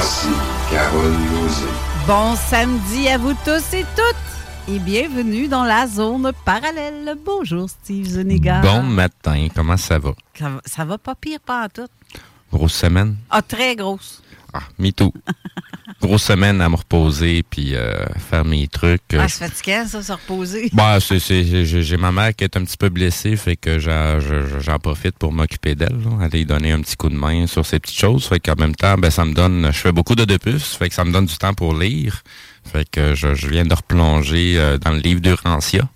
Voici Carole Lozé. Bon samedi à vous tous et toutes et bienvenue dans la zone parallèle. Bonjour Steve Zuniga. Bon matin, comment ça va? Ça, va- ça va pas pire pas en tout. Grosse semaine? Ah, très grosse. Ah, me too. Grosse semaine à me reposer puis euh, faire mes trucs. Ah, c'est fatigant ça, se reposer. Bah, c'est, c'est- j'ai ma mère qui est un petit peu blessée, fait que j'en, je- j'en profite pour m'occuper d'elle, là, aller lui donner un petit coup de main sur ces petites choses. Fait qu'en même temps, ben, ça me donne, je fais beaucoup de plus, fait que ça me donne du temps pour lire. Fait que je, je viens de replonger euh, dans le livre d'Urancia.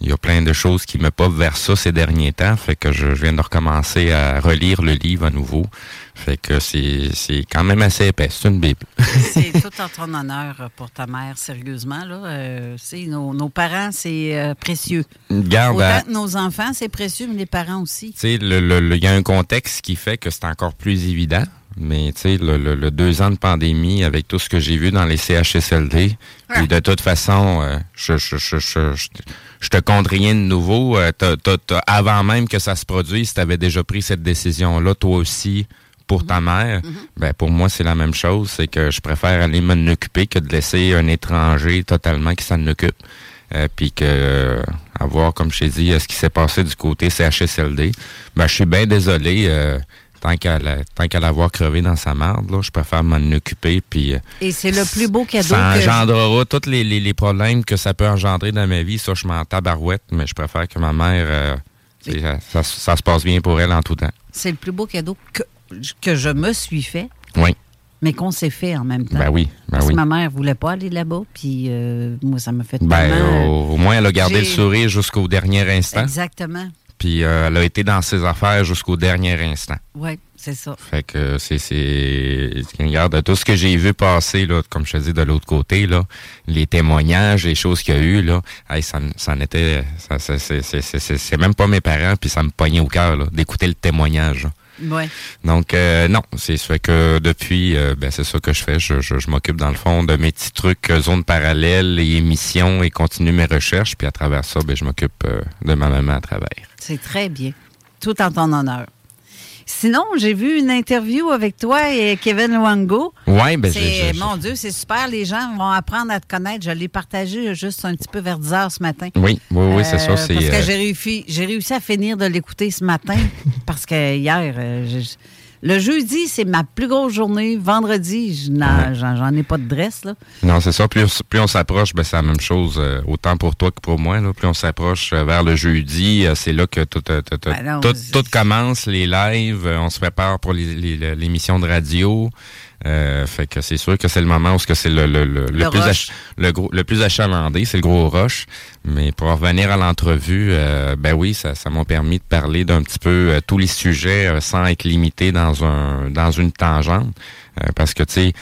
Il y a plein de choses qui me popent vers ça ces derniers temps, fait que je, je viens de recommencer à relire le livre à nouveau. Fait que c'est, quand même assez épais, c'est une bible. C'est tout en ton honneur pour ta mère, sérieusement. Là. Euh, nos, nos parents, c'est euh, précieux. Garde à- que nos enfants, c'est précieux, mais les parents aussi. Tu sais, le- le- le- il y a un contexte qui fait que c'est encore plus évident. Mais tu sais, le, le- le deux ans de pandémie, avec tout ce que j'ai vu dans les CHSLD, puis de toute façon, euh, je, je, je, je, je, te compte rien de nouveau. Euh, t'as- t'as- t'as- avant même que ça se produise, tu avais déjà pris cette décision-là, toi aussi, pour ta mère. Ben, pour moi, c'est la même chose. C'est que je préfère aller m'en occuper que de laisser un étranger totalement qui s'en occupe. Euh, puis que euh, avoir, comme je t'ai dit, euh, ce qui s'est passé du côté CHSLD. Ben, je suis bien désolé. Tant qu'à l'avoir crevé dans sa marde, là, je préfère m'en occuper. Puis euh, Et c'est le plus beau cadeau ça que... engendrera tous les, les, les problèmes que ça peut engendrer dans ma vie. Ça, je m'en tabarouette, mais je préfère que ma mère, euh, ça, ça- ça se passe bien pour elle en tout temps. C'est le plus beau cadeau que, que je me suis fait, Oui. mais qu'on s'est fait en même temps. Ben oui, ben Parce que oui. ma mère voulait pas aller là-bas, puis euh, moi, ça m'a fait Ben, tellement... au, au moins, elle a gardé le sourire jusqu'au dernier instant. Exactement. Puis euh, elle a été dans ses affaires jusqu'au dernier instant. Oui, c'est ça. Fait que c'est, c'est, regarde, tout ce que j'ai vu passer, là, comme je te dis, de l'autre côté, là, les témoignages, les choses qu'il y a eu, là, hey, ça, ça en était, c'est, c'est, c'est, c'est- c'est même pas mes parents, puis ça me pognait au cœur, d'écouter le témoignage. là. Ouais. Donc, euh, non, c'est fait que depuis, euh, ben, c'est ça que je fais. Je, je, je m'occupe, dans le fond, de mes petits trucs, euh, zones parallèles et émissions, et continue mes recherches, puis à travers ça, ben, je m'occupe euh, de ma maman à travers. C'est très bien. Tout en ton honneur. Sinon, j'ai vu une interview avec toi et Kevin Wango. Ouais, ben, C'est, mon Dieu, c'est super. Les gens vont apprendre à te connaître. Je l'ai partagé juste un petit peu vers 10 heures ce matin. Oui, oui, oui, c'est ça. Euh, C'est, parce que euh, j'ai réussi, réussi à finir de l'écouter ce matin parce que hier, euh, je- Le jeudi, c'est ma plus grosse journée. Vendredi, je j'en j'en ai pas de dress. Là. Non, c'est ça. Plus, plus on s'approche, ben, c'est la même chose, euh, autant pour toi que pour moi. Là. Plus on s'approche euh, vers le jeudi, euh, c'est là que tout, tout, tout, Ben non, tout, commence, les lives, on se prépare pour les- les- l'émission de radio. Euh, fait que c'est sûr que c'est le moment où c'est le, le, le, le plus ach- le gros le plus achalandé, c'est le gros rush. Mais pour revenir à l'entrevue, euh, ben oui, ça ça m'a permis de parler d'un petit peu euh, tous les sujets euh, sans être limité dans un dans une tangente. Euh, parce que tu sais,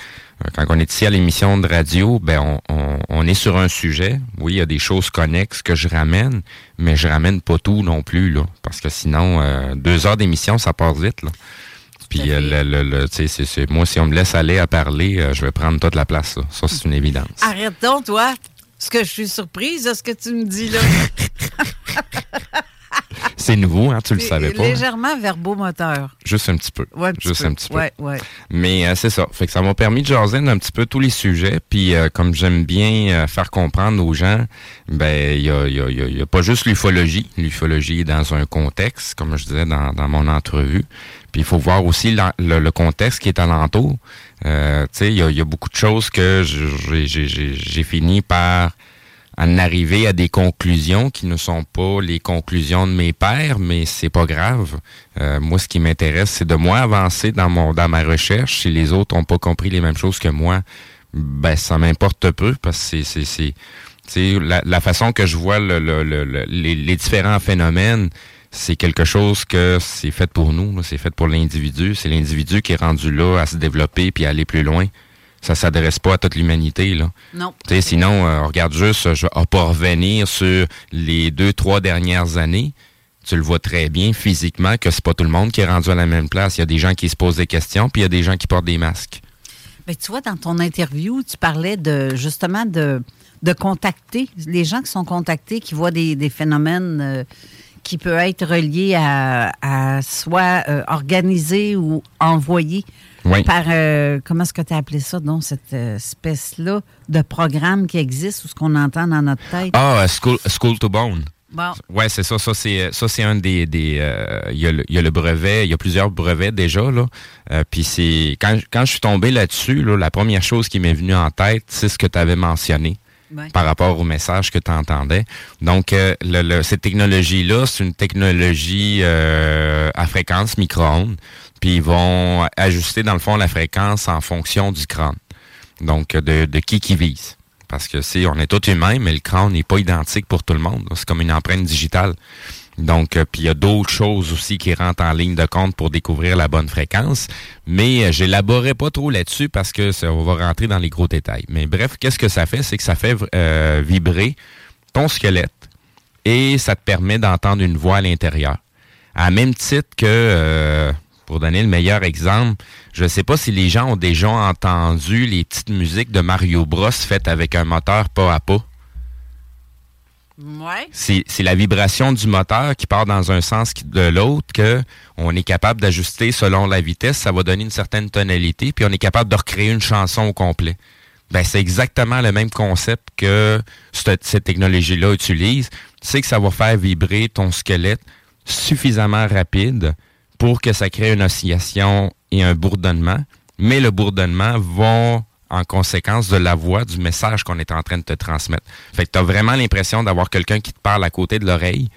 quand on est ici à l'émission de radio, ben on, on, on est sur un sujet. Oui, il y a des choses connexes que je ramène, mais je ramène pas tout non plus là, parce que sinon euh, deux heures d'émission ça passe vite là. Puis euh, le, le, le- tu sais, c'est- c'est- moi si on me laisse aller à parler, euh, je vais prendre toute la place. là. Ça c'est une évidence. Arrête donc, toi. Est-ce que je suis surprise de ce que tu me dis là? C'est nouveau, hein, tu le savais pas. hein? Légèrement verbomoteur. Juste un petit peu. Ouais, un petit Juste peu. un petit peu. Ouais, ouais. Mais euh, c'est ça. Fait que ça m'a permis de jaser un petit peu tous les sujets. Puis euh, comme j'aime bien euh, faire comprendre aux gens, ben il y a, y, a, y a pas juste l'ufologie. L'ufologie est dans un contexte, comme je disais dans, dans mon entrevue. Puis il faut voir aussi le, contexte qui est alentour. Euh, il y a, beaucoup de choses que j'ai- fini par en arriver à des conclusions qui ne sont pas les conclusions de mes pères, mais c'est pas grave. Euh, moi, ce qui m'intéresse, c'est de moi avancer dans mon dans ma recherche. Si les autres n'ont pas compris les mêmes choses que moi, ben ça m'importe peu parce que c'est c'est la, la façon que je vois le, le- le- le- les, les différents phénomènes, c'est quelque chose que c'est fait pour nous, c'est fait pour l'individu. C'est l'individu qui est rendu là à se développer puis à aller plus loin. Ça s'adresse pas à toute l'humanité là. Non. Sinon, euh, on regarde juste, je vais pas revenir sur les deux, trois dernières années. Tu le vois très bien physiquement que c'est pas tout le monde qui est rendu à la même place. Il y a des gens qui se posent des questions, puis il y a des gens qui portent des masques. Mais tu vois, dans ton interview, tu parlais de justement de, de contacter les gens qui sont contactés, qui voient des, des phénomènes euh, qui peuvent être reliés à, à soit euh, organisés ou envoyés Oui. par, euh, comment est-ce que tu as appelé ça, donc, cette euh, espèce-là de programme qui existe ou ce qu'on entend dans notre tête? Ah, school, school to Bone. Bon, Ouais, c'est ça. Ça, c'est ça, c'est un des. des euh, il, y a le, il y a le brevet, il y a plusieurs brevets déjà. là. Euh, Puis c'est. Quand, quand je suis tombé là-dessus, là, la première chose qui m'est venue en tête, c'est ce que tu avais mentionné. Par rapport au message que tu entendais. Donc, euh, le- le- cette technologie-là, c'est une technologie euh, à fréquence micro-ondes. Puis ils vont ajuster, dans le fond, la fréquence en fonction du crâne. Donc, de, de qui qui vise. Parce que c'est, on est tous humains, mais le crâne n'est pas identique pour tout le monde. C'est comme une empreinte digitale. Donc, euh, puis il y a d'autres choses aussi qui rentrent en ligne de compte pour découvrir la bonne fréquence. Mais euh, j'élaborerai pas trop là-dessus parce que ça, va rentrer dans les gros détails. Mais bref, qu'est-ce que ça fait? C'est que ça fait euh, vibrer ton squelette et ça te permet d'entendre une voix à l'intérieur. À même titre que, euh, pour donner le meilleur exemple, je ne sais pas si les gens ont déjà entendu les petites musiques de Mario Bros faites avec un moteur pas à pas. Ouais. C'est la vibration du moteur qui part dans un sens de l'autre que on est capable d'ajuster selon la vitesse. Ça va donner une certaine tonalité, puis on est capable de recréer une chanson au complet. Ben, c'est exactement le même concept que cette, cette technologie-là utilise. Tu sais que ça va faire vibrer ton squelette suffisamment rapide pour que ça crée une oscillation et un bourdonnement. Mais le bourdonnement va en conséquence de la voix du message qu'on est en train de te transmettre. Fait que tu as vraiment l'impression d'avoir quelqu'un qui te parle à côté de l'oreille,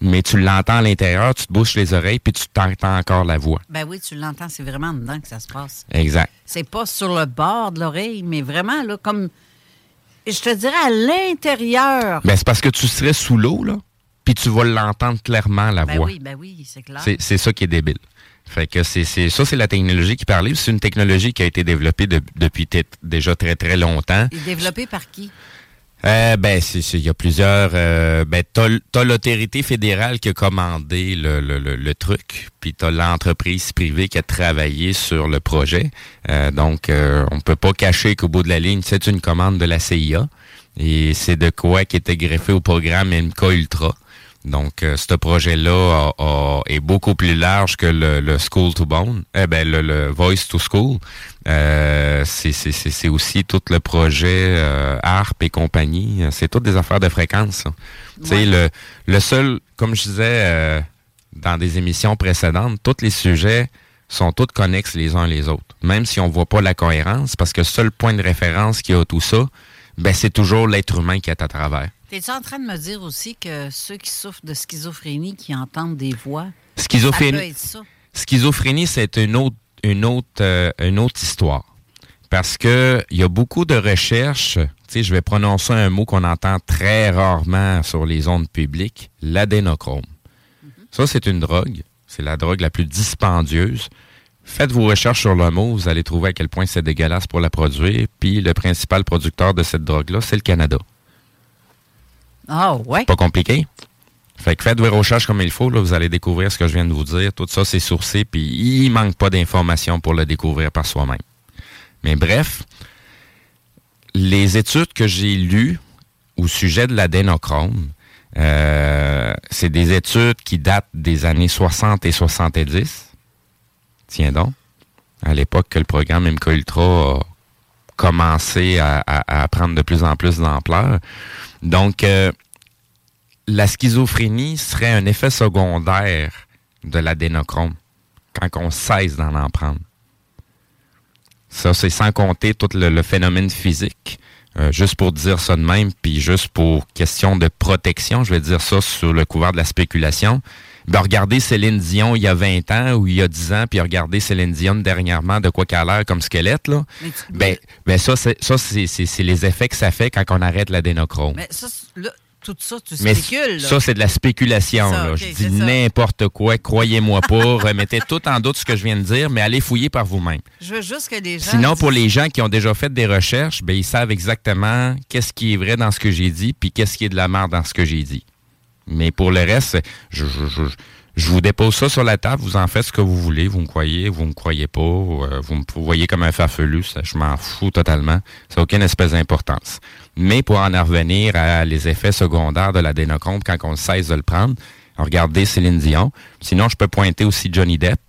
mais tu l'entends à l'intérieur, tu te bouches les oreilles, puis tu t'entends encore la voix. Ben oui, tu l'entends, c'est vraiment dedans que ça se passe. Exact. C'est pas sur le bord de l'oreille, mais vraiment, là, comme. Je te dirais à l'intérieur. Ben, c'est parce que tu serais sous l'eau, là, puis tu vas l'entendre clairement, la Ben voix. oui, ben oui, c'est clair. C'est c'est ça qui est débile. Fait que c'est c'est- ça, c'est la technologie qui parlait. C'est une technologie qui a été développée de- depuis déjà très, très longtemps. Et développé par qui? Euh, ben, c'est- c'est- il y a plusieurs. Euh, ben, t'as l'autorité fédérale qui a commandé le, le, le, le truc, puis t'as l'entreprise privée qui a travaillé sur le projet. Euh, donc, euh, on peut pas cacher qu'au bout de la ligne, c'est une commande de la CIA. Et c'est de quoi qui était greffé au programme MK Ultra. Donc, euh, ce projet-là a- a- est beaucoup plus large que le, le School to Bone, eh ben, le, le Voice to School. Euh, c'est- aussi tout le projet euh, ARP et compagnie. C'est toutes des affaires de fréquence. ça. Tu sais, le, le seul, comme je disais euh, dans des émissions précédentes, tous les sujets sont toutes connexes les uns les autres. Même si on voit pas la cohérence, parce que le seul point de référence qui a tout ça, ben c'est toujours l'être humain qui est à travers. T'es-tu en train de me dire aussi que ceux qui souffrent de schizophrénie, qui entendent des voix, Schizophrénie, ça peut être ça? schizophrénie, c'est une autre, une autre, euh, une autre histoire. Parce que il y a beaucoup de recherches. Tu sais, je vais prononcer un mot qu'on entend très rarement sur les ondes publiques, l'adénochrome. Ça, c'est une drogue. C'est la drogue la plus dispendieuse. Faites vos recherches sur le mot, vous allez trouver à quel point c'est dégueulasse pour la produire. Puis le principal producteur de cette drogue-là, c'est le Canada. Ah, ouais. Pas compliqué. Fait que faites vos recherches comme il faut, vous allez découvrir ce que je viens de vous dire. Tout ça, c'est sourcé, puis il manque pas d'informations pour le découvrir par soi-même. Mais bref, les études que j'ai lues au sujet de l'adénochrome, euh, c'est des études qui datent des années 60 et 70. Tiens donc, à l'époque que le programme MK Ultra a commencé à prendre de plus en plus d'ampleur. Donc, euh, la schizophrénie serait un effet secondaire de l'adénochrome quand on cesse d'en en prendre. Ça, c'est sans compter tout le, phénomène physique. Euh, juste pour dire ça de même, puis juste pour question de protection, je vais dire ça sur le couvert de la spéculation. Ben, regardez Céline Dion il y a 20 ans ou il y a 10 ans, puis regardez Céline Dion dernièrement de quoi qu'elle a l'air comme squelette, là. Mais Ben, ben ça, c'est, ça c'est, c'est- c'est les effets que ça fait quand on arrête l'adénochrome. Mais ça, c'est- là, tout ça, tu Mais spécules. là. ça, c'est de la spéculation. Ça, là. je dis n'importe quoi, croyez-moi pas. Remettez tout en doute ce que je viens de dire, mais allez fouiller par vous-même. Je veux juste que les gens. Sinon, pour les gens qui ont déjà fait des recherches, ben, ils savent exactement qu'est-ce qui est vrai dans ce que j'ai dit, puis qu'est-ce qui est de la merde dans ce que j'ai dit. Mais pour le reste, je, je, je, je vous dépose ça sur la table, vous en faites ce que vous voulez, vous me croyez, vous me croyez pas, euh, vous me voyez comme un farfelu, ça, je m'en fous totalement, ça n'a aucune espèce d'importance. Mais pour en revenir à les effets secondaires de l'adénochrome quand on cesse de le prendre, regardez Céline Dion. Sinon, je peux pointer aussi Johnny Depp.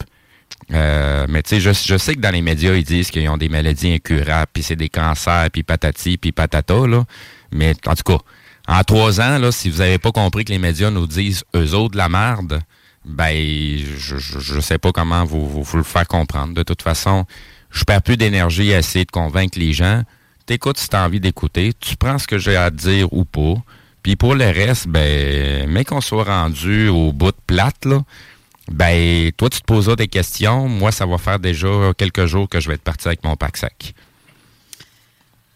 Euh, mais tu sais, je, je sais que dans les médias, ils disent qu'ils ont des maladies incurables, puis c'est des cancers, puis patati, puis patata, là. Mais en tout cas, en trois ans, là, si vous n'avez pas compris que les médias nous disent eux autres la merde, ben, je, je, je sais pas comment vous, vous, vous le faire comprendre. De toute façon, je perds plus d'énergie à essayer de convaincre les gens. T'écoutes si t'as envie d'écouter, tu prends ce que j'ai à te dire ou pas. Puis pour le reste, ben, mais qu'on soit rendu au bout de plate, là, ben, toi, tu te poseras des questions. Moi, ça va faire déjà quelques jours que je vais être parti avec mon pack sac.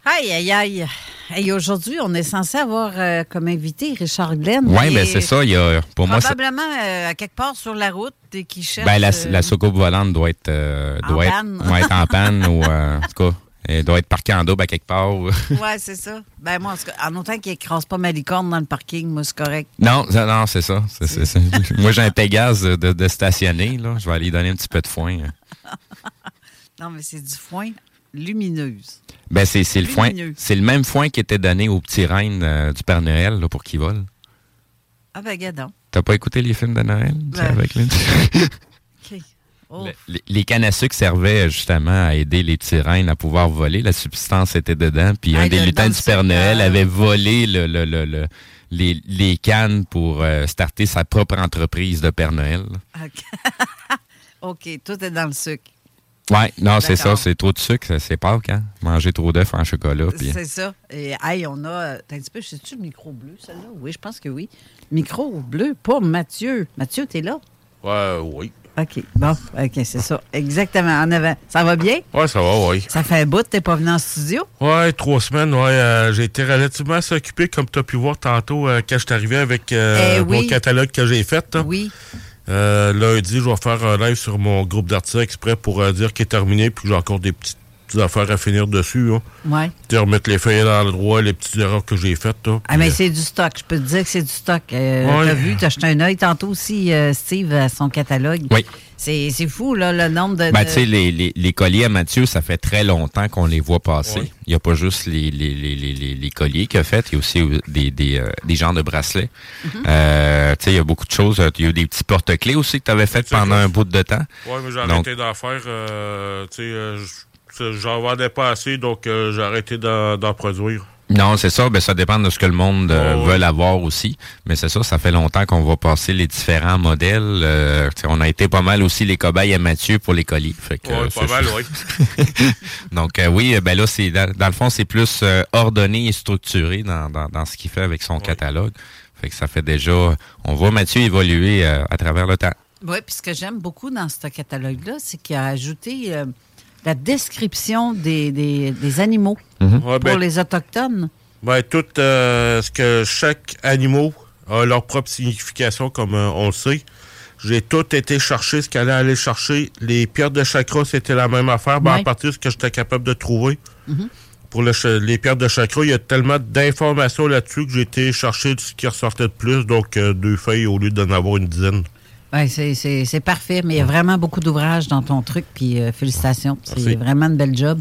Aïe, aïe, aïe. Et aujourd'hui, on est censé avoir euh, comme invité Richard Glenn. Oui, est c'est ça. Il y a, pour moi, c'est- Probablement euh, à quelque part sur la route et qui cherche. ben, la, euh, la soucoupe volante doit être, euh, En doit être, panne. doit être en panne ou, en tout cas, elle doit être parquée en double à quelque part. ou- Ouais, c'est ça. Ben, moi, en, autant qu'il écrase pas ma licorne dans le parking, moi, c'est correct. non, non, c'est ça. Moi, j'ai un Pégase de, de- de stationner. Là. Je vais aller donner un petit peu de foin. Non, mais c'est du foin lumineuse. Ben, c'est le foin. C'est le même foin qui était donné au petit reine euh, du Père Noël là, pour qu'il vole. Ah, ben, gadon. T'as pas écouté les films de Noël? Ben, avec les... Oh. Le- cannes à sucre servaient justement à aider les petits reines à pouvoir voler. La substance était dedans. Puis un des lutins du Père Noël avait volé le, le- le- le- les, les cannes pour euh, starter sa propre entreprise de Père Noël. OK. OK, tout est dans le sucre. Ouais, non, c'est ça. C'est trop de sucre. ça, C'est pas hein? Manger trop d'œufs en chocolat. C'est ça. Et hey, on a. euh, T'as un petit peu, sais-tu le micro bleu, celle-là? Oui, je pense que oui. Micro bleu pour Mathieu. Mathieu, t'es là? Ouais, oui. OK. Bon, OK, c'est ça. Exactement. En avant. Ça va bien? Ouais, ça va, oui. Ça fait un bout que t'es pas venu en studio? Ouais, trois semaines, ouais. euh, j'ai été relativement assez occupé, comme tu as pu voir tantôt euh, quand je suis arrivé avec euh, Eh mon oui. catalogue que j'ai fait. là. Oui. Euh, lundi, je vais faire un live sur mon groupe d'artistes exprès pour euh, dire qu'il est terminé, puis j'ai encore des petites affaires à finir dessus. Hein. Ouais. Tu sais, remettre les feuilles dans le droit, les petites erreurs que j'ai faites. là. Ah, mais Puis, c'est du stock. Je peux te dire que c'est du stock. Euh, Ouais. T'as vu, t'as jeté un œil tantôt aussi, euh, Steve, à son catalogue. Oui. C'est c'est fou, là, le nombre de. Ben, de- tu sais, les, les, les colliers à Mathieu, ça fait très longtemps qu'on les voit passer. Ouais. Il n'y a pas juste les, les, les, les, les- les colliers qu'il a fait, il y a aussi euh, des, des, euh, des genres de bracelets. Euh, tu sais, il y a beaucoup de choses. Il y a eu des petits porte-clés aussi que tu avais fait pendant un bout de temps. Ouais, mais j'ai arrêté d'en faire. euh, tu sais, euh, j'en vendais pas assez, donc euh, j'ai arrêté d'en d'en produire. Non, c'est ça. Ben, ça dépend de ce que le monde euh, Oh, veut avoir aussi. Mais c'est ça, ça fait longtemps qu'on va passer les différents modèles. Euh, on a été pas mal aussi les cobayes à Mathieu pour les colis. Fait que, Ouais, euh, pas mal, oui. Donc euh, oui, euh, ben là, c'est dans, dans le fond, c'est plus euh, ordonné et structuré dans, dans, dans ce qu'il fait avec son catalogue. Fait que ça fait déjà. On voit Mathieu évoluer euh, à travers le temps. Oui, puis ce que j'aime beaucoup dans ce catalogue-là, c'est qu'il a ajouté euh, la description des, des- des animaux Mhm. Ouais, pour ben, les Autochtones? ben, tout euh, ce que chaque animal a leur propre signification, comme euh, on le sait. J'ai tout été chercher ce qu'il allait aller chercher. Les pierres de chakra, c'était la même affaire. Ben, Ouais. À partir de ce que j'étais capable de trouver. Mhm. Pour le les pierres de chakra, il y a tellement d'informations là-dessus que j'ai été chercher ce qui ressortait de plus. Donc, euh, deux feuilles au lieu d'en avoir une dizaine. Ouais, c'est- parfait, mais il y a vraiment beaucoup d'ouvrages dans ton truc, puis euh, félicitations. C'est vraiment une belle job.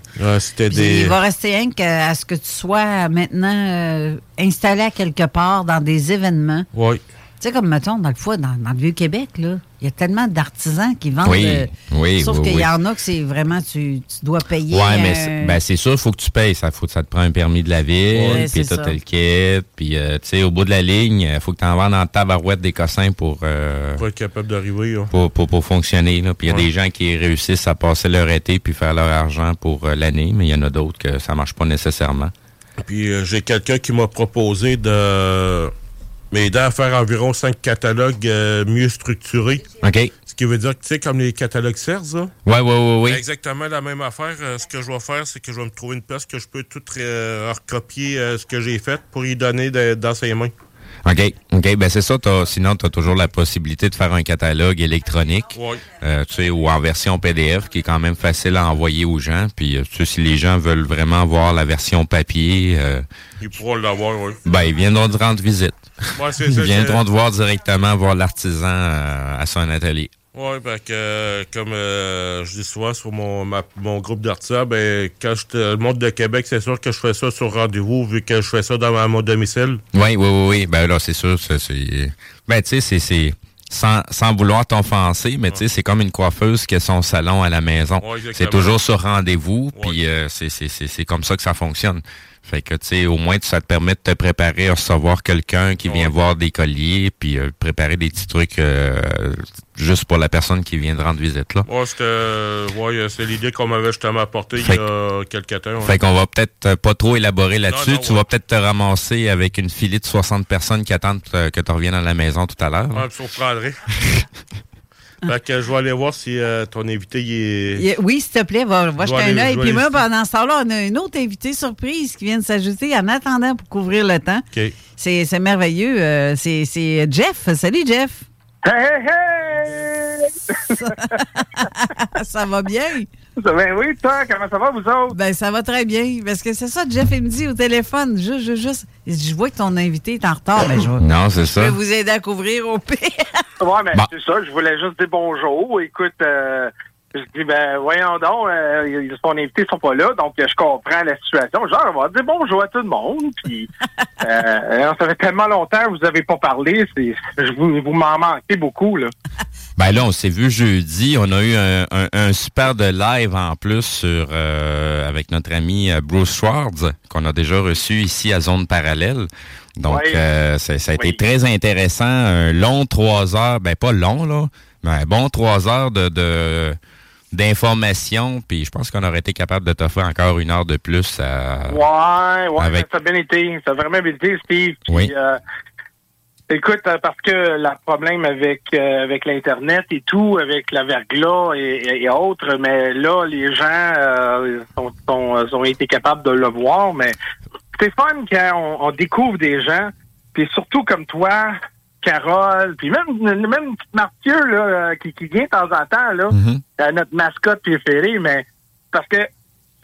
Puis des... Il va rester rien qu'à à ce que tu sois maintenant euh, installé à quelque part dans des événements. Ouais. Tu sais, comme mettons, dans le foie, dans, dans le Vieux-Québec, là, il y a tellement d'artisans qui vendent. Oui, euh, oui, Sauf oui, qu'il oui. y en a que c'est vraiment, tu, tu dois payer. Ouais, mais un- ben, c'est sûr, il faut que tu payes. Ça, faut, ça te prend un permis de la ville, puis ça. le kit. Puis, euh, tu sais, au bout de la ligne, il faut que tu en vendes en tabarouette des cossins pour, euh, Pas être capable d'arriver. hein. pour, pour, pour fonctionner. là. Puis il y a Ouais. des gens qui réussissent à passer leur été puis faire leur argent pour euh, l'année, mais il y en a d'autres que ça marche pas nécessairement. Puis euh, j'ai quelqu'un qui m'a proposé de m'aider à faire environ cinq catalogues euh, mieux structurés. OK? Ce qui veut dire que, tu sais, comme les catalogues CERS, là, Ouais, ouais, ouais, oui. exactement la même affaire. Euh, ce que je vais faire, c'est que je vais me trouver une place que je peux tout euh, recopier euh, ce que j'ai fait pour y donner de- dans ses mains. OK. OK. Ben, c'est ça. sinon, tu as toujours la possibilité de faire un catalogue électronique. Ouais. euh, tu sais, ou en version PDF, qui est quand même facile à envoyer aux gens. Puis, euh, tu sais, si les gens veulent vraiment voir la version papier, euh, Ils pourront l'avoir, oui. ben, ils viendront te rendre visite. Ouais, Ils ça. viendront te voir directement, voir l'artisan euh, à son atelier. Ouais, ben que, euh, comme euh, je dis souvent sur mon, ma- mon groupe d'artisans, ben, quand je te le monde de Québec, c'est sûr que je fais ça sur rendez-vous, vu que je fais ça dans ma- mon domicile. Oui, oui, oui, oui. Ben là, c'est sûr, c'est. c'est- Ben, tu sais, c'est- c'est. Sans, sans vouloir t'offenser, mais tu sais, c'est comme une coiffeuse qui a son salon à la maison. Ouais, c'est toujours sur rendez-vous, Ouais. puis euh, c'est- c'est c'est- c'est comme ça que ça fonctionne. Fait que, tu sais, au moins, ça te permet de te préparer à recevoir quelqu'un qui vient Ouais. voir des colliers, puis euh, préparer des petits trucs euh, juste pour la personne qui vient de rendre visite, là. Ouais, euh, ouais, c'est l'idée qu'on m'avait justement apportée il y a quelques temps. ouais. Fait qu'on va peut-être euh, pas trop élaborer là-dessus. Tu vas peut-être te ramasser avec une filée de 60 personnes qui attendent que tu reviennes à la maison tout à l'heure. Ouais, me surprendrait. fait que je vais aller voir si euh, ton invité il est. Il Oui, s'il te plaît, va, va jeter un œil. Puis moi, pendant ce temps-là, on a une autre invitée surprise qui vient de s'ajouter en attendant pour couvrir le temps. C'est merveilleux. euh, c'est Jeff. Salut, Jeff. Hey, hey! ça va bien? Ben oui, toi, comment ça va, vous autres? Ben, ça va très bien. Parce que c'est ça, Jeff, il me dit au téléphone, juste, juste, juste, il dit, je vois que ton invité est en retard. Ben, je vais, Non, c'est je vais ça. vous aider à couvrir au pire. Ouais, mais Bon. c'est ça, je voulais juste dire bonjour. Écoute, euh, je dis, ben, voyons donc, euh, son invité sont pas là, donc je comprends la situation. Genre, on va dire bonjour à tout le monde, puis euh, ça fait tellement longtemps que vous avez pas parlé, c'est, je vous, vous m'en manquez beaucoup, là. Ben là, on s'est vu jeudi. On a eu un, un- un super de live en plus sur euh, avec notre ami euh, Bruce Schwartz, qu'on a déjà reçu ici à Zone Parallèle. Donc, euh, ça, ça a été Oui. très intéressant. Un long trois heures, ben pas long, là, mais un bon trois heures de... de d'informations, puis je pense qu'on aurait été capable de t'offrir encore une heure de plus à... Ouais, ouais, Avec- ça a bien été. Ça a vraiment bien été, Steve. Puis, Oui. euh, écoute, euh, parce que le problème avec euh, avec l'Internet et tout, avec la verglas et, et- et autres, mais là, les gens euh, sont, sont- ont été capables de le voir, mais c'est fun quand on, on découvre des gens, puis surtout comme toi, Carole, puis même, même Mathieu, là, euh, qui, qui vient de temps en temps, là, Mhm. euh, notre mascotte préférée, mais parce que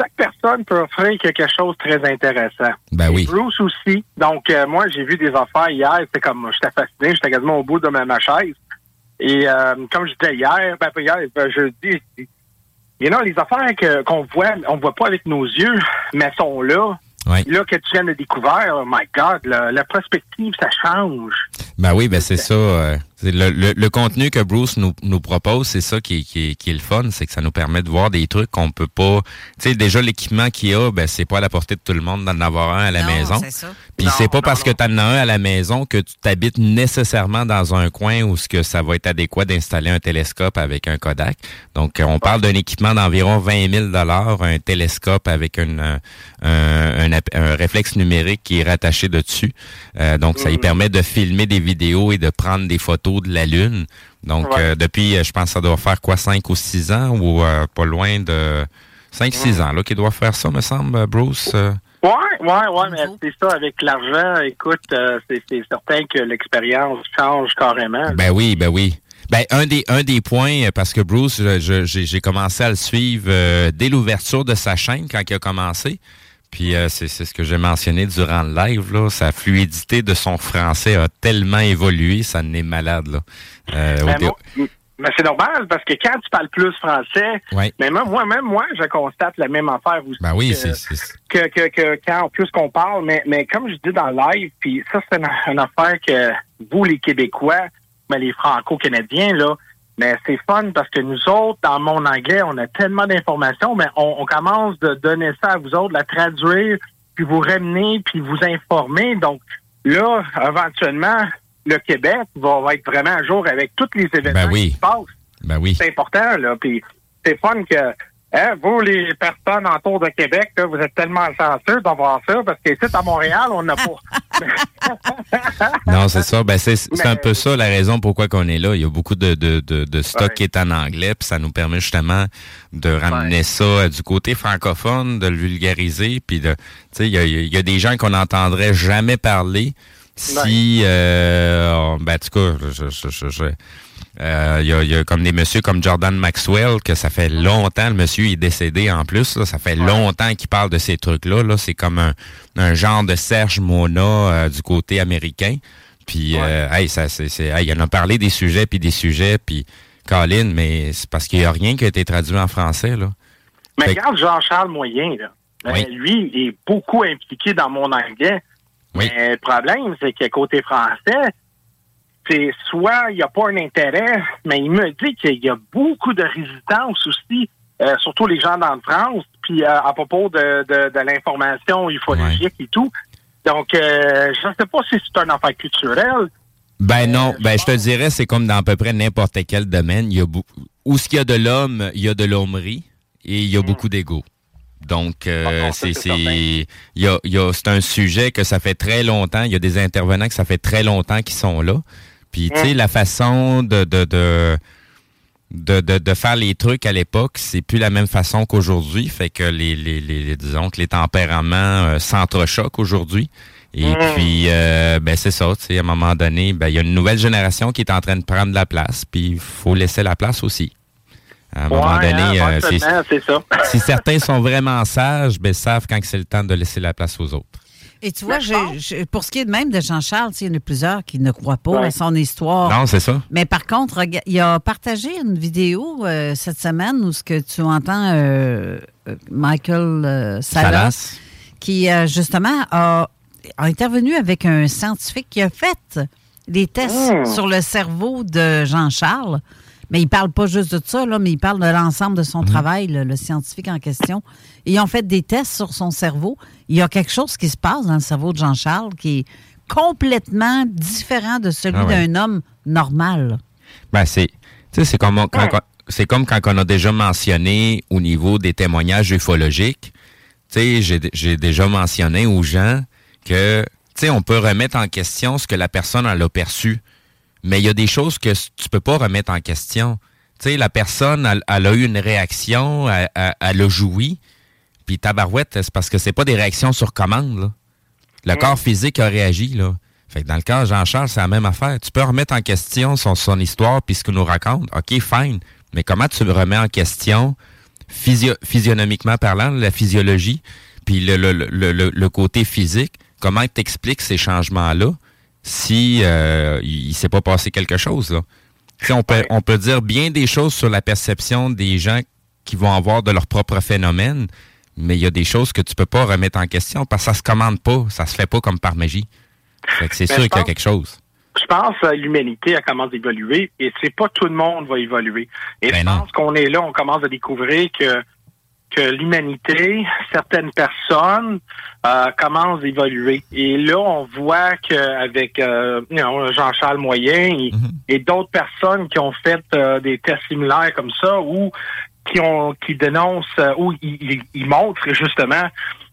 chaque personne peut offrir quelque chose de très intéressant. Ben oui. Bruce aussi. Donc, euh, moi, j'ai vu des affaires hier. C'était comme, j'étais fasciné. J'étais quasiment au bout de ma, ma chaise. Et euh, comme je disais hier, ben, hier, ben, jeudi, you know, les affaires qu'on voit, on voit pas avec nos yeux, mais sont là. Ouais. Là, que tu viens de découvrir, oh my God, la, la prospective, ça change. Ben oui, ben c'est ça. euh, Le, le, le, contenu que Bruce nous, nous propose, c'est ça qui est, qui, qui est, le fun, c'est que ça nous permet de voir des trucs qu'on peut pas. Tu sais, déjà l'équipement qu'il y a, ben c'est pas à la portée de tout le monde d'en avoir un à la Non, maison. c'est ça. Puis c'est pas parce que tu en as un à la maison que tu t'habites nécessairement dans un coin où ce que ça va être adéquat d'installer un télescope avec un Kodak. Donc on parle d'un équipement d'environ 20 000 dollars, un télescope avec une, un, un, un réflexe numérique qui est rattaché dessus. Euh, donc ça lui permet de filmer des vidéos et de prendre des photos de la lune. Donc Ouais. euh, depuis, euh, je pense que ça doit faire quoi, 5 ou 6 ans ou euh, pas loin de 5-6 ans là qu'il doit faire ça, me semble, euh, Bruce. Ouais, ouais, ouais, mais c'est ça, avec l'argent, écoute, euh, c'est c'est certain que l'expérience change carrément. Ben oui, ben oui. Ben un des un des points euh, parce que Bruce, je- je- j'ai j'ai commencé à le suivre euh, dès l'ouverture de sa chaîne quand il a commencé. Puis euh, c'est c'est ce que j'ai mentionné durant le live là, sa fluidité de son français a tellement évolué, ça n'est malade là. Euh, Ben, moi- mais c'est normal, parce que quand tu parles plus français, Ouais. mais même moi, je constate la même affaire aussi. Ben oui, que- c'est c'est- que, que, que quand plus qu'on parle, mais, mais comme je dis dans le live, puis ça, c'est une, une affaire que vous, les Québécois, mais les Franco-Canadiens, là, mais c'est fun parce que nous autres, dans mon anglais, on a tellement d'informations, mais on, on commence de donner ça à vous autres, la traduire, puis vous ramener, puis vous informer. Donc là, éventuellement, le Québec va, va être vraiment à jour avec tous les événements Ben oui. qui se passent ben oui. c'est important, là. Puis c'est fun que hein, vous, les personnes autour de Québec, là, vous êtes tellement chanceux d'avoir ça, parce qu'ici, à Montréal, on n'a pas. Non, c'est ça. Ben, c'est Mais- un peu ça la raison pourquoi qu'on est là. Il y a beaucoup de, de, de, de stock Ouais. qui est en anglais, puis ça nous permet justement de ramener ça euh, du côté francophone, de le vulgariser, puis de, tu sais, il y a, il y a des gens qu'on n'entendrait jamais parler si, euh, ben, en tout cas, je, je, je, je- euh, il y, a, il y a comme des messieurs comme Jordan Maxwell, que ça fait longtemps, le monsieur est décédé en plus, là, ça fait longtemps qu'il parle de ces trucs-là. Là. C'est comme un, un genre de Serge Mona euh, du côté américain. Puis, euh, hey, ça, c'est, c'est, hey, il en a parlé des sujets, puis des sujets, puis Colin, mais c'est parce qu'il n'y a rien qui a été traduit en français. Là. Mais Fait- regarde Jean-Charles Moyen, là. Ben, Oui. Lui, il est beaucoup impliqué dans mon anglais. Oui. Mais le problème, c'est que côté français, c'est soit il n'y a pas un intérêt, mais il me dit qu'il y a beaucoup de résistance aussi, euh, surtout les gens dans le France, puis euh, à propos de, de, de l'information ufologique et tout. Donc, euh, je ne sais pas si c'est un affaire culturel. Ben non, ben je te dirais, c'est comme dans à peu près n'importe quel domaine. Il y a où ce qu'il y a de l'homme, il y a de l'hommerie et il y a beaucoup d'ego. Donc, euh, Ah, c'est y a, y a- un sujet que ça fait très longtemps. Il y a des intervenants que ça fait très longtemps qui sont là. Puis, tu sais, la façon de de, de de, de, de faire les trucs à l'époque, c'est plus la même façon qu'aujourd'hui. Fait que les, les, les, disons que les tempéraments euh, s'entrechoquent aujourd'hui. Et puis, euh, ben c'est ça, tu sais, à un moment donné, ben il y a une nouvelle génération qui est en train de prendre la place, puis il faut laisser la place aussi. À un moment Ouais, donné, hein, euh, c'est- ça. si certains sont vraiment sages, ben ils savent quand c'est le temps de laisser la place aux autres. Et tu vois, je- je- pour ce qui est de même de Jean-Charles, il y en a plusieurs qui ne croient pas Ouais. à son histoire. Non, c'est ça. Mais par contre, il a partagé une vidéo euh, cette semaine où ce que tu entends euh, Michael euh, Salas, Salas. qui euh, justement a, a intervenu avec un scientifique qui a fait des tests Mm. sur le cerveau de Jean-Charles. Mais il parle pas juste de ça, là, mais il parle de l'ensemble de son travail, le, le scientifique en question. Ils ont fait des tests sur son cerveau. Il y a quelque chose qui se passe dans le cerveau de Jean-Charles qui est complètement différent de celui Ah ouais. d'un homme normal. Ben, c'est, tu sais, c'est comme, quand, quand- c'est comme quand on a déjà mentionné au niveau des témoignages ufologiques. Tu sais, j'ai, j'ai déjà mentionné aux gens que, tu sais, on peut remettre en question ce que la personne elle a perçu. Mais il y a des choses que tu peux pas remettre en question. Tu sais, la personne, elle, elle a eu une réaction, elle, elle- elle a joui. Puis tabarouette, c'est parce que c'est pas des réactions sur commande, là. Le corps physique a réagi, là. Fait que dans le cas de Jean-Charles, c'est la même affaire. Tu peux remettre en question son, son histoire puis ce qu'il nous raconte. OK, fine. Mais comment tu le remets en question, physio- physionomiquement parlant, la physiologie, puis le, le, le, le, le côté physique, comment tu expliques ces changements-là? Si euh, il, il s'est pas passé quelque chose, là? On peut, on peut dire bien des choses sur la perception des gens qui vont avoir de leur propre phénomène, mais il y a des choses que tu peux pas remettre en question parce que ça se commande pas, ça se fait pas comme par magie. Fait que c'est Mais sûr qu'il y a quelque chose. Je pense que l'humanité elle commence à évoluer et c'est pas tout le monde va évoluer. Et Ben je pense qu'on est là, on commence à découvrir que que l'humanité, certaines personnes euh, commencent à évoluer. Et là, on voit qu'avec euh, Jean-Charles Moyen et, et d'autres personnes qui ont fait euh, des tests similaires comme ça ou qui ont qui dénoncent euh, ou ils, montrent justement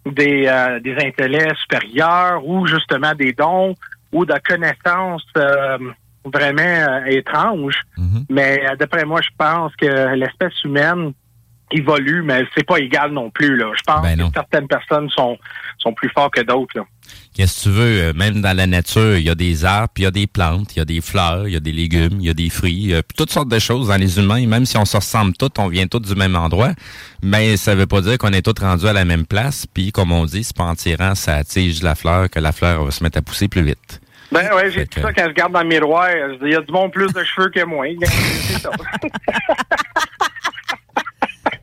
des, euh, des intellets supérieurs ou justement des dons ou de connaissances euh, vraiment étranges. Mais euh, d'après moi, je pense que l'espèce humaine évolue, mais c'est pas égal non plus. Là. Je pense Ben que certaines personnes sont, sont plus fortes que d'autres. Qu'est-ce que tu veux, euh, même dans la nature, il y a des arbres, puis il y a des plantes, il y a des fleurs, il y a des légumes, il y a des fruits, euh, puis toutes sortes de choses dans les humains, même si on se ressemble tous, on vient tous du même endroit, mais ça veut pas dire qu'on est tous rendus à la même place, puis comme on dit, c'est pas en tirant sa tige de la fleur que la fleur va se mettre à pousser plus vite. Ben ouais, j'ai dit ça quand je regarde dans le miroir. je dis, Il y a du monde plus de cheveux que moi. C'est ça.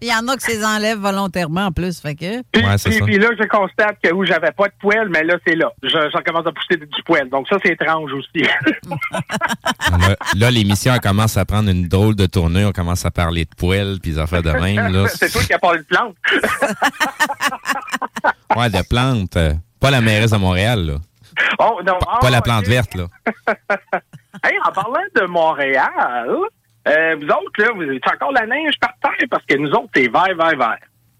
Il y en a qui se les enlèvent volontairement en plus. Fait que. Puis, Ouais, c'est puis- ça. puis là, je constate que où j'avais pas de poêle, mais là, c'est là. Je, j'en commence à pousser du poêle. Donc ça, c'est étrange aussi. Là, là, l'émission elle commence à prendre une drôle de tournure, on commence à parler de poêles, puis des affaires de même, là. c'est toi qui as parlé de plante. Ouais, de plantes. pas la mairesse de Montréal, là. Oh, non, Pas, ah, pas la ok. plante verte, là. Hey, en parlant de Montréal, euh, vous autres, là, vous avez encore la neige par terre parce que nous autres, c'est vert, vert, vert.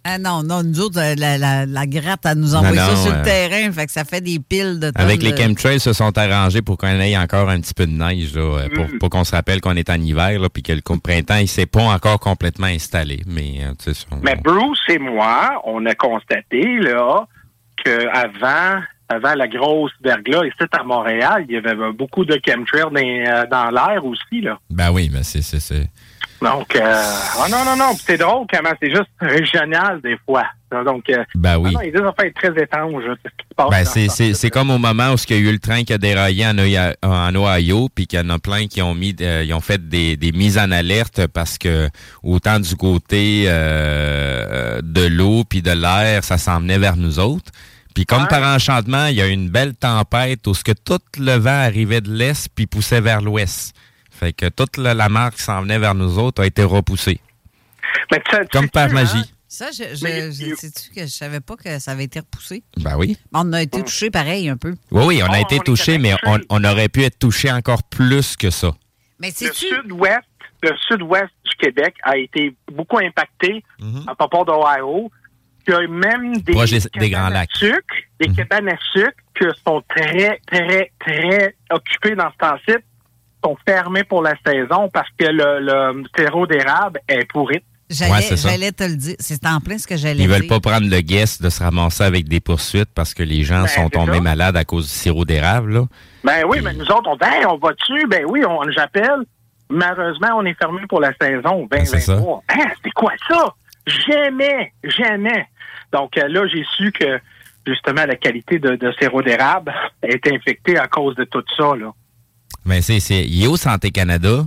Ah non, non, nous autres, euh, la, la, la gratte, elle nous envoie ça non, sur euh, le terrain. Fait que ça fait des piles de Avec tonnes les de- chemtrails se sont arrangés pour qu'on ait encore un petit peu de neige, là, euh, pour, Mm. pour qu'on se rappelle qu'on est en hiver, là, puis que le printemps, il s'est pas encore complètement installé. Mais, euh, on- Mais Bruce et moi, on a constaté, là, qu'avant avant la grosse verglas, ici à Montréal, il y avait beaucoup de chemtrails dans, euh, dans l'air aussi, là. Ben oui, mais c'est, c'est, c'est. Donc, euh, ah non, non, non, c'est drôle comment c'est juste régional des fois. Donc, euh, Ben oui. ah non, il y a des affaires très c'est ce qui se passe. Ben, c'est, c'est, c'est comme au moment où il y a eu le train qui a déraillé en, Ohi- en Ohio, puis qu'il y en a plein qui ont mis, euh, ils ont fait des, des mises en alerte parce que autant du côté euh, de l'eau puis de l'air, ça s'en venait vers nous autres. Puis comme Ouais. par enchantement, il y a eu une belle tempête où ce que tout le vent arrivait de l'est puis poussait vers l'ouest. Fait que toute la, la mer qui s'en venait vers nous autres a été repoussée. Mais tu sais- tu Comme par hein, magie. Ça, je, je, Mais- je- sais-tu que je savais pas que ça avait été repoussé? Ben oui. On a été touché pareil un peu. Oui, oui, on a Oh, été touché, mais on, aurait pu être touché encore plus que ça. Mais le sais-tu? sud-ouest, le sud-ouest du Québec a été beaucoup impacté Mhm. à propos d'Ohio. Il y a même des, Proche des- des Grands à Lacs. sucre, des Mhm. cabanes à sucre qui sont très, très, très occupées dans ce temps-ci, sont fermées pour la saison parce que le, le sirop d'érable est pourri. J'allais, Ouais, te le dire. C'est en plein ce que j'allais Ils veulent dire. pas prendre le guess de se ramasser avec des poursuites parce que les gens Ben, sont tombés ça. malades à cause du sirop d'érable. Ben oui, mais nous autres, on dit, Hey, on va dessus. Ben oui, on, j'appelle. Malheureusement, on est fermé pour la saison Ben, c'est ça. 2023. Hein, c'est quoi ça? Jamais, jamais. Donc euh, là, j'ai su que, justement, la qualité de, de sirop d'érable est infectée à cause de tout ça, là. Mais c'est, c'est, il est au Santé Canada,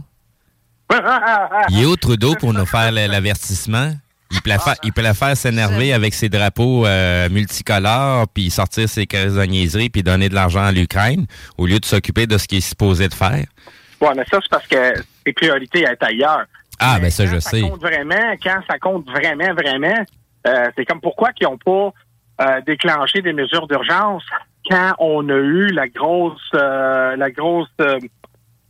il est au Trudeau pour nous faire l'avertissement? Il peut la faire, il peut la faire s'énerver avec ses drapeaux euh, multicolores, puis sortir ses casaniaiseries, puis donner de l'argent à l'Ukraine, au lieu de s'occuper de ce qu'il est supposé de faire? Ouais, mais ça, c'est parce que ses priorités est ailleurs. Ah, Mais ben ça, je ça sais. compte vraiment, quand ça compte vraiment, vraiment, euh, c'est comme pourquoi qu'ils n'ont pas euh, déclenché des mesures d'urgence quand on a eu la grosse euh, la grosse euh,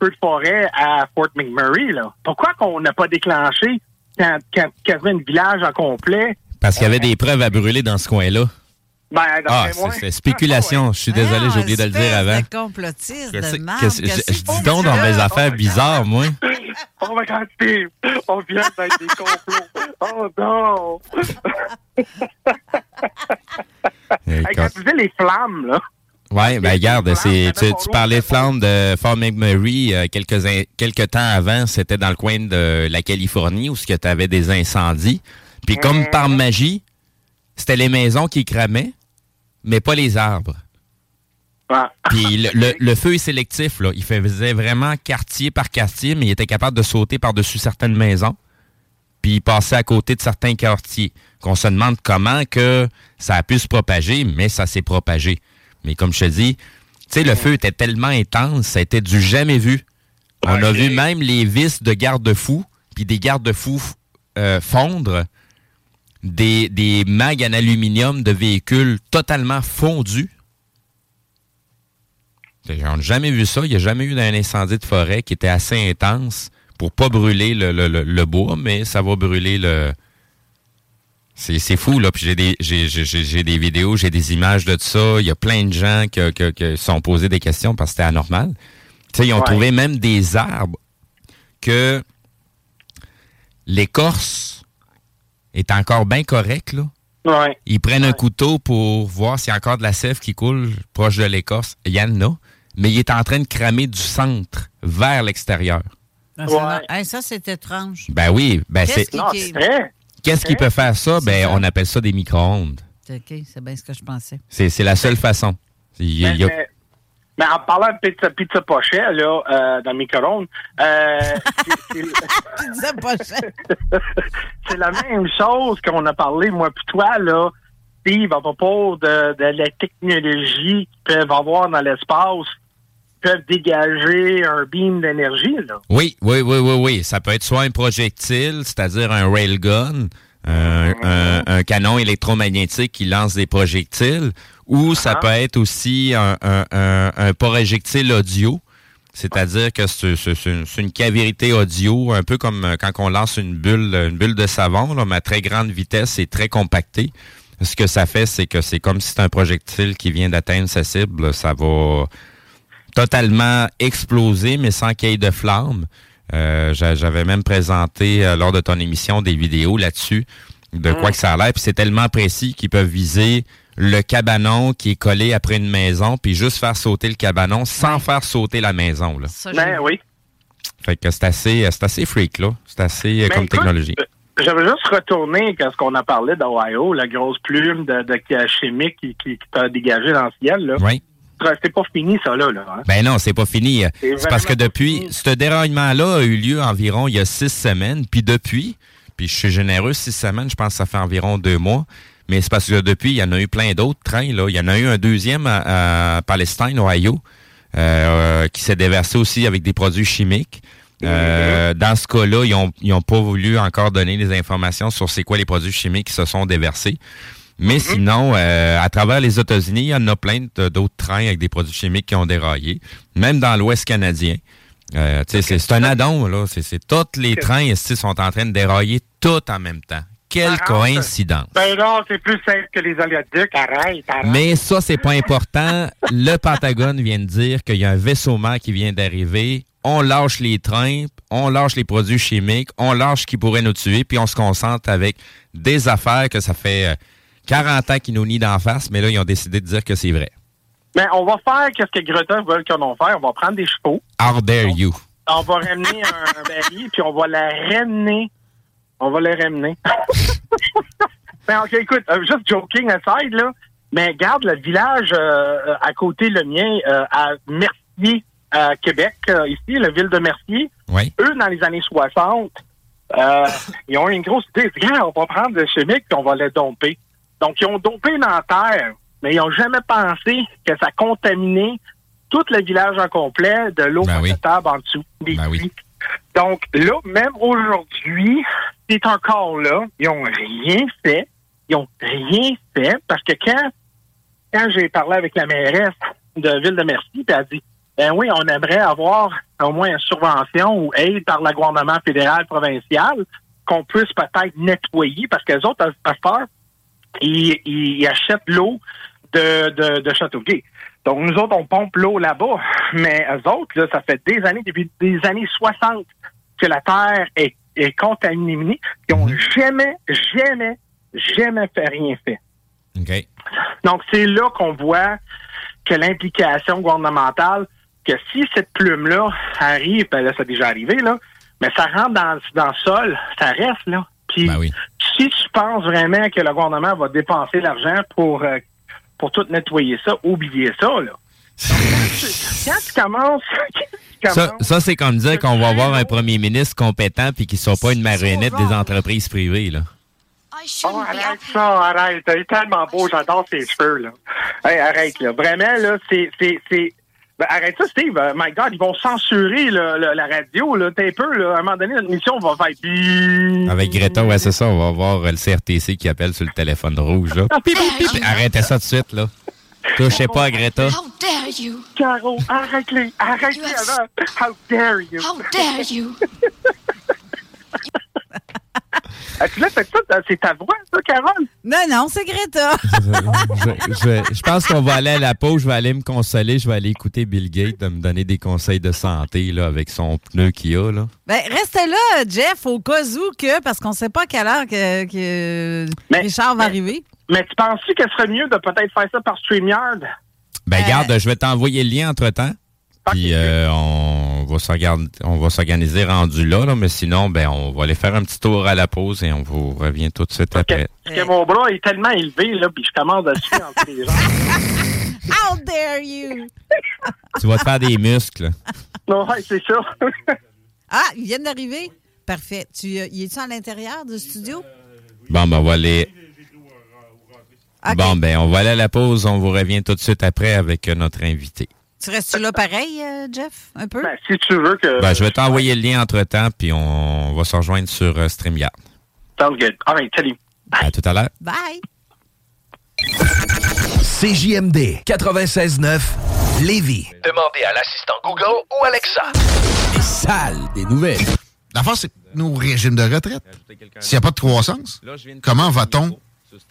feu de forêt à Fort McMurray, là. Pourquoi qu'on n'a pas déclenché quand, quand quasiment un village en complet? Parce qu'il y avait des preuves à brûler dans ce coin-là. Ben, Ah, c'est, c'est spéculation. Je suis désolé, j'ai oublié de le dire avant. Complotiste, de qu'est-ce je, dis donc dans mes affaires bizarres, moi? Oh my God, Steve! On vient d'être des complots! Oh non! Hey, quand tu dis les flammes, là, Oui, ben regarde, c'est, tu, tu parlais de flammes de Fort McMurray euh, quelques, in- quelques temps avant, c'était dans le coin de la Californie où tu avais des incendies. Puis comme par magie, c'était les maisons qui cramaient, mais pas les arbres. ouais. Puis le, le- le feu est sélectif, là. Il faisait vraiment quartier par quartier, mais il était capable de sauter par-dessus certaines maisons. Puis il passait à côté de certains quartiers. Qu'on se demande comment que ça a pu se propager, mais ça s'est propagé. Mais comme je te dis, sais, le feu était tellement intense, ça était du jamais vu. On a vu même les vis de garde-fous, puis des garde-fous euh, fondre, des, des mags en aluminium de véhicules totalement fondus. On n'a jamais vu ça. Il n'y a jamais eu d'un incendie de forêt qui était assez intense pour pas brûler le, le- le- le bois, mais ça va brûler le. C'est fou, là. Puis j'ai des, des vidéos, j'ai des images de ça. Il y a plein de gens qui qui- qui se sont posés des questions parce que c'était anormal. Tu sais, ils ont Ouais. trouvé même des arbres que l'écorce est encore bien correcte, là. Ouais. Ils prennent un couteau pour voir s'il y a encore de la sève qui coule proche de l'écorce. Il y en a, mais il est en train de cramer du centre vers l'extérieur. Ah, ça, hey, ça, c'est étrange. Ben oui, ben Qu'est-ce c'est. qui-. Qu'est-ce qui peut faire ça? Ben, ça. on appelle ça des micro-ondes. C'est OK, c'est bien ce que je pensais. C'est c'est la seule façon. Il il a- mais- mais en parlant de pizza, pizza pochet, là, euh, dans le micro-ondes, euh, c'est- la même chose qu'on a parlé, moi puis toi, là, Steve, à propos de, de la technologie qu'ils peuvent avoir dans l'espace, peuvent dégager un beam d'énergie, là. Oui, oui, oui, oui, oui. Ça peut être soit un projectile, c'est-à-dire un railgun, un, un- un canon électromagnétique qui lance des projectiles, ou ça peut être aussi un, un- un- un projectile audio, c'est-à-dire que c'est une, cavité audio, un peu comme euh, quand on lance une bulle, une bulle de savon, là, mais à très grande vitesse et très compactée. Ce que ça fait, c'est que c'est comme si c'est un projectile qui vient d'atteindre sa cible. Ça va totalement explosé, mais sans qu'il y ait de flammes. Euh, j'a- J'avais même présenté euh, lors de ton émission des vidéos là-dessus de quoi que ça a l'air. Puis c'est tellement précis qu'ils peuvent viser le cabanon qui est collé après une maison, puis juste faire sauter le cabanon sans faire sauter la maison. Là. Ça, Ben oui. Fait que c'est assez, c'est assez freak, là. C'est assez euh, Mais comme écoute, technologie. euh, J'avais juste retourné quand ce qu'on a parlé d'Ohio, la grosse plume de, de chimique qui, qui, qui t'a dégagé dans le ciel. Là. Oui. C'est pas fini, ça, là. là hein. Ben non, c'est pas fini. C'est C'est parce que depuis, fini. ce déraillement-là a eu lieu environ il y a six semaines, puis depuis, puis je suis généreux, six semaines, je pense que ça fait environ deux mois, mais c'est parce que depuis, il y en a eu plein d'autres trains. Là. Il y en a eu un deuxième à, à Palestine, Ohio, euh, qui s'est déversé aussi avec des produits chimiques. Euh, dans ce cas-là, ils ont, ils ont pas voulu encore donner les informations sur c'est quoi les produits chimiques qui se sont déversés. Mais sinon, euh, à travers les États-Unis, il y en a plein d'autres trains avec des produits chimiques qui ont déraillé, même dans l'Ouest canadien. Euh, tu sais, c'est- un addon, là. C'est c'est- tous les trains ici sont en train de dérailler tout en même temps? Quelle Arrête. coïncidence. Ben non, c'est plus simple que les oléoducs. Arrête, arrête. Mais ça, c'est pas important. Le Pentagone vient de dire qu'il y a un vaisseau mère qui vient d'arriver. On lâche les trains, on lâche les produits chimiques, on lâche ce qui pourrait nous tuer, puis on se concentre avec des affaires que ça fait euh, 40 ans qu'ils nous nient d'en face, mais là, ils ont décidé de dire que c'est vrai. Ben, on va faire qu'est-ce que Greta veut qu'on en fasse. On va prendre des chevaux. How dare you? On va ramener un, un baril, puis on va la ramener. On va la ramener. ben, OK, écoute, euh, juste joking aside, là. Mais garde le village euh, à côté, le mien, euh, à Mercier, à Québec, euh, ici, la ville de Mercier. Oui. Eux, dans les années 60, euh, ils ont eu une grosse idée. Regarde, on va prendre le chimique puis on va le domper. Donc, ils ont dompé dans la terre, mais ils n'ont jamais pensé que ça contaminait tout le village en complet de l'eau Ben oui. potable en dessous des Ben oui. Donc, là, même aujourd'hui, c'est encore là. Ils n'ont rien fait. Ils n'ont rien fait parce que quand, quand j'ai parlé avec la mairesse de Ville de Merci, elle a dit Ben oui, on aimerait avoir au moins une subvention ou aide par le gouvernement fédéral, provincial, qu'on puisse peut-être nettoyer, parce que les autres, à, heure, ils, ils achètent l'eau de, de, de Châteauguay. Donc, nous autres, on pompe l'eau là-bas. Mais eux autres, là, ça fait des années, depuis des années 60, que la terre est, est contaminée. Ils n'ont jamais, jamais, jamais fait rien fait. Donc, c'est là qu'on voit que l'implication gouvernementale, que si cette plume-là arrive, ben là, ça a déjà arrivé, là, mais ça rentre dans, dans le sol, ça reste, là. Puis, Ben oui. si tu penses vraiment que le gouvernement va dépenser l'argent pour, euh, pour tout nettoyer ça, oubliez ça, là. Quand tu commences... quand tu Ça, commences- ça c'est comme dire qu'on va avoir un premier ministre compétent puis qu'il ne soit pas une marionnette des entreprises privées, là. Oh, arrête ça, arrête. Il est tellement beau, j'adore ses cheveux, là. Hey, arrête, là. Vraiment, là, c'est, c'est, c'est, Ben, arrête ça, Steve. Euh, my God, ils vont censurer le- le- la radio. Là. T'es un peu, là. À un moment donné, notre mission va faire... Avec Greta, ouais, c'est ça. On va voir euh, le CRTC qui appelle sur le téléphone rouge. Là. Pip, pip, pip. Arrêtez ça tout de suite, là. Touchez pas à Greta. How dare you? Caro, arrête-les. Arrête-les avant. How dare you? How dare you? Ah, tu l'as fait ça? C'est ta voix, ça, Carole? Non, non, c'est Greta. je, je- je pense qu'on va aller à la pause, je vais aller me consoler, je vais aller écouter Bill Gates de me donner des conseils de santé là, avec son pneu qu'il a. Là. Ben, reste là, Jeff, au cas où que, parce qu'on sait pas à quelle heure que, que Richard va arriver. Mais tu penses-tu qu'elle serait mieux de peut-être faire ça par StreamYard? Ben, garde, je vais t'envoyer le lien entre-temps. Puis euh, on va s'organ- on va s'organiser rendu là, là, mais sinon, ben, on va aller faire un petit tour à la pause et on vous revient tout de suite après. Parce que mon bras est tellement élevé, là, puis je commence à suivre entre les gens. How dare you? Tu vas te faire des muscles. Non, ouais, c'est ça. Ah, ils viennent d'arriver? Parfait. Tu, euh, y es-tu à l'intérieur du studio? Bon, ben, on va aller. Bon, ben, on va aller à la pause. On vous revient tout de suite après avec euh, notre invité. Tu restes là pareil, euh, Jeff? Un peu? Ben, si tu veux que... Ben, je vais t'envoyer le lien entre-temps, puis on va se rejoindre sur euh, StreamYard. Sounds good. All right, salut. À tout à l'heure. Bye! CJMD 96.9 Lévis. Demandez à l'assistant Google ou Alexa. Les salles des nouvelles. L'affaire, c'est nos régimes de retraite. S'il n'y a pas de croissance, comment va-t-on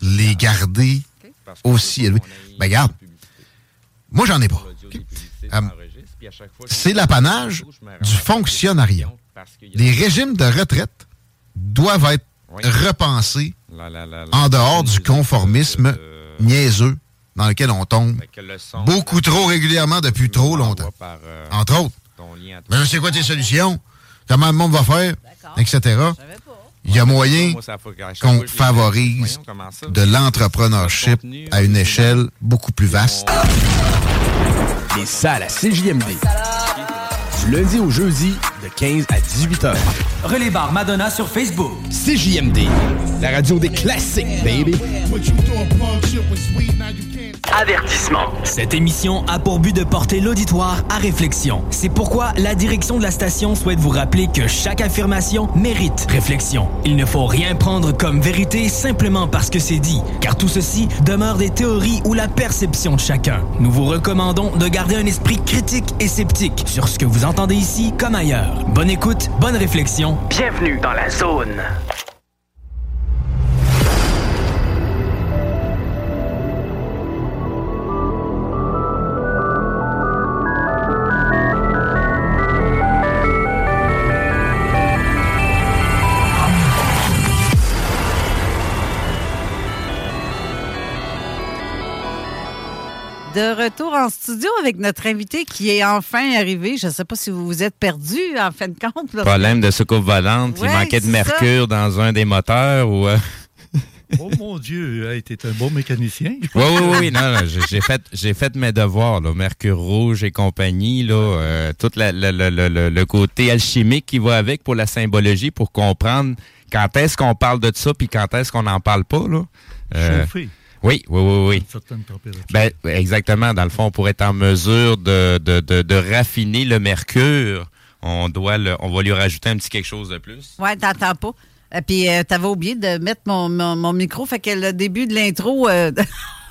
les garder aussi élevés? Ben, regarde, moi, j'en ai pas. Euh, c'est l'apanage du fonctionnariat. Les régimes de retraite doivent être repensés en dehors du conformisme niaiseux dans lequel on tombe beaucoup trop régulièrement depuis trop longtemps. Entre autres. Mais c'est quoi tes solutions? Comment le monde va faire? Etc. Il y a moyen qu'on favorise de l'entrepreneurship à une échelle beaucoup plus vaste. Les salles à CJMD. Du lundi au jeudi, de 15 à 18 heures. Relais Bar Madonna sur Facebook. CJMD, la radio des classiques, baby. Avertissement. Cette émission a pour but de porter l'auditoire à réflexion. C'est pourquoi la direction de la station souhaite vous rappeler que chaque affirmation mérite réflexion. Il ne faut rien prendre comme vérité simplement parce que c'est dit, car tout ceci demeure des théories ou la perception de chacun. Nous vous recommandons de garder un esprit critique et sceptique sur ce que vous entendez ici comme ailleurs. Bonne écoute, bonne réflexion. Bienvenue dans la zone. De retour en studio avec notre invité qui est enfin arrivé. Je ne sais pas si vous vous êtes perdu en fin de compte. là. Problème de soucoupe volante, Ouais, il manquait de mercure dans un des moteurs ou. euh, Oh mon Dieu, hey, t'es un bon mécanicien. Oui, oui, oui, oui, non, non, j'ai- fait, j'ai fait mes devoirs, là, Mercure rouge et compagnie, là, euh, tout la- la- la- la- la- le côté alchimique qui va avec pour la symbologie, pour comprendre quand est-ce qu'on parle de ça, puis quand est-ce qu'on n'en parle pas, là. Euh, Chauffer. Oui, oui, oui, oui. Ben, exactement. Dans le fond, pour être en mesure de, de, de, de raffiner le mercure, on doit le, on va lui rajouter un petit quelque chose de plus. Ouais, t'entends pas. Et puis, euh, t'avais oublié de mettre mon, mon, mon micro, fait que le début de l'intro, euh,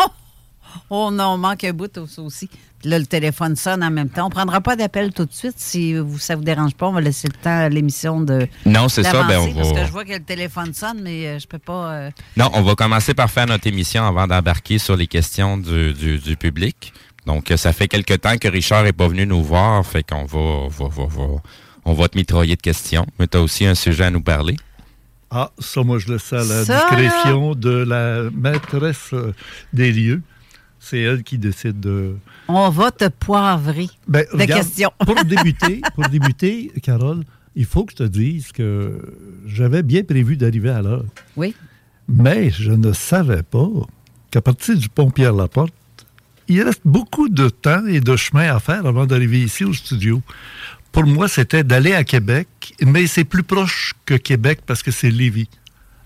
oh non, on manque un bout aussi. Puis là, le téléphone sonne en même temps. On prendra pas d'appel tout de suite si vous, ça vous dérange pas. On va laisser le temps à l'émission de. Non, c'est ça, ben, Parce que je vois que le téléphone sonne, mais euh, je peux pas. euh, Non, on va commencer par faire notre émission avant d'embarquer sur les questions du, du, du public. Donc, euh, ça fait quelque temps que Richard est pas venu nous voir, fait qu'on va, va, va, va- on va te mitrailler de questions. Mais tu as aussi un sujet à nous parler. Ah, ça, moi, je laisse ça à la Ça, discrétion de la maîtresse des lieux. C'est elle qui décide de. On va te poivrer Ben, de regarde, questions. Pour débuter, pour débuter, Carole, il faut que je te dise que j'avais bien prévu d'arriver à l'heure. Oui. Mais je ne savais pas qu'à partir du pont Pierre-Laporte, il reste beaucoup de temps et de chemin à faire avant d'arriver ici au studio. Pour moi, c'était d'aller à Québec, mais c'est plus proche que Québec parce que c'est Lévis.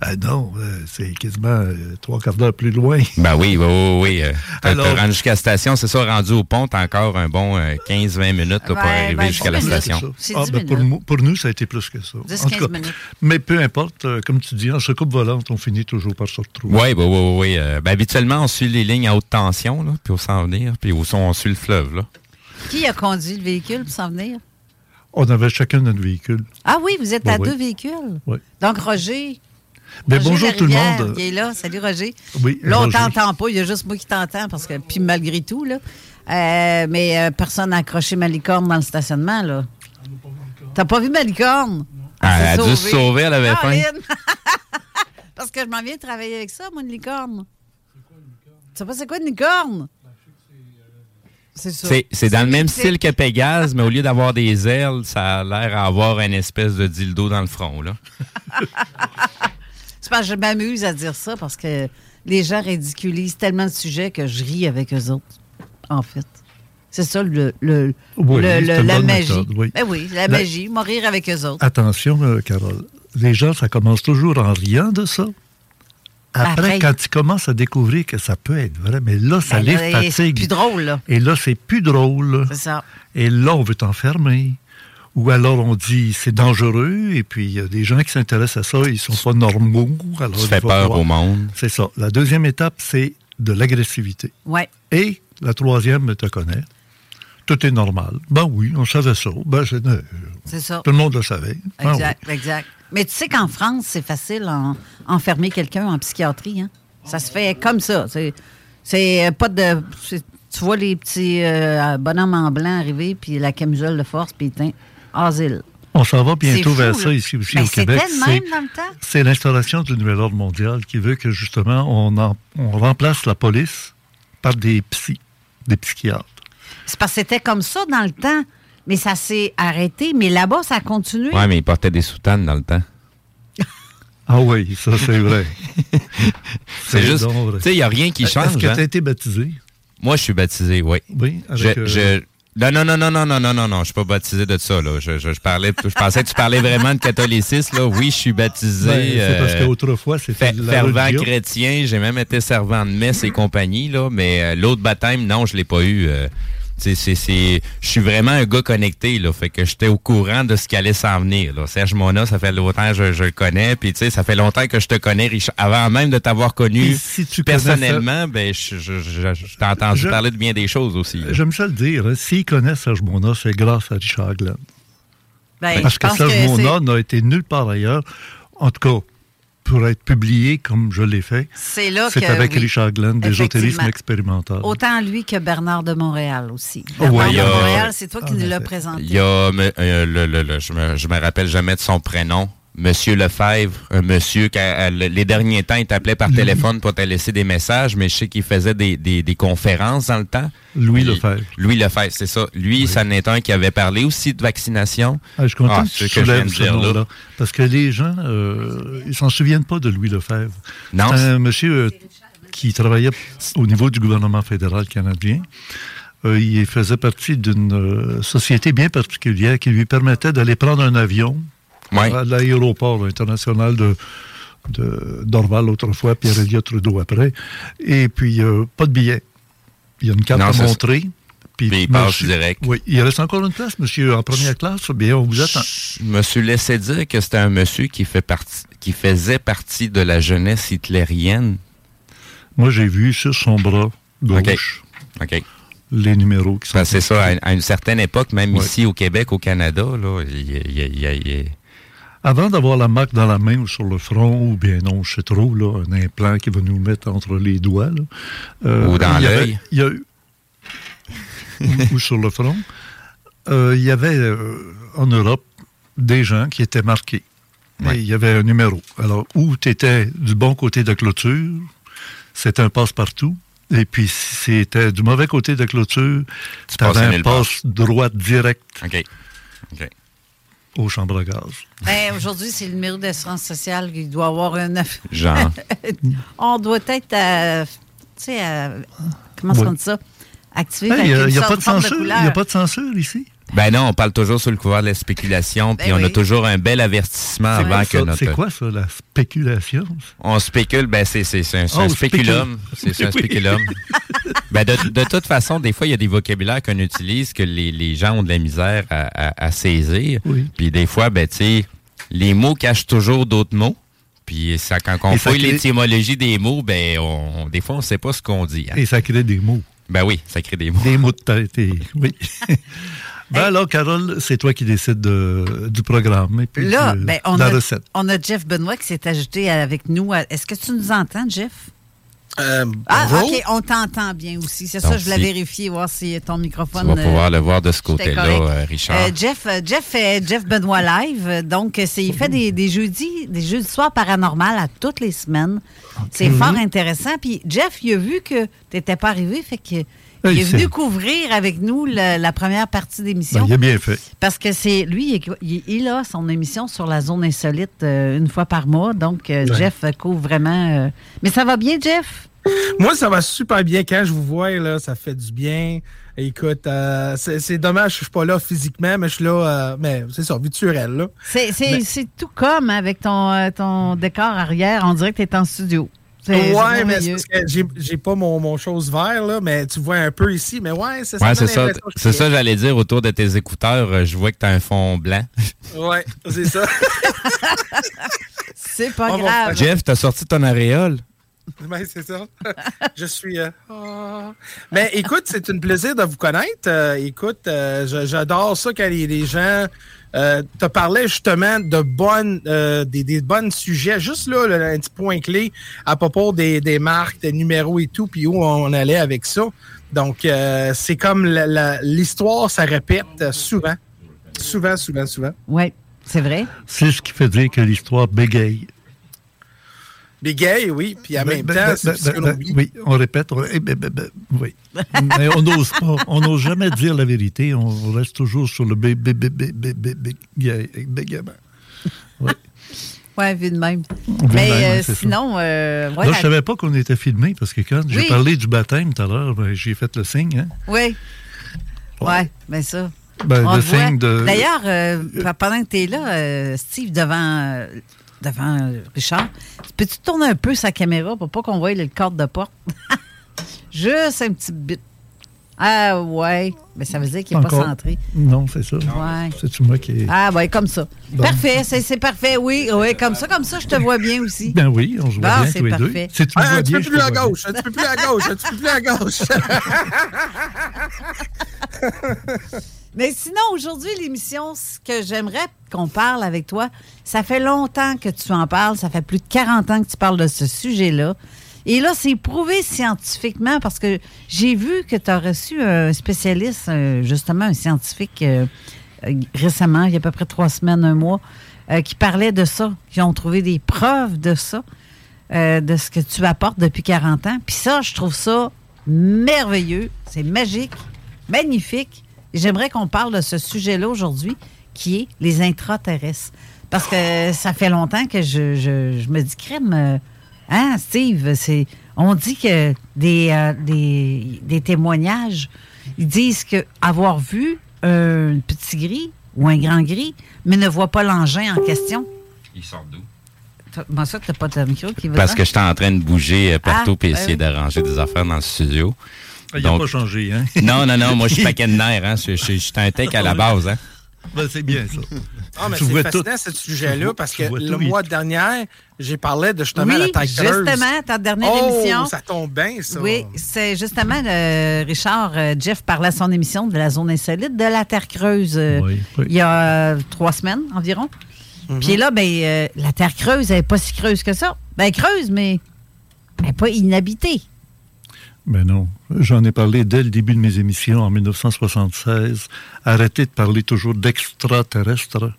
Ah non, euh, c'est quasiment euh, trois quarts d'heure plus loin. Ben oui, oui, oui. oui. Euh, Alors- rendu jusqu'à la station, c'est ça, rendu au pont, t'as encore un bon euh, 15-20 minutes là, pour Ouais, arriver ben, jusqu'à la minutes, station. Ah, 10 ben, pour, minutes. nous, pour nous, ça a été plus que ça. 10, En tout 15 cas, minutes. Mais peu importe, euh, comme tu dis, en soucoupe volante, on finit toujours par se retrouver. Oui, oui, oui, oui. euh, ben, habituellement, on suit les lignes à haute tension, là, puis au s'en venir, puis au son, on suit le fleuve. Là. Qui a conduit le véhicule pour s'en venir? On avait chacun notre véhicule. Ah oui, vous êtes Ben à oui. deux véhicules. Oui. Donc, Roger. Ben, bonjour tout le monde. Il est là. Salut, Roger. Oui, Là, on t'entend pas. Il y a juste moi qui t'entends, parce que, puis malgré tout, là. Euh, mais euh, personne n'a accroché ma licorne dans le stationnement, là. T'as pas vu ma licorne? Ah, elle a dû se sauver, elle avait faim. Parce que je m'en viens travailler avec ça, moi, une licorne. Tu sais pas c'est quoi une licorne? C'est ça. C'est, c'est dans le même C'est- style que Pégase, mais au lieu d'avoir des ailes, ça a l'air à avoir une espèce de dildo dans le front. Là. C'est parce que je m'amuse à dire ça parce que les gens ridiculisent tellement le sujet que je ris avec eux autres, en fait. C'est ça le, le, Oui, le- c'est le- une la magie. méthode, oui. Ben oui, la La- magie, mourir avec eux autres. Attention, euh, Carole. Les gens, ça commence toujours en riant de ça. Après, Après, quand ils commencent à découvrir que ça peut être vrai, mais là, ça Ben les là, c'est fatigue. plus drôle, là. Et là, c'est plus drôle. C'est ça. Et là, on veut t'enfermer. Ou alors, on dit c'est dangereux. Et puis, il y a des gens qui s'intéressent à ça, ils sont pas normaux. Alors, fais va peur au monde. C'est ça. La deuxième étape, c'est de l'agressivité. Ouais. Et la troisième, je te connais. Tout est normal. Ben oui, on savait ça. Ben, c'est, euh, C'est ça. tout le monde le savait. Ben oui. Exact, exact. Mais tu sais qu'en France, c'est facile en, enfermer quelqu'un en psychiatrie. Hein? Ça se fait comme ça. C'est, c'est pas de. tu vois les petits euh, bonhommes en blanc arriver, puis la camisole de force, puis tiens, asile. On s'en va bientôt vers ça ici aussi Ben, au Québec. C'était de même dans le temps. c'est l'instauration du nouvel ordre mondial qui veut que justement on, en- on remplace la police par des psys, des psychiatres. C'est parce que c'était comme ça dans le temps. Mais ça s'est arrêté. Mais là-bas, ça a continué. Ouais, mais il portait des soutanes dans le temps. Ah oui, ça c'est vrai. C'est juste, tu sais, il n'y a rien qui Est-ce change. que hein. tu as été baptisé? Moi, je suis baptisé, oui. Oui, Je, euh, je- Non, non, non, non, non, non, non, non, non, je suis pas baptisé de ça, là. Je, je, je parlais, je pensais que tu parlais vraiment de catholicisme, là. Oui, je suis baptisé. Ben, c'est parce euh, qu'autrefois, c'était fervent religion. chrétien, j'ai même été servant de messe et compagnie, là, mais euh, l'autre baptême, non, je l'ai pas eu. euh, c'est, c'est, c'est- je suis vraiment un gars connecté, là, fait que j'étais au courant de ce qui allait s'en venir. Là. Serge Mona, ça fait longtemps que je, je le connais, puis tu sais, ça fait longtemps que je te connais, Richard. Avant même de t'avoir connu si tu personnellement, ben, je, je, je- je t'ai entendu Je- parler de bien des choses aussi. J'aime ça le dire. hein, S'ils connaissent Serge Mona, c'est grâce à Richard Glenn. Ben, Parce que Serge que Mona n'a été nulle part ailleurs. En tout cas, pour être publié comme je l'ai fait, C'est là c'est que, avec oui, Richard Glenn d'ésotérisme effectivement. expérimental. Autant lui que Bernard de Montréal aussi. Oh, Bernard ouais, de a- Montréal, c'est toi qui nous l'as présenté. Il y a, euh, le, le- le- je, me, je me rappelle jamais de son prénom. Monsieur Lefebvre, un monsieur qui, a- le- les derniers temps, il t'appelait par téléphone pour te laisser des messages, mais je sais qu'il faisait des, des- des conférences dans le temps. Louis Lefebvre. Louis Lefebvre, c'est ça. Lui, ça n'est un qui avait parlé aussi de vaccination. Ah, je suis content Ah, que tu soulèves ce là. nom-là. Parce que les gens, euh, ils s'en souviennent pas de Louis Lefebvre. Non. C'est un monsieur euh, qui travaillait au niveau du gouvernement fédéral canadien. Euh, il faisait partie d'une euh, société bien particulière qui lui permettait d'aller prendre un avion Ouais. à l'aéroport international de de- d'Orval autrefois, Pierre Elliott Trudeau après. Et puis, euh, pas de billet. Il y a une carte Non, à montrer. Puis, Puis il passe direct. Oui, il reste encore une place, monsieur, en première classe. Bien, on vous attend. Je me suis laissé dire que c'était un monsieur qui, fait partie, qui faisait partie de la jeunesse hitlérienne. Moi, j'ai vu sur son bras gauche les numéros qui sont. Ben, c'est ça, à, à une certaine époque, même Ouais. ici au Québec, au Canada, là, il y a- Avant d'avoir la marque dans la main ou sur le front, ou bien non, je sais trop, là, un implant qui va nous mettre entre les doigts. là, euh, Ou dans l'œil. il y a eu- ou, ou sur le front. Euh, il y avait euh, en Europe des gens qui étaient marqués. Et il y avait un numéro. Alors, où tu étais du bon côté de la clôture, c'était un passe-partout. Et puis, si c'était du mauvais côté de la clôture, tu avais un passe droite direct OK. OK. Aux chambres à gaz. Ben, Aujourd'hui, c'est le numéro d'assurance sociale qui doit avoir un. Genre. on doit être à. Tu sais, à- comment Oui. on dit ça? Activé Il avec n'y a, une y a sorte- pas de forme censure. Il n'y a pas de censure ici. Ben non, on parle toujours sur le couvert de la spéculation, puis Ben on a toujours un bel avertissement avant quoi que notre... C'est quoi ça, la spéculation? On spécule, ben c'est un, c'est un Oh, spéculum. C'est un spéculum. ben de, de toute façon, des fois, il y a des vocabulaires qu'on utilise que les, les gens ont de la misère à, à- à saisir. Oui. Puis des fois, ben tu sais, les mots cachent toujours d'autres mots. Puis ça, quand on fouille l'étymologie des mots, ben on, des fois, on ne sait pas ce qu'on dit. hein. Et ça crée des mots. Ben oui, ça crée des mots. Des mots de tête. et- Oui. ben alors, Carole, c'est toi qui décides de- du programme et puis Là, de, ben, on, la a, recette. on a Jeff Benoît qui s'est ajouté avec nous. Est-ce que tu nous entends, Jeff? Euh, Ah, bonjour. OK, on t'entend bien aussi. C'est ça, je voulais si- vérifier, voir si ton microphone. Tu vas euh, pouvoir le voir de ce côté-là, euh, Richard. Euh, Jeff, euh, Jeff fait Jeff Benoît Live. euh, Donc, euh, il fait des, des jeudis, des jeudis soirs paranormal à toutes les semaines. C'est fort intéressant. Puis, Jeff, il a vu que tu n'étais pas arrivé, fait que. Il est venu couvrir avec nous la, la première partie d'émission. Ben, il a bien fait. Parce que c'est lui, il, a son émission sur la zone insolite euh, une fois par mois. Donc, euh, Ouais. Jeff euh, couvre vraiment. euh, Mais ça va bien, Jeff? Moi, ça va super bien. Quand je vous vois, là, ça fait du bien. Écoute, euh, c'est dommage que je suis pas là physiquement, mais je suis là, euh, mais c'est ça, virtuel. C'est, tout comme avec ton, euh, ton décor arrière. On dirait que tu es en studio. Ouais, mais c'est merveilleux. parce que j'ai- pas mon, mon chose vert, là, mais tu vois un peu ici, mais ouais, c'est ça. Ouais, me c'est ça. C'est ça, j'allais dire autour de tes écouteurs. euh, Je vois que tu as un fond blanc. Ouais, c'est ça. C'est pas grave. Jeff, t'as sorti ton aréole. Ben, c'est ça. je suis. euh, ah. Mais écoute, c'est un plaisir de vous connaître. Euh, écoute, euh, j'adore ça quand les, les gens euh, te parlaient justement de bonnes, euh, des, des bonnes sujets. Juste là, là, un petit point clé à propos des, des marques, des numéros et tout, puis où on allait avec ça. Donc, euh, c'est comme la- la- l'histoire, ça répète souvent. Souvent, souvent, souvent. Oui, c'est vrai. C'est ce qui fait dire que l'histoire bégaye. Gays, oui, puis en Ben, même ben, temps, ben, c'est ben, ce que ben, l'on oublie. Oui, on répète. on- eh, ben, ben, ben, oui. Mais on n'ose pas. On n'ose jamais dire la vérité. On reste toujours sur le bé- bé- bé- bé- bé- bé- bégaye- bégaiement. Oui. Oui, vu de même. Vu de Mais euh, sinon, euh, ouais, Là, je savais pas qu'on était filmé parce que quand Oui. j'ai parlé du baptême tout à l'heure, ben, j'ai fait le signe. Hein? Oui. Oui, mais ça. Ben, le signe de- D'ailleurs, euh, pendant que tu es là, euh, Steve, devant, euh, devant euh, Richard, peux-tu tourner un peu sa caméra pour pas qu'on voie le cadre de porte? Juste un petit bit. Ah, ouais. Mais ça veut dire qu'il n'est pas centré. Non, c'est ça. Ouais. C'est moi qui. Ah, ouais, comme ça. Bon. Parfait, c'est c'est parfait. Oui, oui, comme ça, comme ça, je te vois bien aussi. Ben oui, on se voit Bon, bien c'est tous les deux. parfait. Si tu me Ah, vois un petit bien, peu je plus à gauche, un petit peu plus à gauche, un petit peu plus à gauche. Mais sinon, aujourd'hui, l'émission, ce que j'aimerais qu'on parle avec toi, ça fait longtemps que tu en parles, ça fait plus de 40 ans que tu parles de ce sujet-là. Et là, c'est prouvé scientifiquement parce que j'ai vu que tu as reçu un spécialiste, justement un scientifique, euh, euh, récemment, il y a à peu près trois semaines, un mois, euh, qui parlait de ça, qui ont trouvé des preuves de ça, de ce que tu apportes depuis 40 ans. Puis ça, je trouve ça merveilleux, c'est magique, magnifique. J'aimerais qu'on parle de ce sujet-là aujourd'hui, qui est les intraterrestres. Parce que ça fait longtemps que je, je- je me dis, crème, euh, hein, Steve, c'est, on dit que des, euh, des, des témoignages, ils disent que avoir vu un petit gris ou un grand gris, mais ne voit pas l'engin en question. Il sort d'où? Comment ça, t'as pas de micro qui va Parce que j'étais en train de bouger euh, partout Ah, puis ben essayer oui. d'arranger des affaires dans le studio. Ah, Il n'a pas changé, hein? Non, non, non, moi je suis paquet de nerfs, hein. Je, je- je suis un tech à la base, hein. Ben, c'est bien ça. Ah, mais c'est fascinant, tout. ce sujet-là, parce que le tout, mois dernier, j'ai parlé de justement la Oui, taille creuse. justement, ta dernière oh, émission. ça tombe bien, ça. Oui, c'est justement euh, Richard, euh, Jeff parlait à son émission de la zone insolite de la Terre creuse euh, Oui, oui. il y a euh, trois semaines environ. Mhm. Puis là, ben, euh, la Terre creuse, elle n'est pas si creuse que ça. Ben, elle est creuse, mais elle n'est pas inhabitée. Ben non. J'en ai parlé dès le début de mes émissions en 1976. Arrêtez de parler toujours d'extraterrestres,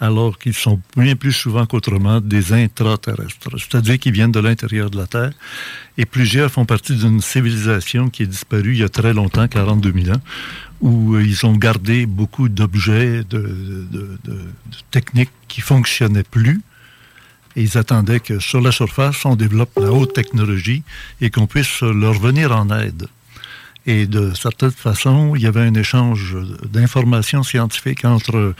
alors qu'ils sont bien plus souvent qu'autrement des intraterrestres, c'est-à-dire qu'ils viennent de l'intérieur de la Terre. Et plusieurs font partie d'une civilisation qui est disparue il y a très longtemps, 42 000 ans, où euh, ils ont gardé beaucoup d'objets, de, de- techniques qui fonctionnaient plus. Ils attendaient que sur la surface, on développe la haute technologie et qu'on puisse leur venir en aide. Et de certaine façon, il y avait un échange d'informations scientifiques entre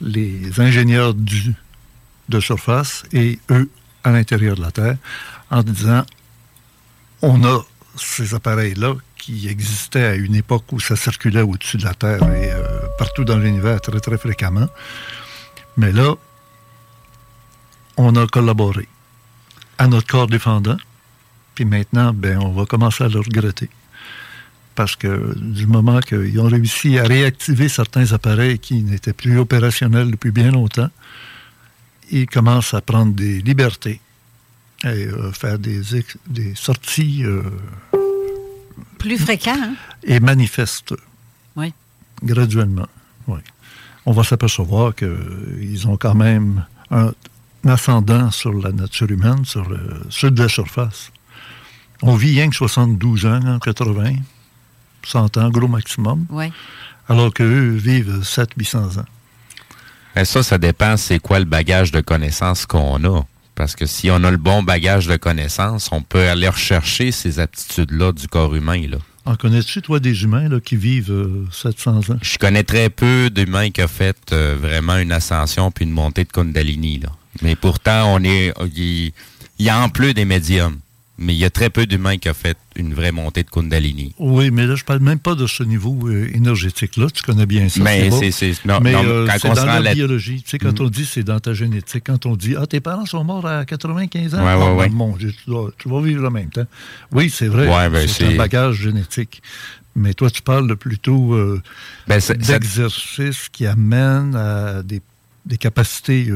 les ingénieurs de surface et eux à l'intérieur de la Terre en disant on a ces appareils-là qui existaient à une époque où ça circulait au-dessus de la Terre et euh, partout dans l'univers très très fréquemment. Mais là, on a collaboré à notre corps défendant, puis maintenant, ben, on va commencer à le regretter. Parce que du moment qu'ils ont réussi à réactiver certains appareils qui n'étaient plus opérationnels depuis bien longtemps, ils commencent à prendre des libertés et euh, faire des, ex- des sorties euh, Plus fréquent, hein? et manifestes Oui. graduellement. Oui. On va s'apercevoir qu'ils ont quand même un ascendant sur la nature humaine, sur le, ceux de la surface. On vit rien que 72 ans, hein, 80, 100 ans, gros maximum, Oui. alors qu'eux vivent 700-800 ans. Mais ça, ça dépend c'est quoi le bagage de connaissances qu'on a. Parce que si on a le bon bagage de connaissances, on peut aller rechercher ces aptitudes-là du corps humain. Là. En connais-tu, toi, des humains là, qui vivent euh, 700 ans? Je connais très peu d'humains qui ont fait euh, vraiment une ascension puis une montée de Kundalini. Là. Mais pourtant, on est, il, y a en plus des médiums. Mais il y a très peu d'humains qui ont fait une vraie montée de Kundalini. Oui, mais là, je parle même pas de ce niveau euh, énergétique-là. Tu connais bien ça. Mais bon. c'est- c'est- non, mais non, euh, quand c'est on dans la biologie. Tu sais, quand Mhm. on dit c'est dans ta génétique, quand on dit Ah, tes parents sont morts à 95 ans, Ouais, Ah, ouais, ben, ouais. Dieu, tu, dois- tu vas vivre en même temps. Oui, c'est vrai. Ben, c'est un bagage génétique. Mais toi, tu parles plutôt euh, Ben, ça- d'exercices qui amènent à des, des capacités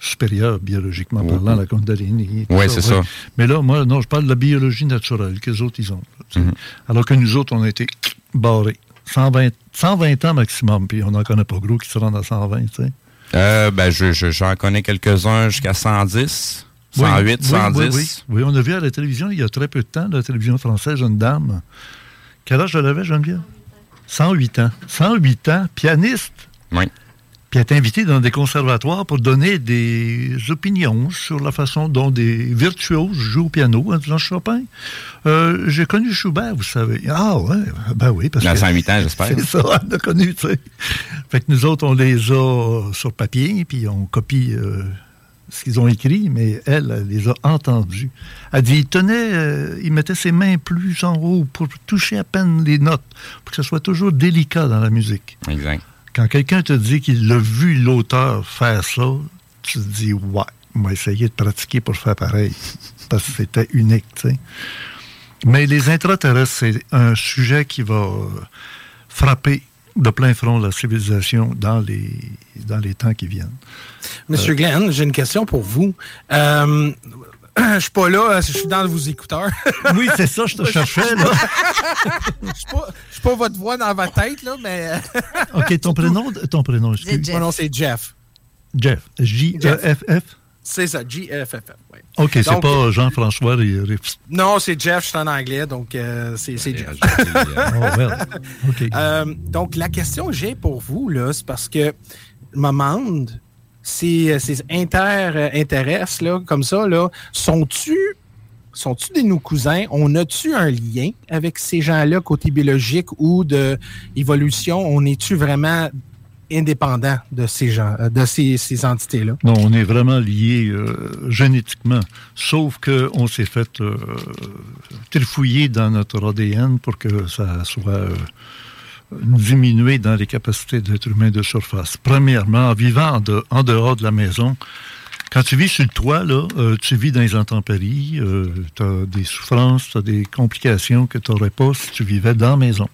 supérieures biologiquement parlant, la Kundalini. Ouais, c'est ça. Mais là, moi, non, je parle de la biologie naturelle que les autres, ils ont. là. Mhm. Alors que nous autres, on a été barrés. 120, 120 ans maximum, puis on n'en connaît pas gros qui se rendent à 120, tu sais. Euh, ben, je, je- j'en connais quelques-uns jusqu'à 110, Oui, 108, oui, 110. Oui, oui. Oui, on a vu à la télévision, il y a très peu de temps, la télévision française, une dame. Quel âge elle avait, Geneviève? 108 ans. 108 ans, pianiste. Oui. Puis elle est invitée dans des conservatoires pour donner des opinions sur la façon dont des virtuoses jouent au piano en disant Chopin. euh, J'ai connu Schubert, vous savez. Ah ouais, ben oui. Parce Dans que 108 ans, j'espère. C'est ça, elle l'a connu, tu sais. Fait que nous autres, on les a sur papier, puis on copie euh, ce qu'ils ont écrit, mais elle, elle les a entendus. Elle dit, il tenait, euh, il mettait ses mains plus en haut pour toucher à peine les notes, pour que ce soit toujours délicat dans la musique. Exact. Quand quelqu'un te dit qu'il l'a vu l'auteur faire ça, tu te dis, ouais, on va essayer de pratiquer pour faire pareil, parce que c'était unique, tu sais. Mais les intraterrestres, c'est un sujet qui va frapper de plein front la civilisation dans les, dans les temps qui viennent. Monsieur Euh, Glenn, j'ai une question pour vous. Euh, je suis pas là, je suis dans vos écouteurs. Oui, c'est ça, je te cherchais, là. Je suis pas, pas votre voix dans votre tête, là, mais. OK, ton prénom, ton prénom, excuse. Mon nom, c'est Jeff. Jeff. J-E-F-F. C'est ça, J-F-F. Oui. OK, c'est pas Jean-François Non, c'est Jeff, je suis en anglais, donc euh, c'est c'est Jeff. Oh, well. OK. Euh, donc, la question que j'ai pour vous, là, c'est parce que je me demande, ces, ces inter-intéresse, là, comme ça, là, sont-tu sont-tu des nos cousins? On a-tu un lien avec ces gens-là, côté biologique ou de évolution? On est-tu vraiment indépendant de ces gens, euh, de ces, ces entités-là? Non, on est vraiment liés euh, génétiquement, sauf qu'on s'est fait euh, trifouiller dans notre ADN pour que ça soit euh, diminué dans les capacités d'être humain de surface. Premièrement, en vivant en, de- en dehors de la maison, quand tu vis sur le toit, euh, tu vis dans les intempéries, tu as des souffrances, tu as des complications que tu n'aurais pas si tu vivais dans la maison.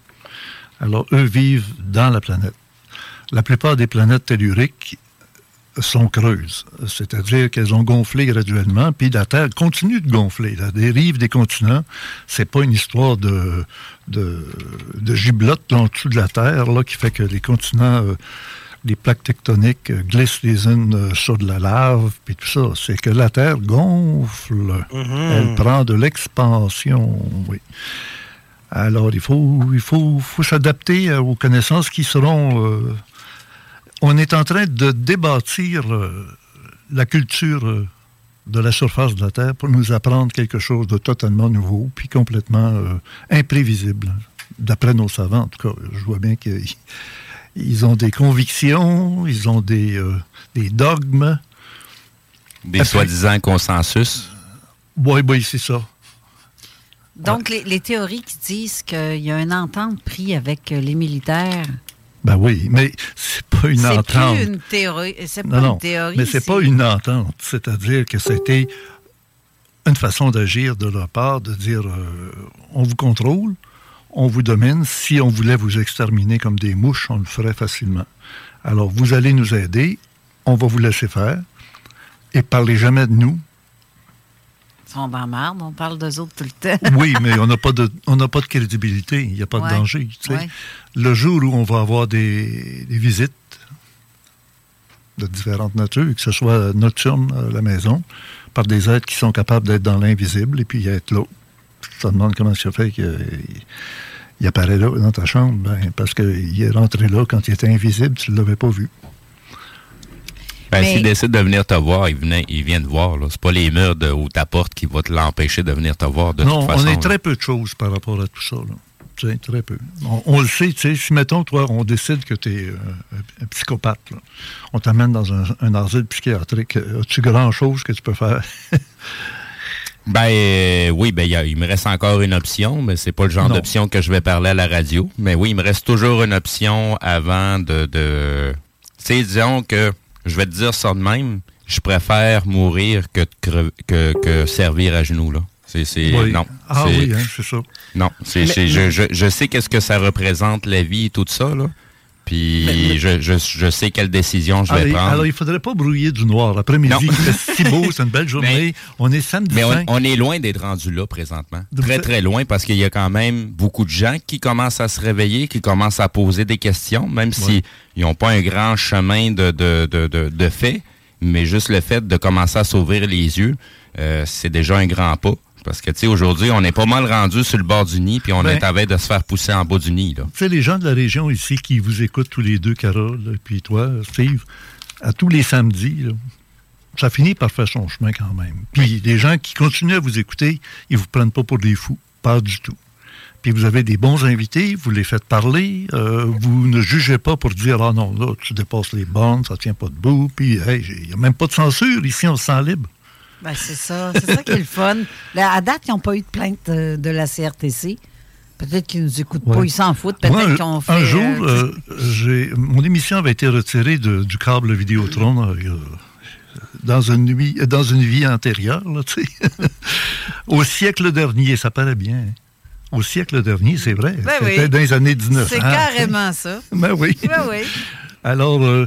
Alors, eux vivent dans la planète. La plupart des planètes telluriques sont creuses, c'est-à-dire qu'elles ont gonflé graduellement, puis la Terre continue de gonfler. La dérive des continents, c'est pas une histoire de, de, de giblotte en dessous de la Terre là, qui fait que les continents, euh, les plaques tectoniques euh, glissent les unes euh, sur de la lave, puis tout ça. C'est que la Terre gonfle. Elle prend de l'expansion, oui. Alors, il faut, il faut, faut s'adapter aux connaissances qui seront... on est en train de débâtir euh, la culture euh, de la surface de la Terre pour nous apprendre quelque chose de totalement nouveau, puis complètement euh, imprévisible. d'après nos savants, en tout cas, je vois bien qu'ils ont des convictions, ils ont des, euh, des dogmes. Des soi-disant consensus. Oui, oui, c'est ça. Donc, les, les, théories qui disent qu'il y a une entente prise avec les militaires. Ben oui, mais c'est pas une entente. C'est une théorie. C'est pas non, une théorie. Mais c'est pas une entente. C'est-à-dire que c'était une façon d'agir de leur part, de dire euh, on vous contrôle, on vous domine. Si on voulait vous exterminer comme des mouches, on le ferait facilement. Alors, vous allez nous aider, on va vous laisser faire, et parlez jamais de nous, sont dans marde, on parle d'eux autres tout le temps. oui, mais on n'a pas, de, pas de crédibilité, il n'y a pas de danger. Le jour où on va avoir des, visites de différentes natures, que ce soit nocturne à la maison, par des êtres qui sont capables d'être dans l'invisible et puis être là. Ça demande comment ça fait qu'il apparaît là dans ta chambre. Ben, parce qu'il est rentré là quand il était invisible, tu ne l'avais pas vu. Ben, S'il décide de venir te voir, il, venait, il vient te voir. Ce pas les murs de, ou ta porte qui vont te l'empêcher de venir te voir. De non, toute façon, on est très peu de choses par rapport à tout ça. très peu. On, le sait, tu sais, si, mettons, toi, on décide que tu es euh, un psychopathe, on t'amène dans un, un, asile psychiatrique, as-tu grand-chose que tu peux faire? Ben euh, oui, ben il me reste encore une option, mais c'est pas le genre d'option que je vais parler à la radio. Mais oui, il me reste toujours une option avant de, de... tu sais, disons que je vais te dire ça de même, je préfère mourir que, que, que servir à genoux, là. C'est, non. Ah oui, hein, c'est ça. Non, c'est, je, je, je, sais qu'est-ce que ça représente, la vie et tout ça, là. Puis je, je, je, sais quelle décision je vais prendre. Alors, il ne faudrait pas brouiller du noir. Après-midi, fait si beau, c'est une belle journée. on est samedi Mais on, est loin d'être rendu là présentement. très, très loin parce qu'il y a quand même beaucoup de gens qui commencent à se réveiller, qui commencent à poser des questions, même s'ils n'ont pas un grand chemin de, de, de, de, de fait. Mais juste le fait de commencer à s'ouvrir les yeux, euh, c'est déjà un grand pas. Parce que, tu sais, aujourd'hui, on est pas mal rendu sur le bord du nid, puis on ben, est à veille de se faire pousser en bas du nid. Tu sais, les gens de la région ici qui vous écoutent tous les deux, Carole, puis toi, Steve, à tous les samedis, ça finit par faire son chemin quand même. Puis les gens qui continuent à vous écouter, ils vous prennent pas pour des fous. Pas du tout. Puis vous avez des bons invités, vous les faites parler, euh, vous ne jugez pas pour dire Ah non, là, tu dépasses les bornes, ça tient pas debout, puis il n'y a même pas de censure, ici on se sent libre. Ben, c'est ça. C'est ça qui est le fun. à date, ils n'ont pas eu de plainte de, la CRTC. Peut-être qu'ils ne nous écoutent pas, ils s'en foutent. Peut-être qu'ils ont fait. Un jour, euh, euh, mon émission avait été retirée du câble Vidéotron euh, dans, une nuit, dans une vie antérieure, là, Au siècle dernier, ça paraît bien. Au siècle dernier, c'est vrai. Ben C'était dans les années 1900. C'est carrément ça. Ben oui. Ben oui. Alors,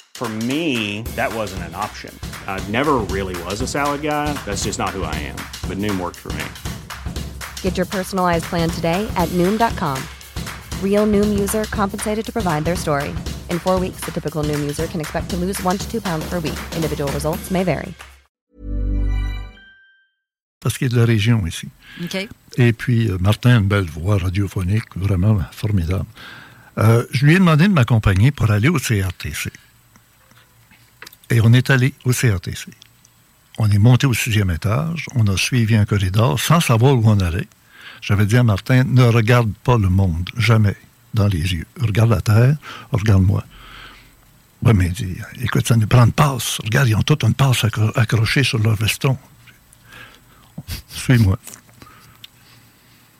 For me, that wasn't an option. I never really was a salad guy. That's just not who I am. But Noom worked for me. Get your personalized plan today at Noom.com. Real Noom user compensated to provide their story. In four weeks, the typical Noom user can expect to lose one to two pounds per week. Individual results may vary. Parce qu'il est de la région ici. OK. Et puis, euh, Martin a une belle voix radiophonique, vraiment formidable. Euh, je lui ai demandé de m'accompagner pour aller au CRTC. Et on est allé au CRTC. On est monté au sixième étage, on a suivi un corridor sans savoir où on allait. J'avais dit à Martin, ne regarde pas le monde, jamais, dans les yeux. Regarde la terre, regarde-moi. Oui, mais il dit, écoute, ça nous prend une passe. Regarde, ils ont toute une passe accrochée sur leur veston. Suis-moi.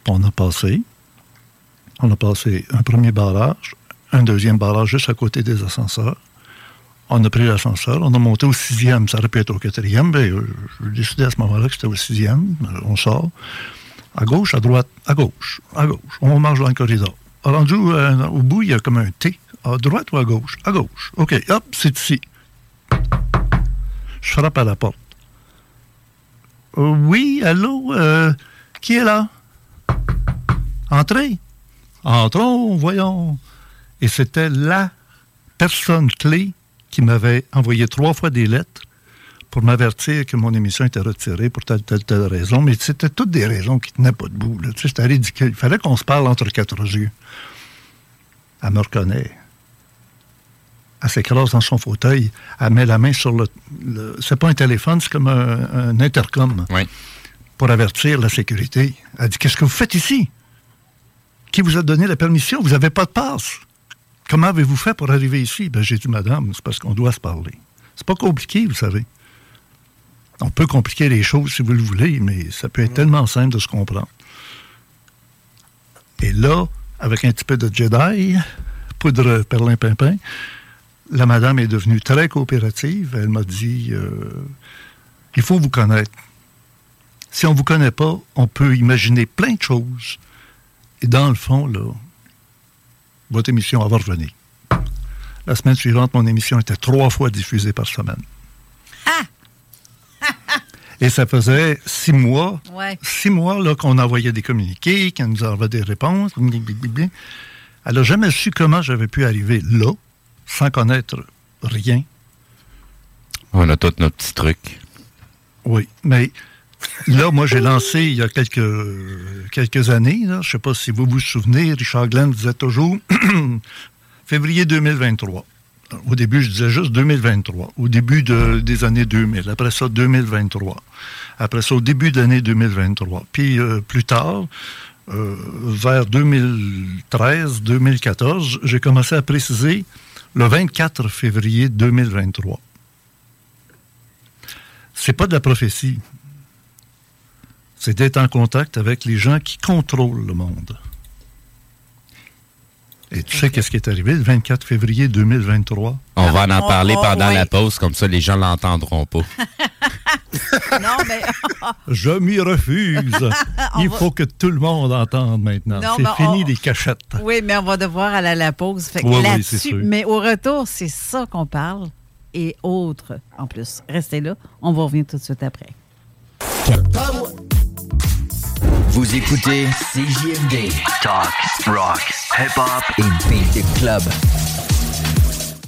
On a passé. On a passé un premier barrage, un deuxième barrage juste à côté des ascenseurs On a pris l'ascenseur, on a monté au sixième. Ça aurait pu être au quatrième. Euh, je décidé à ce moment-là que c'était au sixième. On sort. À gauche, à droite, à gauche, à gauche. On marche dans le corridor. Rendu euh, au bout, il y a comme un T. À droite ou à gauche? À gauche. OK, hop, c'est ici. Je frappe à la porte. Oui, allô? euh, qui est là? Entrez. Entrons, voyons. Et c'était la personne clé qui m'avait envoyé trois fois des lettres pour m'avertir que mon émission était retirée pour telle, telle, telle raison. Mais c'était toutes des raisons qui tenaient pas debout. là. Tu sais, c'était ridicule. Il fallait qu'on se parle entre quatre yeux. Elle me reconnaît. Elle s'écrase dans son fauteuil. Elle met la main sur le... le- c'est pas un téléphone, c'est comme un, un intercom. Pour avertir la sécurité. Elle dit, qu'est-ce que vous faites ici? Qui vous a donné la permission? Vous n'avez pas de passe. Comment avez-vous fait pour arriver ici? Ben, j'ai dit, madame, c'est parce qu'on doit se parler. C'est pas compliqué, vous savez. On peut compliquer les choses si vous le voulez, mais ça peut être tellement simple de se comprendre. Et là, avec un petit peu de Jedi, poudre perlin-pimpin, la madame est devenue très coopérative. Elle m'a dit, euh, il faut vous connaître. Si on ne vous connaît pas, on peut imaginer plein de choses. Et dans le fond, là, votre émission va revenir. La semaine suivante, mon émission était trois fois diffusée par semaine. Et ça faisait six mois, Ouais. six mois là, qu'on envoyait des communiqués, qu'on nous envoyait des réponses. Elle n'a jamais su comment j'avais pu arriver là, sans connaître rien. On a tous nos petits trucs. Oui, mais là, moi, j'ai lancé il y a quelques, années, je ne sais pas si vous vous souvenez, Richard Glenn disait toujours février 2023. Au début, je disais juste 2023, au début de- des années 2000. Après ça, 2023. Après ça, au début de l'année 2023. Puis euh, plus tard, euh, vers 2013, 2014, j'ai commencé à préciser le 24 février 2023. C'est pas de la prophétie. C'est d'être en contact avec les gens qui contrôlent le monde. Et tu sais qu'est-ce qui est arrivé le 24 février 2023? On va en en parler oh, pendant oui. la pause, comme ça les gens l'entendront pas. non, mais. Je m'y refuse. Il va- faut que tout le monde entende maintenant. C'est fini on- les cachettes. Oui, mais on va devoir aller à la pause. Fait que Oui, oui, là-dessus, c'est sûr. mais au retour, c'est ça qu'on parle et autres en plus. Restez là, on va revenir tout de suite après. Vous écoutez CJMD. Talk, rock, hip-hop et beat club.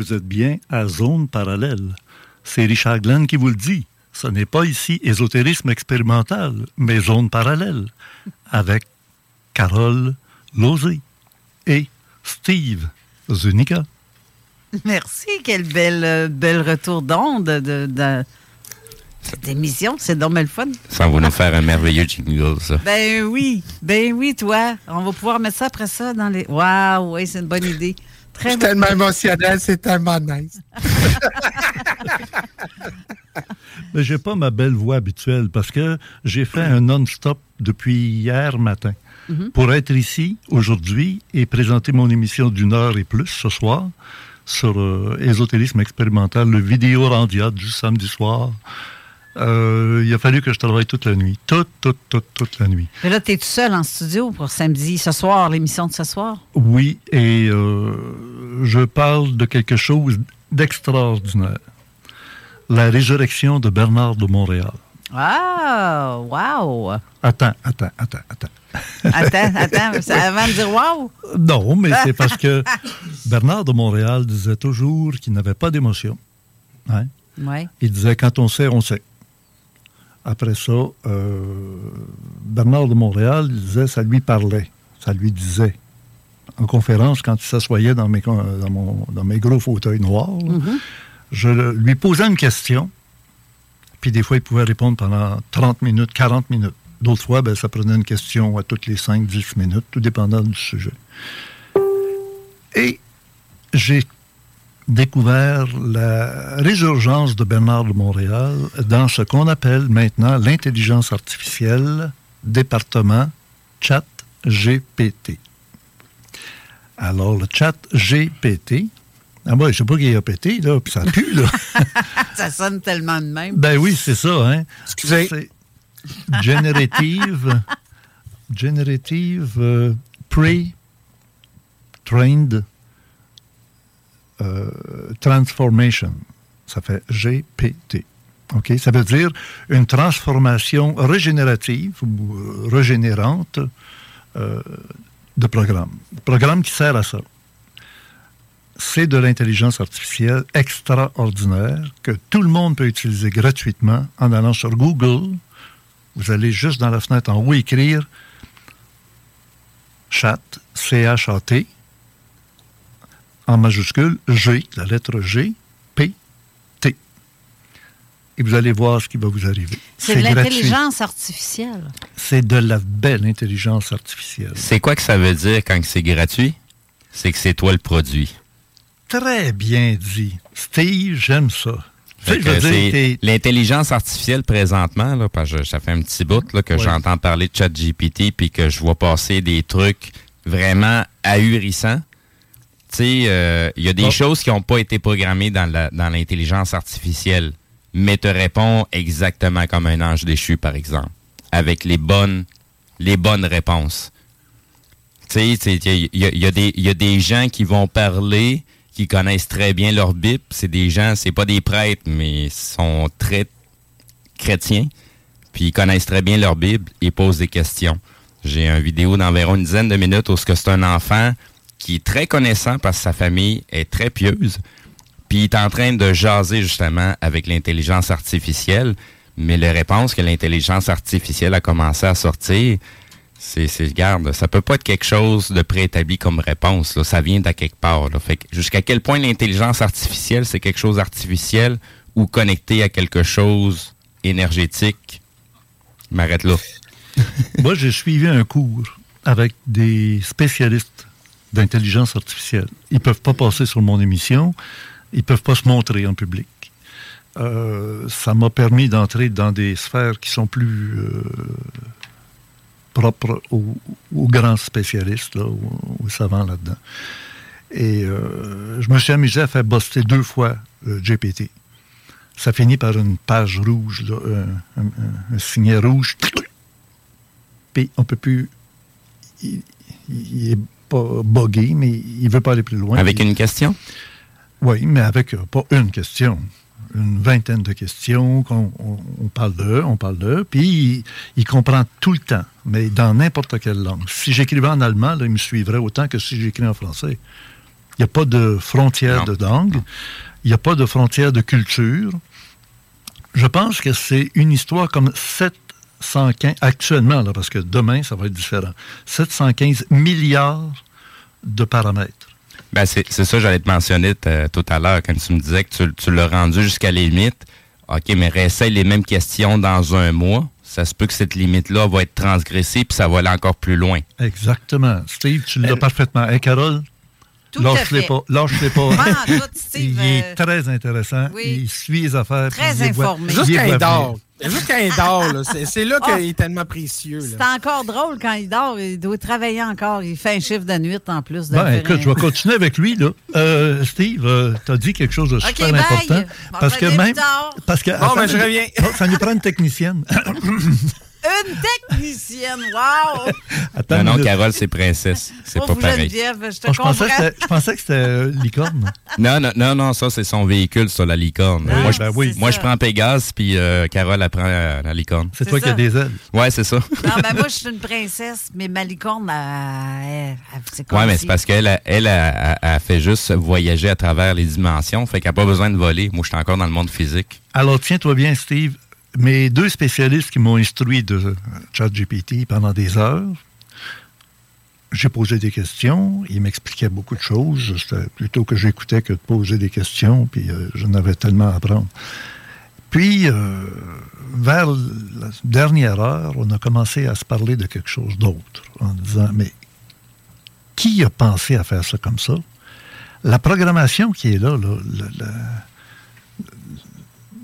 Vous êtes bien à zone parallèle. C'est Richard Glenn qui vous le dit. Ce n'est pas ici ésotérisme expérimental, mais zone parallèle, avec Carole Lozé et Steve Zunica. Merci, quel bel, euh, bel retour d'onde de, de cette émission. C'est dommage le fun. Ça va nous faire un merveilleux jingle, ça. Ben oui, ben oui, toi. On va pouvoir mettre ça après ça dans les. Waouh, oui, c'est une bonne idée. Très C'est bon. tellement émotionnel, c'est tellement nice. Mais j'ai pas ma belle voix habituelle parce que j'ai fait un non-stop depuis hier matin. Mhm. Pour être ici aujourd'hui et présenter mon émission d'une heure et plus ce soir sur euh, ésotérisme expérimental, le vidéo rendiat du samedi soir, euh, il a fallu que je travaille toute la nuit. Toute, toute, toute, toute la nuit. Mais là, tu es tout seul en studio pour samedi, ce soir, l'émission de ce soir? Oui, et euh, je parle de quelque chose d'extraordinaire. La résurrection de Bernard de Montréal. Ah, wow! Attends, attends, attends, attends. Attends, attends, c'est avant de dire wow? Non, mais c'est parce que Bernard de Montréal disait toujours qu'il n'avait pas d'émotion. Hein? Ouais. Il disait quand on sait, on sait. Après ça, euh, Bernard de Montréal disait ça lui parlait, ça lui disait. En conférence, quand il s'assoyait dans mes, con- dans, mon- dans mes gros fauteuils noirs, là, Mm-hmm. je lui posais une question, puis des fois, il pouvait répondre pendant 30 minutes, 40 minutes. D'autres fois, ben, ça prenait une question à toutes les 5-10 minutes, tout dépendant du sujet. Et j'ai découvert la résurgence de Bernard de Montréal dans ce qu'on appelle maintenant l'intelligence artificielle, département chat GPT. Alors, le chat GPT, ah ouais, je sais pas qui a pété, là, puis ça pue, là. ça sonne tellement de même. Ben oui, c'est ça, hein. Excusez. C'est Generative, generative euh, Pre-Trained euh, Transformation. Ça fait GPT. Ça veut dire une transformation régénérative ou euh, régénérante euh, de programme. Programme qui sert à ça. C'est de l'intelligence artificielle extraordinaire que tout le monde peut utiliser gratuitement en allant sur Google. Vous allez juste dans la fenêtre en haut écrire chat, C-H-A-T, en majuscule, G, la lettre G, P, T. Et vous allez voir ce qui va vous arriver. C'est de l'intelligence artificielle. C'est de la belle intelligence artificielle. C'est quoi que ça veut dire quand c'est gratuit? C'est que c'est toi le produit. Très bien dit. Steve, j'aime ça. L'intelligence artificielle présentement, là, parce que ça fait un petit bout là, que Ouais. j'entends parler de ChatGPT puis que je vois passer des trucs vraiment ahurissants. Tu sais, euh, il y a des Oh. choses qui n'ont pas été programmées dans la- dans l'intelligence artificielle, mais te répond exactement comme un ange déchu, par exemple, avec les bonnes, les bonnes réponses. Tu sais, il y, a- il y des- il y a des gens qui vont parler, qui connaissent très bien leur Bible. C'est des gens, c'est pas des prêtres, mais ils sont très chrétiens. Puis ils connaissent très bien leur Bible et posent des questions. J'ai une vidéo d'environ une dizaine de minutes où ce que c'est un enfant qui est très connaissant parce que sa famille est très pieuse. Puis il est en train de jaser justement avec l'intelligence artificielle. Mais les réponses que l'intelligence artificielle a commencé à sortir, c'est, c'est, garde, ça peut pas être quelque chose de préétabli comme réponse. Là. Ça vient d'à quelque part. Fait que jusqu'à quel point l'intelligence artificielle, c'est quelque chose d'artificiel ou connecté à quelque chose énergétique? M'arrête là. Moi, j'ai suivi un cours avec des spécialistes d'intelligence artificielle. Ils ne peuvent pas passer sur mon émission, ils ne peuvent pas se montrer en public. Euh, ça m'a permis d'entrer dans des sphères qui sont plus euh, propres aux, grands spécialistes, aux, savants là-dedans. Et euh, je me suis amusé à faire buster deux fois GPT. Ça finit par une page rouge, un, un- signet rouge. Puis on peut plus. Pas buggé, mais il veut pas aller plus loin. Avec Il- une question? Oui, mais avec euh, pas une question. Une vingtaine de questions, qu'on on, on parle d'eux, on parle d'eux, puis il, il comprend tout le temps, mais dans n'importe quelle langue. Si j'écrivais en allemand, là, il me suivrait autant que si j'écris en français. Il n'y a pas de frontière de langue, il n'y a pas de frontière de culture. Je pense que c'est une histoire comme 715, actuellement, là, parce que demain, ça va être différent, 715 milliards de paramètres. Ben, c'est c'est ça, j'allais te mentionner t- tout à l'heure, quand tu me disais que tu, tu l'as rendu jusqu'à la limite. OK, mais réessaye les mêmes questions dans un mois. Ça se peut que cette limite-là va être transgressée, puis ça va aller encore plus loin. Exactement. Steve, tu l'as parfaitement. Hey, Carole, lâche-les pas. Lâche-les pas. Il est euh, très intéressant. oui. Il suit les affaires. Très informé. Juste il dort. Juste quand il dort, là. C'est, là qu'il est tellement précieux. là. C'est encore drôle quand il dort. Il doit travailler encore. Il fait un chiffre de nuit en plus. de Ben, écoute, un- je vais continuer avec lui. Là. Euh, Steve, tu as dit quelque chose de super bye. important. Parce que même. Parce que, Bon, ben, je reviens. Non, ça nous prend une technicienne. une technicienne. Wow! Attends non, non, minute. Carole, c'est princesse. C'est pas pareil. Geneviève, je te Oh, je, pensais que comprends. c'était- je pensais que c'était euh, licorne. Non, non, non, non, ça, c'est son véhicule, ça, la licorne. Ah, moi, je, ben oui. moi c'est je prends Pégase, puis euh, Carole, elle prend euh, la licorne. C'est toi qui as des ailes. Ouais, c'est ça. Non, ben moi, je suis une princesse, mais ma licorne, elle- elle- elle- c'est comme Ouais, mais c'est parce qu'elle, elle, elle, elle, elle fait juste voyager à travers les dimensions, fait qu'elle n'a pas besoin de voler. Moi, je suis encore dans le monde physique. Alors, tiens-toi bien, Steve. Mes deux spécialistes qui m'ont instruit de ChatGPT pendant des heures, j'ai posé des questions, ils m'expliquaient beaucoup de choses. C'était plutôt que j'écoutais que de poser des questions, puis euh, je n'avais tellement à apprendre. Puis, euh, vers la dernière heure, on a commencé à se parler de quelque chose d'autre, en disant, mais qui a pensé à faire ça comme ça? La programmation qui est là,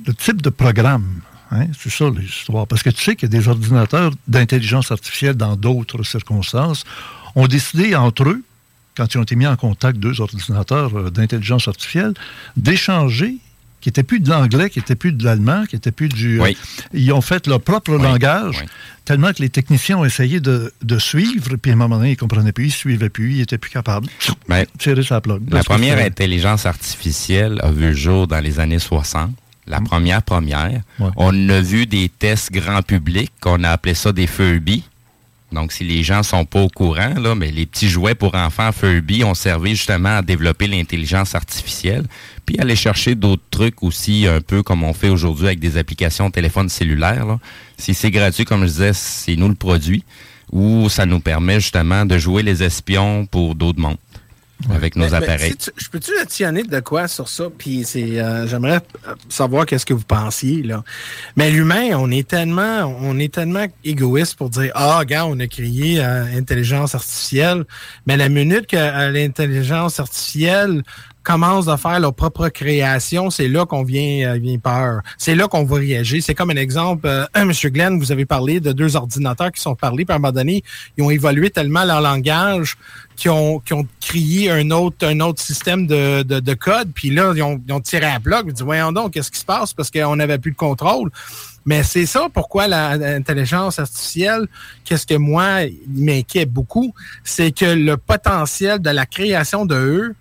le type de programme, hein, c'est ça l'histoire. Parce que tu sais qu'il y a des ordinateurs d'intelligence artificielle dans d'autres circonstances ont décidé entre eux, quand ils ont été mis en contact deux ordinateurs euh, d'intelligence artificielle, d'échanger qui n'était plus de l'anglais, qui n'était plus de l'allemand, qui n'était plus du... euh, ils ont fait leur propre langage, tellement que les techniciens ont essayé de, de suivre, puis à un moment donné, ils ne comprenaient plus, ils ne suivaient plus, ils n'étaient plus capables. Ben, Tirer sa plug. La première intelligence artificielle a vu le jour dans les années 60. La première première. On a vu des tests grand public, qu'on a appelé ça des Furby. Donc, si les gens sont pas au courant, là, mais les petits jouets pour enfants Furby ont servi justement à développer l'intelligence artificielle, puis aller chercher d'autres trucs aussi, un peu comme on fait aujourd'hui avec des applications téléphone cellulaire. là. Si c'est gratuit, comme je disais, c'est nous le produit, ou ça nous permet justement de jouer les espions pour d'autres mondes avec nos Mais- mais appareils. si tu- je peux-tu additionner de quoi sur ça? Puis c'est, euh, j'aimerais savoir qu'est-ce que vous pensiez, là. Mais l'humain, on est tellement, on est tellement égoïste pour dire, ah, gars, on a créé euh, intelligence artificielle. Mais la minute que euh, l'intelligence artificielle commence à faire leur propre création, c'est là qu'on vient, euh, vient peur. C'est là qu'on va réagir. C'est comme un exemple, euh, Monsieur Glenn, vous avez parlé de deux ordinateurs qui sont parlés, puis à un moment donné, ils ont évolué tellement leur langage qui ont, qui ont créé un autre, un autre système de, de, de code, puis là, ils ont, ils ont tiré à bloc, ils ont dit, voyons donc, qu'est-ce qui se passe, parce qu'on n'avait plus de contrôle. Mais c'est ça pourquoi l'intelligence artificielle, qu'est-ce que moi, m'inquiète beaucoup, c'est que le potentiel de la création de eux,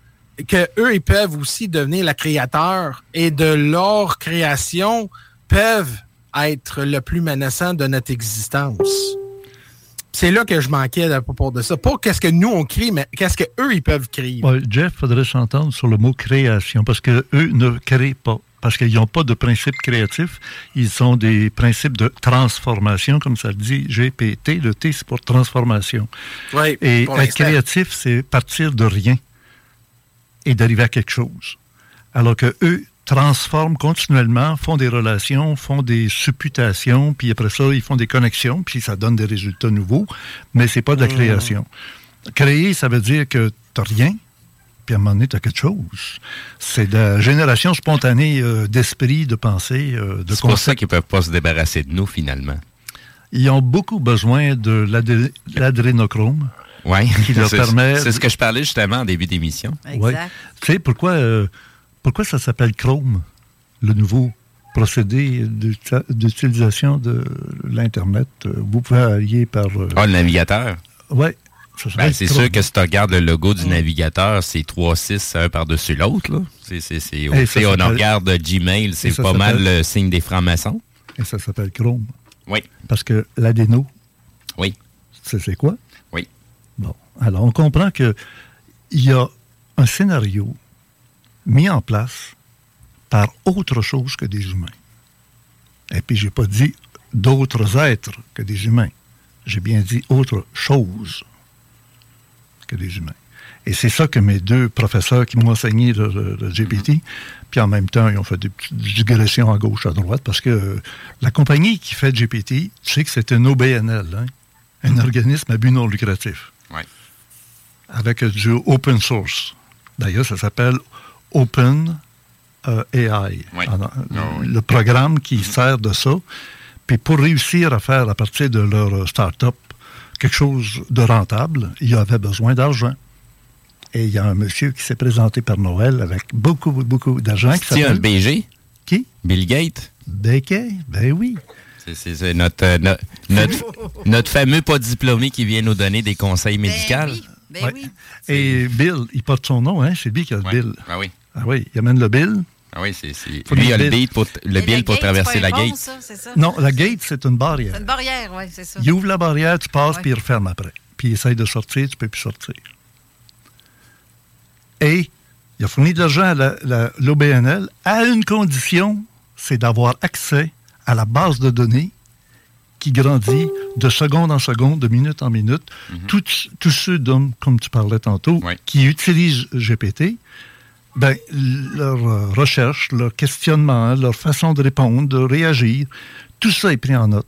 que eux, ils peuvent aussi devenir la créateur et de leur création peuvent être le plus menaçant de notre existence. C'est là que je m'inquiète à propos de ça. Pas qu'est-ce que nous on crée, mais qu'est-ce que eux ils peuvent créer. Ouais, Jeff, faudrait s'entendre sur le mot création, parce que eux ne créent pas. Parce qu'ils n'ont pas de principe créatif. Ils ont des principes de transformation, comme ça le dit GPT. Le T, c'est pour transformation. Et pour être créatif, c'est partir de rien et d'arriver à quelque chose. Alors que eux transforment continuellement, font des relations, font des supputations, puis après ça, ils font des connexions, puis ça donne des résultats nouveaux, mais c'est pas de la Mmh. création. Créer, ça veut dire que tu rien, puis à un moment donné, tu as quelque chose. C'est de la génération spontanée euh, d'esprit, de pensée, euh, de C'est pour ça qu'ils peuvent pas se débarrasser de nous, finalement. Ils ont beaucoup besoin de l'adrénochrome. Qui leur c'est permet... c'est ce que je parlais justement en début d'émission. Ouais. Tu sais, pourquoi, euh, pourquoi ça s'appelle Chrome, le nouveau procédé d'uti- d'utilisation de l'Internet? Euh, Vous pouvez allier par... euh, Ah, le navigateur. Oui. Ben, c'est sûr que si tu regardes le logo du navigateur, c'est 3-6 un par-dessus l'autre. là. C'est, c'est, c'est, Et tu ça sais, on regarde Gmail, c'est pas mal le signe des francs-maçons. Et ça s'appelle Chrome. Oui. Parce que l'adéno, Oui. c'est c'est quoi? Alors, on comprend qu'il y a un scénario mis en place par autre chose que des humains. Et puis, j'ai pas dit d'autres êtres que des humains. J'ai bien dit autre chose que des humains. Et c'est ça que mes deux professeurs qui m'ont enseigné le, le- le GPT, puis en même temps, ils ont fait des petites digressions à gauche, à droite, parce que euh, la compagnie qui fait GPT, tu sais que c'est un OBNL, hein, un organisme à but non lucratif. Avec du open source. D'ailleurs, ça s'appelle Open euh, AI, Oui. Alors, le programme qui sert de ça. Puis pour réussir à faire à partir de leur euh, start-up quelque chose de rentable, il y avait besoin d'argent. Et il y a un monsieur qui s'est présenté par Noël avec beaucoup, beaucoup d'argent. qui C'est un s'appelle- BG? Qui? Bill Gates? Becquet? Ben oui. C'est- notre, euh, no- notre, notre fameux pas diplômé qui vient nous donner des conseils médicaux. Ben Ouais. Et Bill, il porte son nom, hein? C'est lui qui a le Bill. Ah oui. Ah oui, il amène le Bill. Ah oui, c'est. Lui, le il a le bill. pour, le bill pour traverser la gate. Non, la gate, c'est une barrière. C'est une barrière, oui, c'est ça. Il ouvre la barrière, tu passes, puis il referme après. Puis il essaye de sortir, tu peux plus sortir. Et il a fourni de l'argent à la- la- l'OBNL à une condition, c'est d'avoir accès à la base de données qui grandit de seconde en seconde, de minute en minute. Tous- Tous ceux d'hommes, comme tu parlais tantôt, qui utilisent GPT, ben, leur euh, recherche, leur questionnement, leur façon de répondre, de réagir, tout ça est pris en note.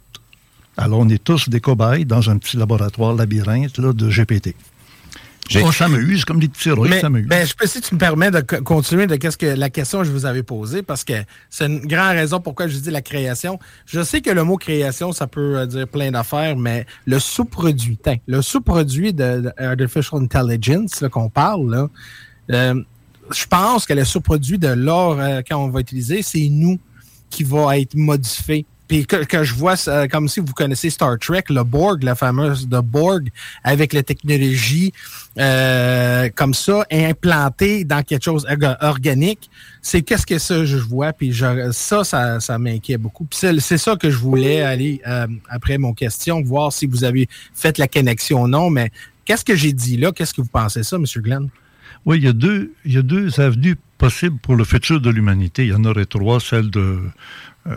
Alors, on est tous des cobayes dans un petit laboratoire labyrinthe là, de GPT. On s'amuse, comme des petits Mais, s'amusent. ben, je peux, si tu me permets de co- continuer de qu'est-ce que la question que je vous avais posée, parce que c'est une grande raison pourquoi je dis la création. Je sais que le mot création, ça peut euh, dire plein d'affaires, mais le sous-produit, le sous-produit de, de Artificial Intelligence qu'on parle, là, euh, je pense que le sous-produit de l'or euh, quand on va utiliser, c'est nous qui va être modifié. Puis que, je vois, comme si vous connaissez Star Trek, le Borg, la fameuse de Borg, avec la technologie euh, comme ça, implantée dans quelque chose orga- organique. C'est qu'est-ce que ça je vois, puis ça, ça, ça m'inquiète beaucoup. Puis c'est c'est ça que je voulais aller, euh, après mon question, voir si vous avez fait la connexion ou non, mais qu'est-ce que j'ai dit là? Qu'est-ce que vous pensez ça, M. Glenn? Oui, il y, a deux, il y a deux avenues possibles pour le futur de l'humanité. Il y en aurait trois, celle de, euh,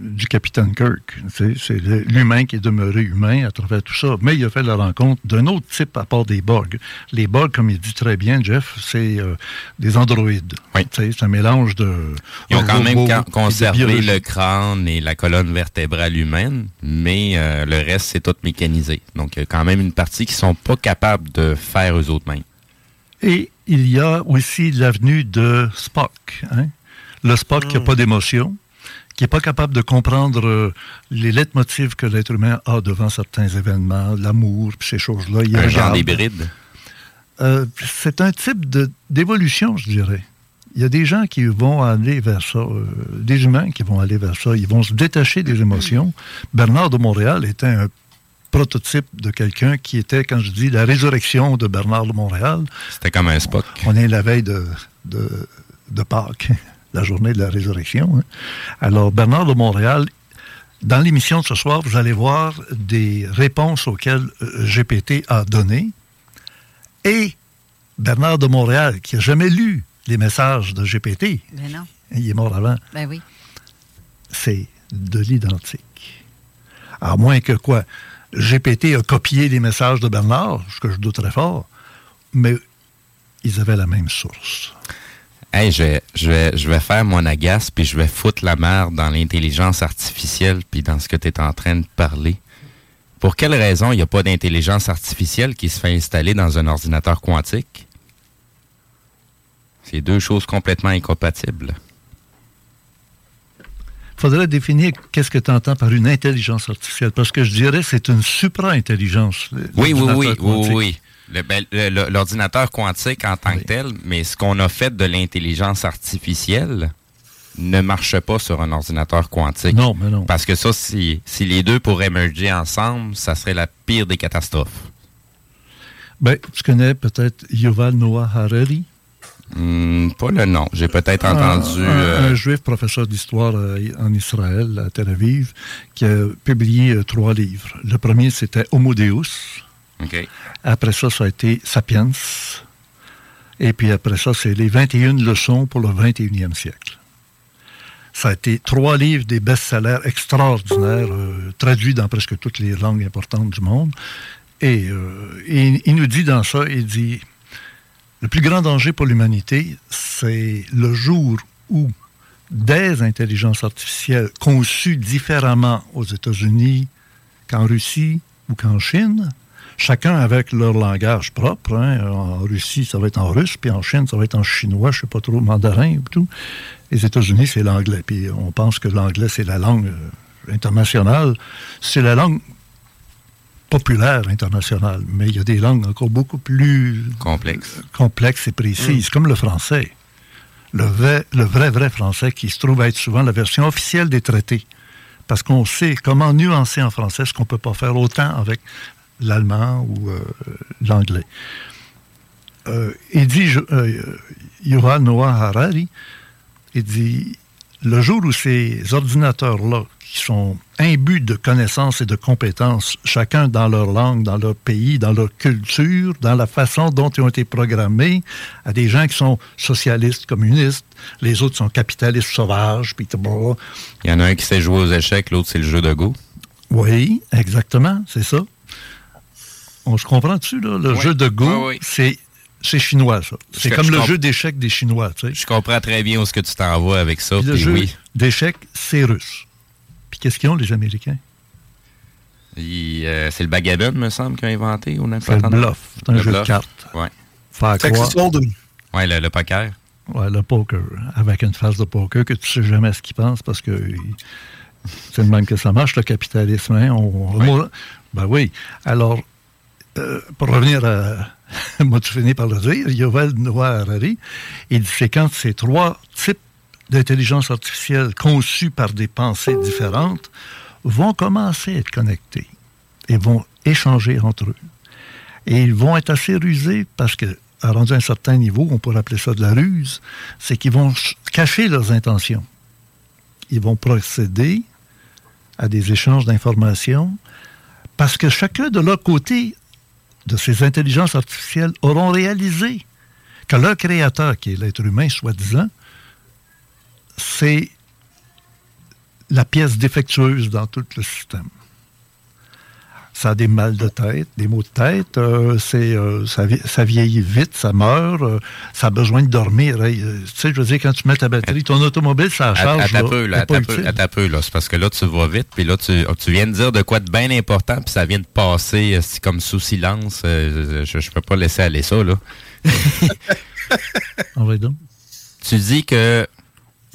du capitaine Kirk. C'est l'humain qui est demeuré humain à travers tout ça. Mais il a fait la rencontre d'un autre type à part des bugs. Les bugs, comme il dit très bien, Jeff, c'est euh, des androïdes. C'est un mélange de. Ils ont quand même conservé le crâne et la colonne vertébrale humaine, mais euh, le reste, c'est tout mécanisé. Donc, il y a quand même une partie qui sont pas capables de faire eux autres mêmes. Et il y a aussi l'avenue de Spock. hein. Le Spock qui n'a pas d'émotion, qui n'est pas capable de comprendre euh, les leitmotifs que l'être humain a devant certains événements, l'amour, ces choses-là. Il Un genre d'hybride. Euh, c'est un type de- d'évolution, je dirais. Il y a des gens qui vont aller vers ça, euh, des humains qui vont aller vers ça. Ils vont se détacher des émotions. Bernard de Montréal était un prototype de quelqu'un qui était, quand je dis la résurrection de Bernard de Montréal. C'était comme un Spock. On est la veille de, de, de Pâques, la journée de la résurrection. hein. Alors, Bernard de Montréal, dans l'émission de ce soir, vous allez voir des réponses auxquelles euh, GPT a donné. Et Bernard de Montréal, qui n'a jamais lu les messages de GPT, Ben non. il est mort avant, Ben oui. c'est de l'identique. À moins que quoi? GPT a copié les messages de Bernard, ce que je doute très fort, mais ils avaient la même source. Hey, je vais, je, vais, je vais faire mon agace, puis je vais foutre la merde dans l'intelligence artificielle, puis dans ce que tu es en train de parler. Pour quelle raison il n'y a pas d'intelligence artificielle qui se fait installer dans un ordinateur quantique? C'est deux choses complètement incompatibles. faudrait définir qu'est-ce que tu entends par une intelligence artificielle, parce que je dirais que c'est une supra-intelligence. Oui, oui, oui, oui, oui. Ben, L'ordinateur quantique en tant que tel, mais ce qu'on a fait de l'intelligence artificielle ne marche pas sur un ordinateur quantique. Non, mais non. Parce que ça, si, si les deux pourraient merger ensemble, ça serait la pire des catastrophes. Ben, tu connais peut-être Yuval Noah Harari? Hmm, pas le nom. J'ai peut-être Un- entendu... Un, euh, un juif professeur d'histoire euh, en Israël, à Tel Aviv, qui a publié euh, trois livres. Le premier, c'était Homo Deus. Après ça, ça a été Sapiens. Et puis après ça, c'est les 21 leçons pour le 21e siècle. Ça a été trois livres des best-sellers extraordinaires, euh, traduits dans presque toutes les langues importantes du monde. Et euh, il, il nous dit dans ça, il dit, le plus grand danger pour l'humanité, c'est le jour où des intelligences artificielles conçues différemment aux États-Unis qu'en Russie ou qu'en Chine, chacun avec leur langage propre. hein. En Russie, ça va être en russe, puis en Chine, ça va être en chinois, je sais pas trop, mandarin ou tout. Les États-Unis, c'est l'anglais. Puis on pense que l'anglais, c'est la langue euh, internationale. C'est la langue populaire internationale. Mais il y a des langues encore beaucoup plus complexes, complexes et précises, comme le français. Le vrai, le vrai, vrai français qui se trouve être souvent la version officielle des traités parce qu'on sait comment nuancer en français ce qu'on ne peut pas faire autant avec l'allemand ou euh, l'anglais. Euh, il dit, je- euh, Yuval Noah Harari, il dit, le jour où ces ordinateurs-là, qui sont imbus de connaissances et de compétences, chacun dans leur langue, dans leur pays, dans leur culture, dans la façon dont ils ont été programmés, à des gens qui sont socialistes, communistes, les autres sont capitalistes sauvages, puis. Il y en a un qui sait jouer aux échecs, l'autre, c'est le jeu de go. Oui, exactement, c'est ça. On se comprend dessus, là? Le Oui. jeu de Go, Oui, oui. c'est c'est chinois, ça. C'est comme je le comp- jeu d'échecs des Chinois, tu sais. Je comprends très bien où ce que tu t'en vas avec ça. Puis le jeu oui. d'échecs, c'est russe. Puis qu'est-ce qu'ils ont, les Américains? Euh, c'est le backgammon, me semble, qu'ils ont inventé. Ou C'est le bluff. C'est un Le jeu de cartes. Ouais. Faire croire... Ouais, le, le poker. Ouais, le poker. Avec une phase de poker que tu sais jamais ce qu'il pense parce que c'est le même que ça marche, le capitalisme. hein? On- on- ben oui. Alors, euh, pour revenir à. Moi, tu finis par le dire, Yovel Noah Harari, il quand ces trois types d'intelligence artificielle conçus par des pensées différentes vont commencer à être connectés et vont échanger entre eux. Et ils vont être assez rusés parce que, à rendu un certain niveau, on pourrait appeler ça de la ruse, c'est qu'ils vont ch- cacher leurs intentions. Ils vont procéder à des échanges d'informations parce que chacun de leur côté de ces intelligences artificielles auront réalisé que leur créateur, qui est l'être humain soi-disant, c'est la pièce défectueuse dans tout le système. Ça a des mal de tête, des maux de tête, euh, c'est, euh, ça, ça vieillit vite, ça meurt, euh, ça a besoin de dormir. Hey, tu sais, je veux dire, quand tu mets ta batterie, ton automobile, ça À- charge. à ta là, peu, là, à peu, à peu, là. C'est parce que là, tu vas vite, puis là, tu, tu viens de dire de quoi de bien important, puis ça vient de passer c'est comme sous silence. je, je peux pas laisser aller ça, là. On va donc. Tu dis que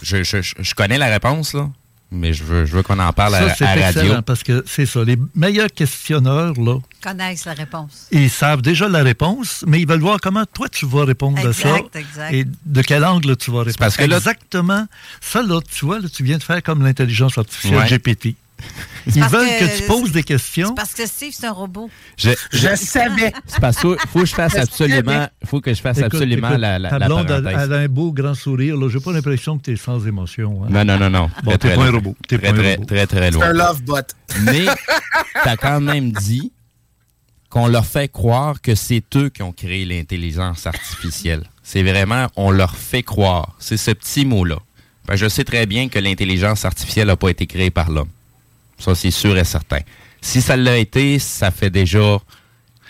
je, je- je connais la réponse, là, mais je veux, je veux qu'on en parle à, Ça, c'est à la radio. excellent parce que c'est ça. Les meilleurs questionneurs, là, Connaissent la réponse. ils savent déjà la réponse, mais ils veulent voir comment toi tu vas répondre à ça. Exact, exact. Et de quel angle tu vas répondre. parce que là- Exactement. Ça, là, tu vois, là, tu viens de faire comme l'intelligence artificielle Ouais. GPT. Ils veulent que- que, tu poses des questions. C'est parce que Steve, c'est un robot. Je, Je savais. C'est parce que faut que je fasse Je absolument, faut que je fasse Écoute, absolument écoute, la, la, ta blonde, elle, parenthèse. elle a un beau grand sourire. là. J'ai pas l'impression que tu es sans émotion. hein. Non, non, non, non. Bon, t'es très pas un loin. robot. T'es Très, pas un très, robot. très, très C'est loin. un love bot. Mais t'as quand même dit qu'on leur fait croire que c'est eux qui ont créé l'intelligence artificielle. C'est vraiment, on leur fait croire. C'est ce petit mot-là. Ben, je sais très bien que l'intelligence artificielle n'a pas été créée par l'homme. Ça, c'est sûr et certain. Si ça l'a été, ça fait déjà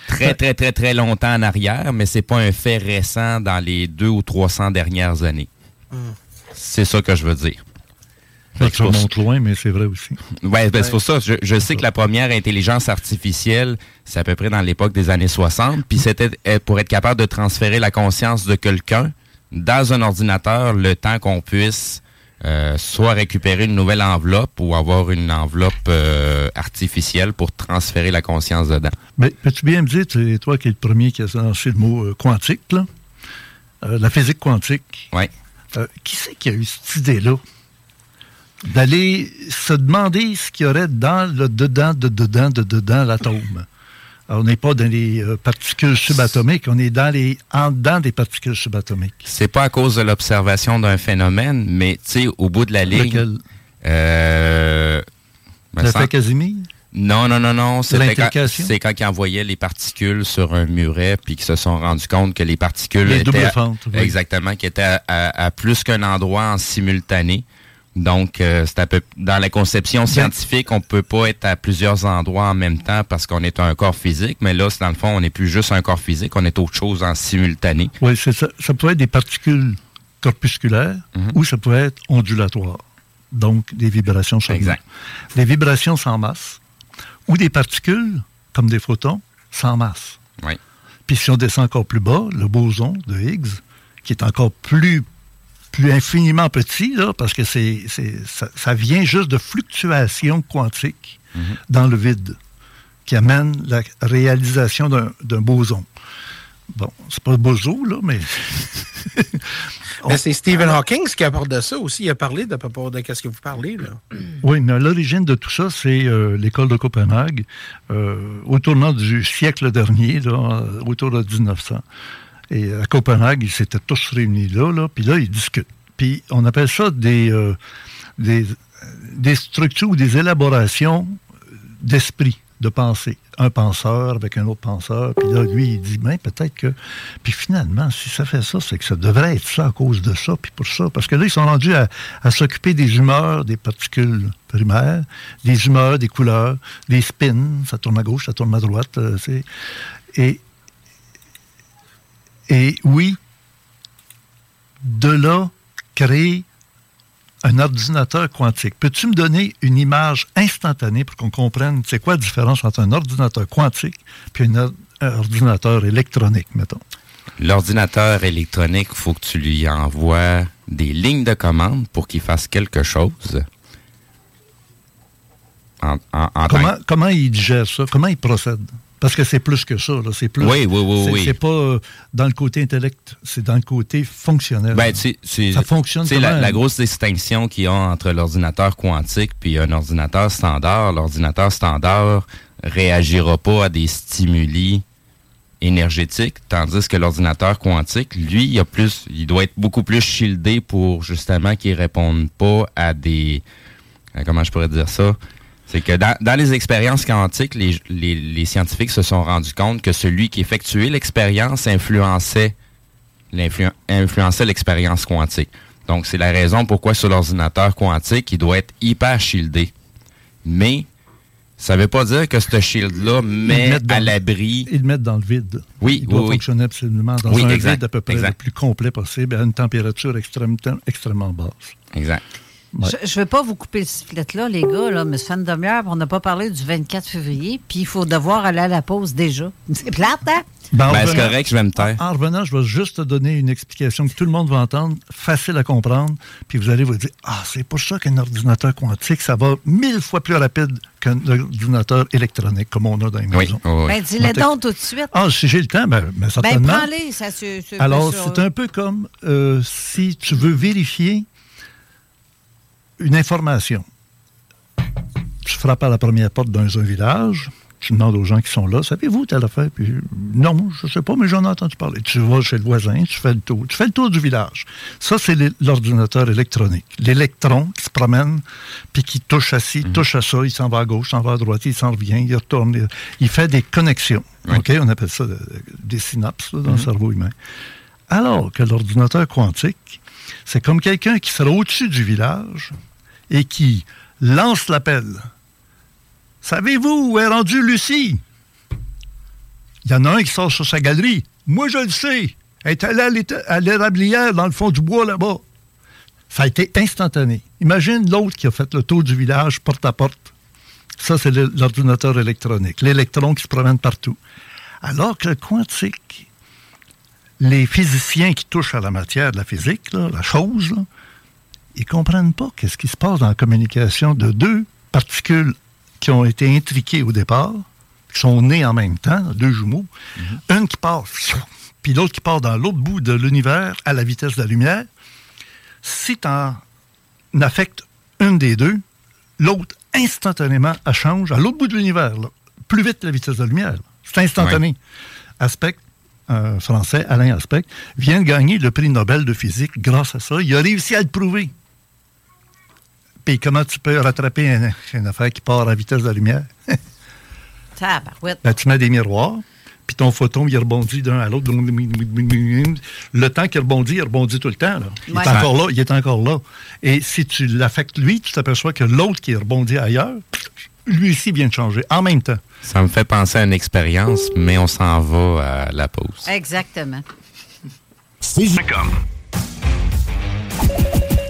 très, très, très, très longtemps en arrière, mais c'est pas un fait récent dans les deux ou 300 dernières années. C'est ça que je veux dire. Ça loin, mais c'est vrai aussi. Ouais, ben, c'est pour ça. Je, je sais que la première intelligence artificielle, c'est à peu près dans l'époque des années 60, puis c'était euh, pour être capable de transférer la conscience de quelqu'un dans un ordinateur le temps qu'on puisse euh, soit récupérer une nouvelle enveloppe ou avoir une enveloppe euh, artificielle pour transférer la conscience dedans. Mais peux-tu bien me dire, c'est toi qui es le premier qui a lancé le mot euh, quantique, là? La physique quantique. Oui. Qui c'est qui a eu cette idée-là? D'aller se demander ce qu'il y aurait dans le dedans de dedans de dedans l'atome. On n'est pas dans les euh, particules subatomiques, on est dans les en dedans des particules subatomiques. C'est pas à cause de l'observation d'un phénomène, mais tu sais, au bout de la ligne. Lequel? Euh, L'effet Casimir? Non, non, non, non. C'était quand-? C'est quand ils envoyaient les particules sur un muret, puis qu'ils se sont rendus compte que les particules Les étaient fentes, oui. exactement, qui étaient à, à- à plus qu'un endroit en simultané. Donc, euh, c'est un peu dans la conception scientifique, on peut pas être à plusieurs endroits en même temps parce qu'on est un corps physique, mais là, c'est dans le fond, on n'est plus juste un corps physique, on est autre chose en simultané. Oui, c'est ça. Ça peut être des particules corpusculaires Mhm. ou ça peut être ondulatoire. Donc, des vibrations sans Exact. Des vibrations sans masse ou des particules, comme des photons, sans masse. Oui. Puis si on descend encore plus bas, le boson de Higgs, qui est encore plus, plus infiniment petit, là, parce que c'est, ça, ça vient juste de fluctuations quantiques dans le vide, qui amène la réalisation d'un, boson. Bon, c'est pas le boson, là, mais Mais c'est Stephen Hawking qui apporte de ça aussi. Il a parlé de, de, de ce que vous parlez. Là. Oui, mais l'origine de tout ça, c'est euh, l'école de Copenhague, euh, au tournant du siècle dernier, là, autour de 1900. Et à Copenhague, ils s'étaient tous réunis là, là, puis là, ils discutent. Puis on appelle ça des, euh, des, des structures ou des élaborations d'esprit, de pensée. Un penseur avec un autre penseur, puis là, lui, il dit, ben, peut-être que... Puis finalement, si ça fait ça, c'est que ça devrait être ça à cause de ça, puis pour ça. Parce que là, ils sont rendus à, à s'occuper des humeurs, des particules primaires, des humeurs, des couleurs, des spins, ça tourne à gauche, ça tourne à droite, euh, c'est... Et, et oui, de là, créer un ordinateur quantique. Peux-tu me donner une image instantanée pour qu'on comprenne c'est quoi la différence entre un ordinateur quantique et un, ordinateur électronique, mettons? L'ordinateur électronique, il faut que tu lui envoies des lignes de commande pour qu'il fasse quelque chose. comment, comment il digère ça? Comment il procède? Parce que c'est plus que ça. C'est plus. Oui, oui, oui. oui. C'est pas euh, dans le côté intellect, c'est dans le côté fonctionnel. Ben, ça fonctionne C'est la, la, grosse distinction qu'il y a entre l'ordinateur quantique puis un ordinateur standard. L'ordinateur standard réagira pas à des stimuli énergétiques, tandis que l'ordinateur quantique, lui, il, a plus, il doit être beaucoup plus shieldé pour justement qu'il réponde pas à des... Comment je pourrais dire ça? C'est que dans, les expériences quantiques, les, scientifiques se sont rendus compte que celui qui effectuait l'expérience influençait influençait l'expérience quantique. Donc, c'est la raison pourquoi sur l'ordinateur quantique, il doit être hyper shieldé. Mais, ça ne veut pas dire que ce shield-là met à l'abri... Ils le mettent dans le vide. Oui, il doit oui, fonctionner absolument dans un vide à peu près le plus complet possible, à une température extrêmement basse. Exact. Je ne veux pas vous couper le sifflet là, les gars, là, mais ça fait une demi-heure, on n'a pas parlé du 24 février, puis il faut devoir aller à la pause déjà. C'est plate, hein? Ben, ben c'est correct, je vais me taire. En, revenant, je vais juste te donner une explication que tout le monde va entendre, facile à comprendre, puis vous allez vous dire Ah, c'est pour ça qu'un ordinateur quantique, ça va mille fois plus rapide qu'un ordinateur électronique, comme on a dans les maisons. Oui, Ben, dis-le donc tout de suite. Ah, si j'ai le temps, ben, ben, ben certainement. Ben, prends-les, ça se. Alors, c'est un peu comme euh, si tu veux vérifier une information. Tu frappes à la première porte dans un village, tu demandes aux gens qui sont là, savez-vous telle affaire? Puis, non, je ne sais pas, mais j'en ai entendu parler. Tu vas chez le voisin, tu fais le tour. Tu fais le tour du village. Ça, c'est l'ordinateur électronique. L'électron qui se promène, puis qui touche à ci, mhm. touche à ça, il s'en va à gauche, il s'en va à droite, il s'en revient, il retourne. Il, fait des connexions. OK? On appelle ça des synapses dans le mhm. cerveau humain. Alors que l'ordinateur quantique, c'est comme quelqu'un qui sera au-dessus du village, et qui lance l'appel. Savez-vous où est rendue Lucie? Il y en a un qui sort sur sa galerie. Moi, je le sais. Elle est allée à l'érablière dans le fond du bois là-bas. Ça a été instantané. Imagine l'autre qui a fait le tour du village porte à porte. Ça, c'est l'ordinateur électronique, l'électron qui se promène partout. Alors que le quantique, les physiciens qui touchent à la matière de la physique, la chose, ils comprennent pas qu'est-ce qui se passe dans la communication de deux particules qui ont été intriquées au départ, qui sont nées en même temps, deux jumeaux. Mm-hmm. Une qui part, puis l'autre qui part dans l'autre bout de l'univers à la vitesse de la lumière. Si tu en affectes une des deux, l'autre instantanément elle change à l'autre bout de l'univers, plus vite que la vitesse de la lumière. C'est instantané. Aspect français, Alain Aspect, vient de gagner le prix Nobel de physique grâce à ça. Il a réussi à le prouver. Puis comment tu peux rattraper une, affaire qui part à vitesse de la lumière? ben, tu mets des miroirs, puis ton photon, il rebondit d'un à l'autre. Le temps qu'il rebondit, il rebondit tout le temps. Il est encore là, il est encore là. Et si tu l'affectes lui, tu t'aperçois que l'autre qui est rebondi ailleurs, lui aussi vient de changer en même temps. Ça me fait penser à une expérience, mais on s'en va à la pause. Exactement. C'est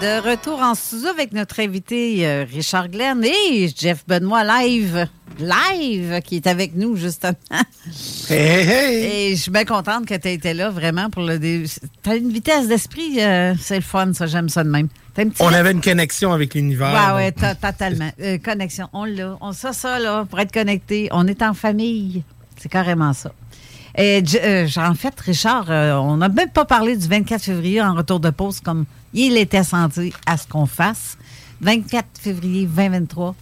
De retour en studio avec notre invité euh, Richard Glenn et Jeff Benoît live. Live, qui est avec nous, justement. Hey, hey! Et je suis bien contente que tu été là, vraiment, pour le. dé- T'as une vitesse d'esprit, euh, c'est le fun, ça, j'aime ça de même. On avait une connexion avec l'univers. Donc. ouais, to- totalement. Euh, connexion, on l'a. On, ça, ça, là, pour être connecté, on est en famille. C'est carrément ça. Et, euh, en fait, Richard, on n'a même pas parlé du 24 février en retour de pause comme il était senti à ce qu'on fasse. 24 février 2023.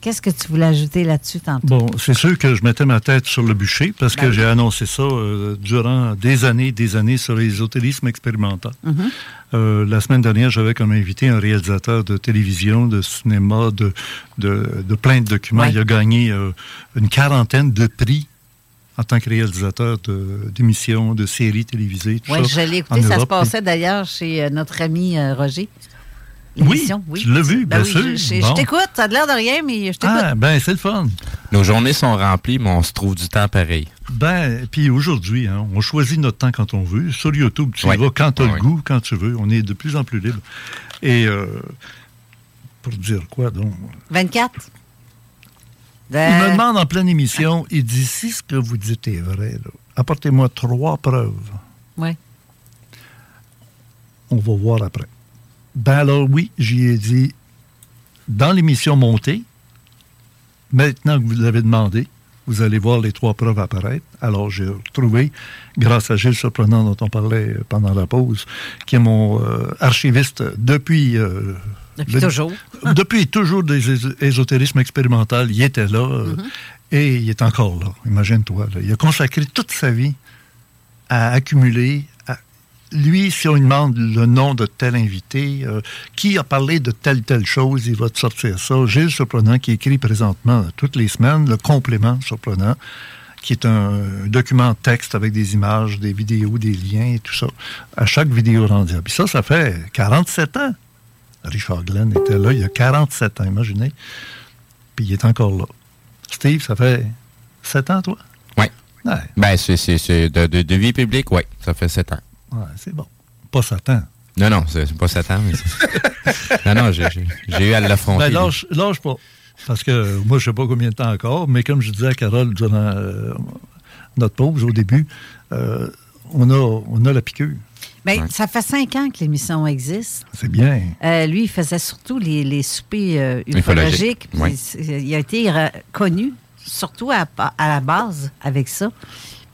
Qu'est-ce que tu voulais ajouter là-dessus tantôt? Bon, c'est sûr que je mettais ma tête sur le bûcher parce que Ben oui. j'ai annoncé ça euh, durant des années, des années sur l'ésotérisme expérimental. Mhm. Euh, la semaine dernière, j'avais comme invité un réalisateur de télévision, de cinéma, de, de, de plein de documents. Il a gagné euh, une quarantaine de prix en tant que réalisateur de- d'émissions, de, séries télévisées. tout Oui, ça, je l'ai écouté. Ça se Europe. passait d'ailleurs chez euh, notre ami euh, Roger. Oui, L'émission, tu l'as vu, Ben bien oui, sûr. Je, je- Bon. je t'écoute, ça a l'air de rien, mais je t'écoute. Ah, ben c'est le fun. Nos journées sont remplies, mais on se trouve du temps pareil. Ben, puis aujourd'hui, hein, on choisit notre temps quand on veut. Sur YouTube, tu y vas quand tu as Ouais. le goût, quand tu veux. On est de plus en plus libre. Et euh, pour dire quoi, donc? 24. Il me demande en pleine émission, il dit, si ce que vous dites est vrai, là, apportez-moi trois preuves. Oui. On va voir après. Ben alors oui, j'y ai dit, dans l'émission montée, maintenant que vous l'avez demandé, vous allez voir les trois preuves apparaître. Alors j'ai retrouvé, grâce à Gilles Surprenant dont on parlait pendant la pause, qui est mon euh, archiviste depuis... euh, Depuis toujours. depuis toujours des és- ésotérismes expérimental, il était là euh, Mm-hmm. et il est encore là. Imagine-toi. Il a consacré toute sa vie à accumuler. à- Lui, si on lui demande le nom de tel invité, euh, qui a parlé de telle, telle chose, il va te sortir ça. Gilles Surprenant, qui écrit présentement toutes les semaines le complément Surprenant, qui est un document texte avec des images, des vidéos, des liens et tout ça, à chaque vidéo rendue. Puis ça, ça fait 47 ans. Richard Glenn était là il y a 47 ans, imaginez. Puis il est encore là. Steve, ça fait 7 ans, toi? Oui. Ouais, Ben, c'est, de, de- de vie publique, oui. Ça fait sept ans. ouais, c'est bon. Pas 7 ans. Non, non, c'est, pas sept ans, mais non, non, j'ai eu à l'affronter. Ben, lâche, lâche pas. Parce que moi, je sais pas combien de temps encore, mais comme je disais à Carole durant euh, notre pause au début, euh, on, a, on a la piqûre. Ben, Ça fait cinq ans que l'émission existe. C'est bien. Euh, lui, il faisait surtout les, les soupers euh, Ufologiques, oui. Il a été connu, surtout à, à la base, avec ça.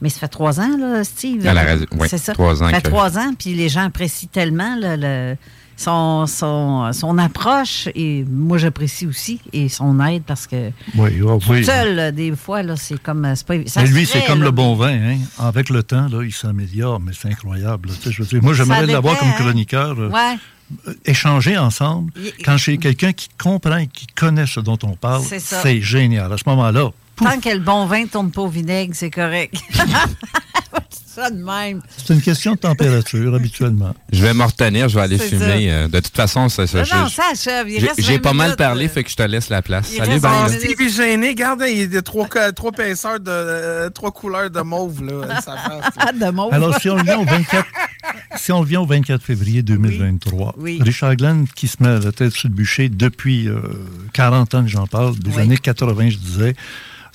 Mais ça fait trois ans, là, Steve. À la radio, oui, C'est ça. trois ans Ça fait que- trois ans, puis les gens apprécient tellement là, le- son, son, son approche. Et moi, j'apprécie aussi. Et son aide, parce que Oui, oh, oui. seul, là, des fois, là, c'est comme... C'est pas, ça Mais lui, c'est comme là, le bon vin. Hein? Avec le temps, là, il s'améliore, mais c'est incroyable. là. Je veux dire, moi, j'aimerais l'avoir comme chroniqueur. euh, Ouais. euh, échanger ensemble. Quand j'ai quelqu'un qui comprend et qui connaît ce dont on parle, c'est génial. À ce moment-là, Tant que le bon vin tourne pas au vinaigre, c'est correct. ça de même. c'est une question de température, habituellement. Je vais me retenir, je vais aller fumer. euh, de toute façon, ça, ça, Non, je- non, ça achève. Il j'ai, reste j'ai 20 pas mal parlé, euh. fait que je te laisse la place. Il Salut, minutes. Steve est gêné. Regarde, il y a trois, trois pinceurs de euh, trois couleurs de mauve là. Ah, de mauve. Alors, si on vient au 24, si on revient au 24 février 2023, Oui. Richard Glenn, qui se met la tête sur le bûcher depuis euh, 40 ans que j'en parle, des Oui. années 80, je disais,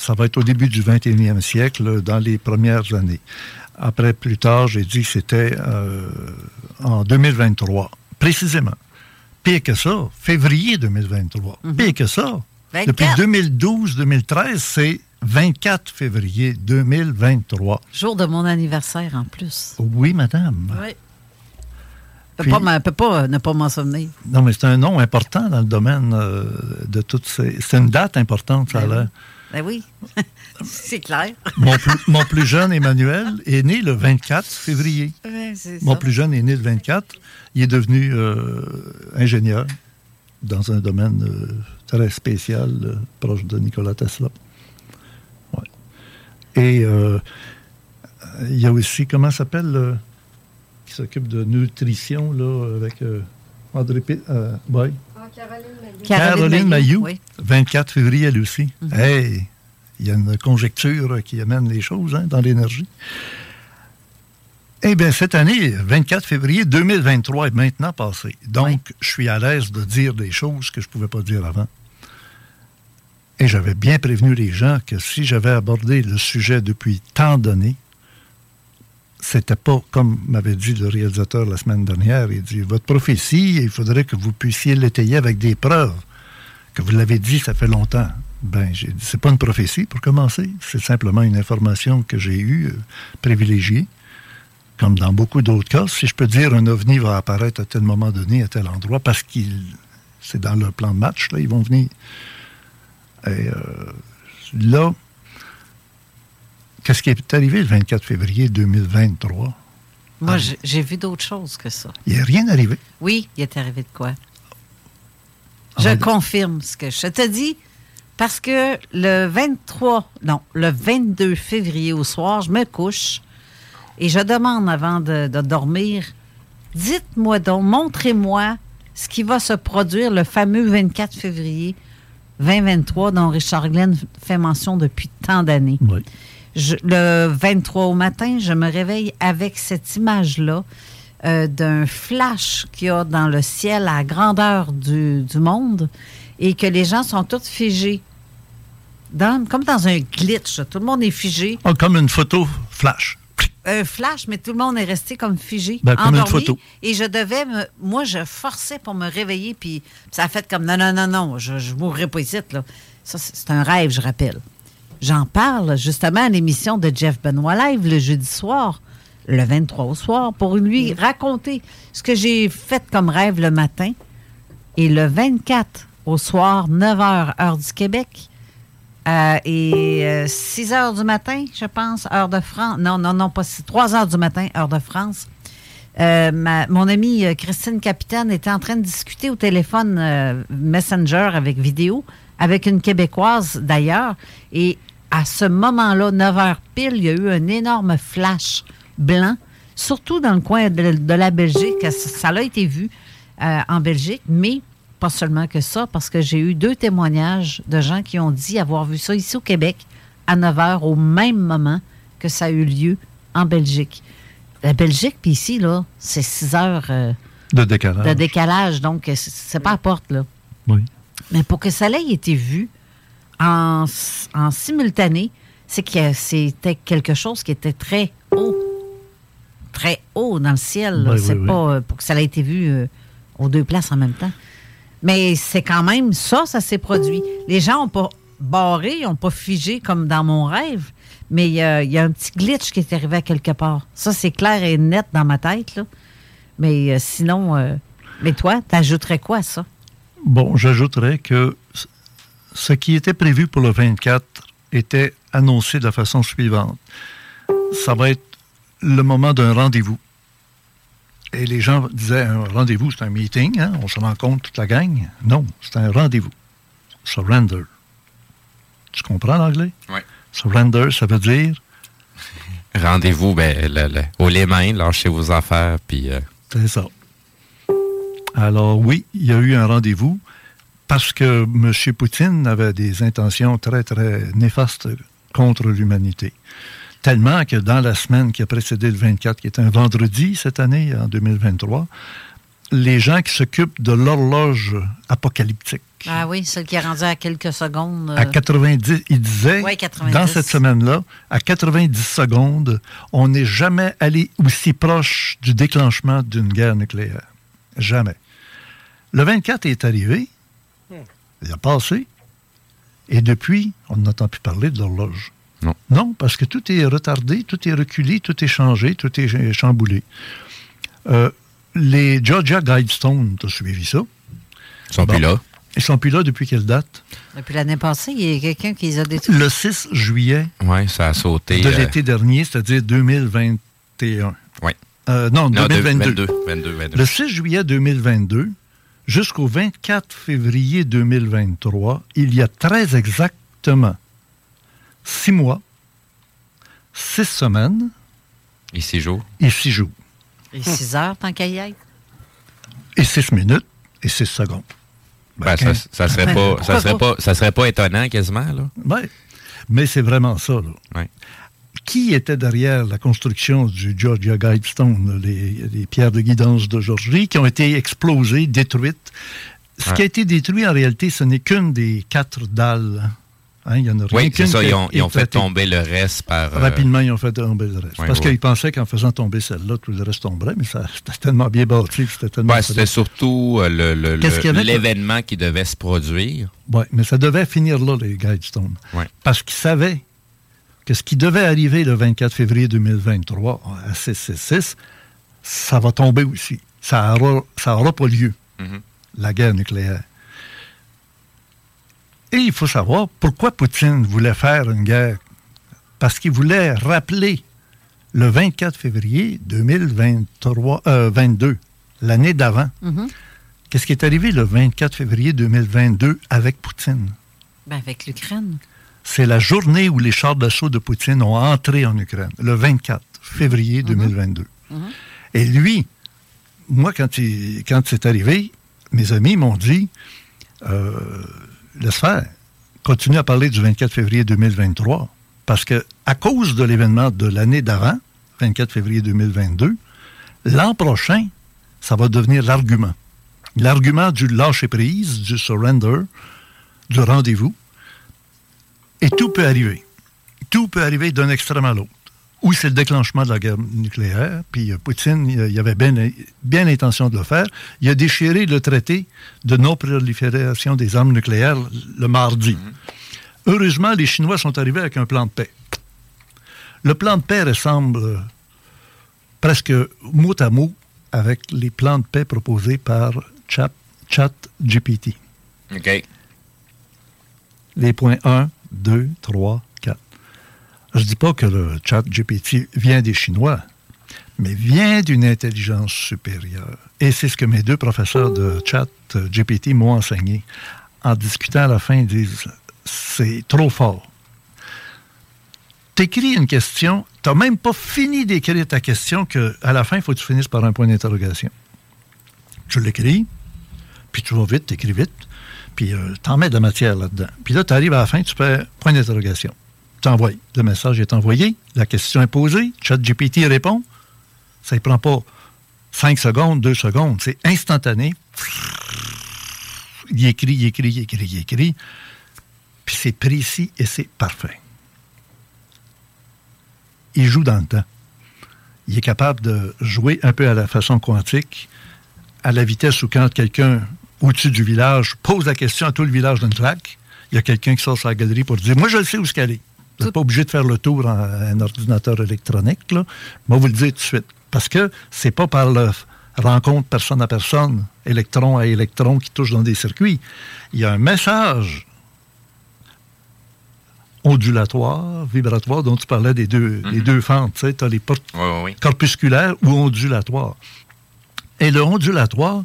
ça va être au début du 21e siècle, dans les premières années. Après, plus tard, j'ai dit que c'était euh, en 2023, précisément. Pire que ça, février 2023. Pire que ça. 24. Depuis 2012-2013, c'est 24 février 2023. Jour de mon anniversaire en plus. Oui, madame. Oui. Pas, m'en- peut pas euh, ne pas m'en souvenir. Non, mais c'est un nom important dans le domaine euh, de toutes ces. C'est une date importante, ça a l'air. Ben oui, c'est clair. Mon, plus, mon plus jeune, Emmanuel, est né le 24 février. Ouais, Mon ça. plus jeune est né le 24. Il est devenu euh, ingénieur dans un domaine euh, très spécial, euh, proche de Nikola Tesla. Ouais. Et il y a aussi, comment s'appelle, qui s'occupe de nutrition, là, avec André P- ouais. Caroline, Mayou, oui. 24 février, elle aussi. Hey, il y a une conjecture qui amène les choses hein, dans l'énergie. Eh bien, cette année, 24 février 2023 est maintenant passé. Donc, je suis à l'aise de dire des choses que je ne pouvais pas dire avant. Et j'avais bien prévenu les gens que si j'avais abordé le sujet depuis tant d'années, c'était pas comme m'avait dit le réalisateur la semaine dernière. Il dit Votre prophétie, il faudrait que vous puissiez l'étayer avec des preuves. Que vous l'avez dit, ça fait longtemps. Ben, j'ai dit C'est pas une prophétie pour commencer. C'est simplement une information que j'ai eue, euh, privilégiée. Comme dans beaucoup d'autres cas, si je peux dire un ovni va apparaître à tel moment donné, à tel endroit, parce qu'il c'est dans leur plan de match, là, ils vont venir. Et euh, là, qu'est-ce qui est arrivé le 24 février 2023? Moi, Ah. j'ai- vu d'autres choses que ça. Il n'est rien arrivé. Oui, il est arrivé de quoi? Ah, Je ben- confirme ce que je te dis parce que le 23, non, le 22 février au soir, je me couche et je demande avant de, de dormir, dites-moi donc, montrez-moi ce qui va se produire le fameux 24 février 2023 dont Richard Glenn fait mention depuis tant d'années. Je- le 23 au matin, je me réveille avec cette image-là euh, d'un flash qu'il y a dans le ciel à la grandeur du, du monde et que les gens sont tous figés. Dans- comme dans un glitch. Tout le monde est figé. Ah, comme une photo flash. Un flash, mais tout le monde est resté comme figé. Ben, comme une endormi. photo. Et je devais me. Moi, je forçais pour me réveiller, puis ça a fait comme non, non, non, non, je ne mourrai pas ici. Là. Ça, c'est un rêve, je rappelle. J'en parle justement à l'émission de Jeff Benoît Live le jeudi soir, le 23 au soir, pour lui raconter ce que j'ai fait comme rêve le matin. Et le 24 au soir, 9 h, heure du Québec, euh, et 6 heures du matin, je pense, heure de France. Non, non, non, pas 3 heures du matin, heure de France. Euh, ma- mon amie euh, Christine Capitaine était en train de discuter au téléphone euh, Messenger avec vidéo avec une Québécoise d'ailleurs. Et à ce moment-là, 9 heures pile, il y a eu un énorme flash blanc, surtout dans le coin de, de la Belgique. Ça, a été vu euh, en Belgique, mais pas seulement que ça, parce que j'ai eu deux témoignages de gens qui ont dit avoir vu ça ici au Québec à 9 heures au même moment que ça a eu lieu en Belgique. La Belgique, puis ici, là, c'est 6 heures euh, De décalage. de décalage, donc c'est- c'est pas à porte, là. Oui. Mais pour que ça ait été vu en, en simultané, c'est que c'était quelque chose qui était très haut. Très haut dans le ciel. Oui, c'est oui, pas euh, pour que ça ait été vu euh, aux deux places en même temps. Mais c'est quand même ça, ça s'est produit. Les gens n'ont pas barré, ils n'ont pas figé comme dans mon rêve, mais il y, a- il y a un petit glitch qui est arrivé à quelque part. Ça, c'est clair et net dans ma tête. Là. Mais euh, sinon, mais toi, t'ajouterais quoi à ça? Bon, j'ajouterais que ce qui était prévu pour le 24 était annoncé de la façon suivante. Ça va être le moment d'un rendez-vous. Et les gens disaient, un rendez-vous, c'est un meeting, hein, on se rencontre toute la gang. Non, c'est un rendez-vous. Surrender. Tu comprends l'anglais? Oui. Surrender, ça veut dire? Rendez-vous, ben, le, les mains, lâchez vos affaires, puis. euh, C'est ça. Alors oui, il y a eu un rendez-vous parce que M. Poutine avait des intentions très, très néfastes contre l'humanité. Tellement que dans la semaine qui a précédé le 24, qui est un vendredi cette année, en 2023, les gens qui s'occupent de l'horloge apocalyptique, Ah oui, celle qui est rendue à quelques secondes. à euh, 90, il disait, Ouais, 90. dans cette semaine-là, à 90 secondes, on n'est jamais allé aussi proche du déclenchement d'une guerre nucléaire. Jamais. Le 24 est arrivé, il a passé, et depuis, on n'entend plus parler de l'horloge. Non. Non, parce que tout est retardé, tout est reculé, tout est changé, tout est chamboulé. Euh, les Georgia Guidestones, tu as suivi ça? Ils sont plus là. Ils sont plus là depuis quelle date? Depuis l'année passée, il y a quelqu'un qui les a détruits. Le 6 juillet Oui, ça a sauté. de euh, l'été dernier, c'est-à-dire 2021. Oui. Euh, non, Non, 2022. 22, 22, 22. Le 6 juillet 2022 jusqu'au 24 février 2023, il y a très exactement six mois, six semaines Et six jours. et six jours. Et 6 heures, tant qu'à y être. Et six minutes et six secondes. Ben, ça, ça serait pas, ça serait pas, ça serait pas étonnant quasiment là. Ouais. Mais c'est vraiment ça. là. Ouais. Qui était derrière la construction du Georgia Guidestone, les, les pierres de guidance de Georgie, qui ont été explosées, détruites? Ce Ouais. qui a été détruit, en réalité, ce n'est qu'une des quatre dalles. Hein, il y en a rien Oui, c'est ça. Ils ont, ils ont fait tomber le reste par. euh, Rapidement, ils ont fait tomber le reste. Parce qu'ils pensaient qu'en faisant tomber celle-là, tout le reste tomberait, mais ça, c'était tellement bien bâti, c'était tellement... Ouais, c'était surtout euh, l'événement qui devait se produire. Oui, mais ça devait finir là, les Guidestone. Ouais. Parce qu'ils savaient que ce qui devait arriver le 24 février 2023 à 666, ça va tomber aussi. Ça n'aura ça aura pas lieu, Mhm. la guerre nucléaire. Et il faut savoir pourquoi Poutine voulait faire une guerre. Parce qu'il voulait rappeler le 24 février 2023, euh, 22, l'année d'avant. Mhm. Qu'est-ce qui est arrivé le 24 février 2022 avec Poutine? Ben, avec l'Ukraine. C'est la journée où les chars d'assaut de Poutine ont entré en Ukraine, le 24 février 2022. Et lui, moi, quand, il- quand c'est arrivé, mes amis m'ont dit euh, laisse faire, continue à parler du 24 février 2023, parce que à cause de l'événement de l'année d'avant, 24 février 2022, l'an prochain, ça va devenir l'argument. L'argument du lâcher-prise, du surrender, du rendez-vous. Et tout peut arriver. Tout peut arriver d'un extrême à l'autre. Ou c'est le déclenchement de la guerre nucléaire, puis euh, Poutine, il il avait bien, bien l'intention de le faire. Il a déchiré le traité de non-prolifération des armes nucléaires le mardi. Heureusement, les Chinois sont arrivés avec un plan de paix. Le plan de paix ressemble euh, presque mot à mot avec les plans de paix proposés par Chat, Chat GPT. OK. Les points 1, 2, 3, 4. Je dis pas que le chat GPT vient des Chinois, mais vient d'une intelligence supérieure. Et c'est ce que mes deux professeurs de chat GPT m'ont enseigné. En discutant à la fin, ils disent c'est trop fort. T'écris une question, t'as même pas fini d'écrire ta question que à la fin, il faut que tu finisses par un point d'interrogation. Tu l'écris, puis tu vas vite, t'écris vite, puis euh, t'en mets de la matière là-dedans. Puis là, tu arrives à la fin, tu fais point d'interrogation. Tu envoies. Le message est envoyé, la question est posée, ChatGPT répond. Ça ne prend pas 5 secondes, 2 secondes, c'est instantané. Il écrit, il écrit, il écrit, il écrit. Puis c'est précis et c'est parfait. Il joue dans le temps. Il est capable de jouer un peu à la façon quantique, à la vitesse où quand quelqu'un au-dessus du village pose la question à tout le village d'une claque, il y a quelqu'un qui sort sa galerie pour dire Moi, je le sais où ce qu'elle est. Vous n'êtes pas obligé de faire le tour en un ordinateur électronique. Là. Moi, vous le dire tout de suite. Parce que c'est pas par la rencontre personne à personne, électron à électron qui touche dans des circuits. Il y a un message ondulatoire, vibratoire, dont tu parlais des deux, les deux fentes. Tu as les portes Oui, oui, oui. corpusculaires ou ondulatoires. Et le ondulatoire,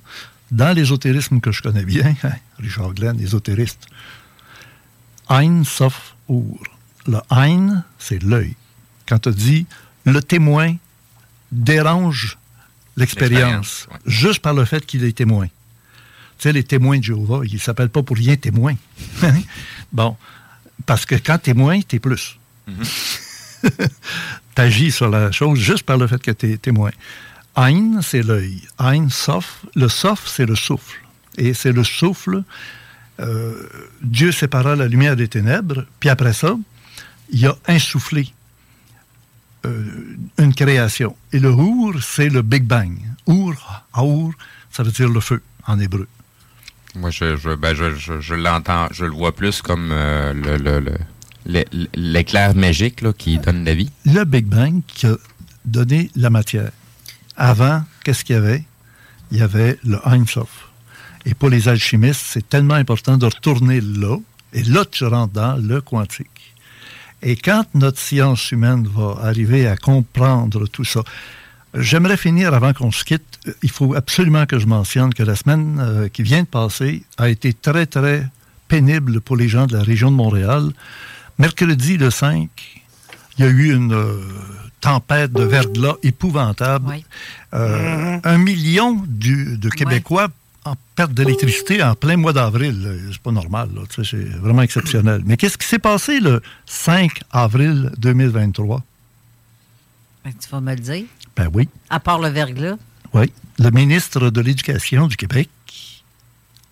dans l'ésotérisme que je connais bien, Richard Glenn, ésotériste, Ein Sof Ur. Le Ein, c'est l'œil. Quand tu dis le témoin dérange l'expérience, juste par le fait qu'il est témoin. Tu sais, les témoins de Jéhovah, ils ne s'appellent pas pour rien témoins. bon, parce que quand témoin, tu es plus. tu agis sur la chose juste par le fait que tu es témoin. Ein, c'est l'œil. Ein, sof. Le sof, c'est le souffle. Et c'est le souffle. euh, Dieu sépara la lumière des ténèbres, puis après ça, il a insufflé euh, une création. Et le Our, c'est le Big Bang. Our, Our, ça veut dire le feu en hébreu. Moi, je, je, ben, je, je, je l'entends, je le vois plus comme euh, le, le, le- l'é- l'éclair magique là, qui donne la vie. Le Big Bang qui a donné la matière. Avant, qu'est-ce qu'il y avait? Il y avait le Ein Sof. Et pour les alchimistes, c'est tellement important de retourner là, et là, tu rentres dans le quantique. Et quand notre science humaine va arriver à comprendre tout ça, j'aimerais finir avant qu'on se quitte. Il faut absolument que je mentionne que la semaine euh, qui vient de passer a été très, très pénible pour les gens de la région de Montréal. Mercredi, le 5, il y a eu une euh, tempête de verglas épouvantable. Euh, Un million du- de Québécois en perte d'électricité en plein mois d'avril. C'est pas normal. C'est vraiment exceptionnel. Mais qu'est-ce qui s'est passé le 5 avril 2023? Ben, tu vas me le dire. Ben oui. À part le verglas. Oui. Le ministre de l'Éducation du Québec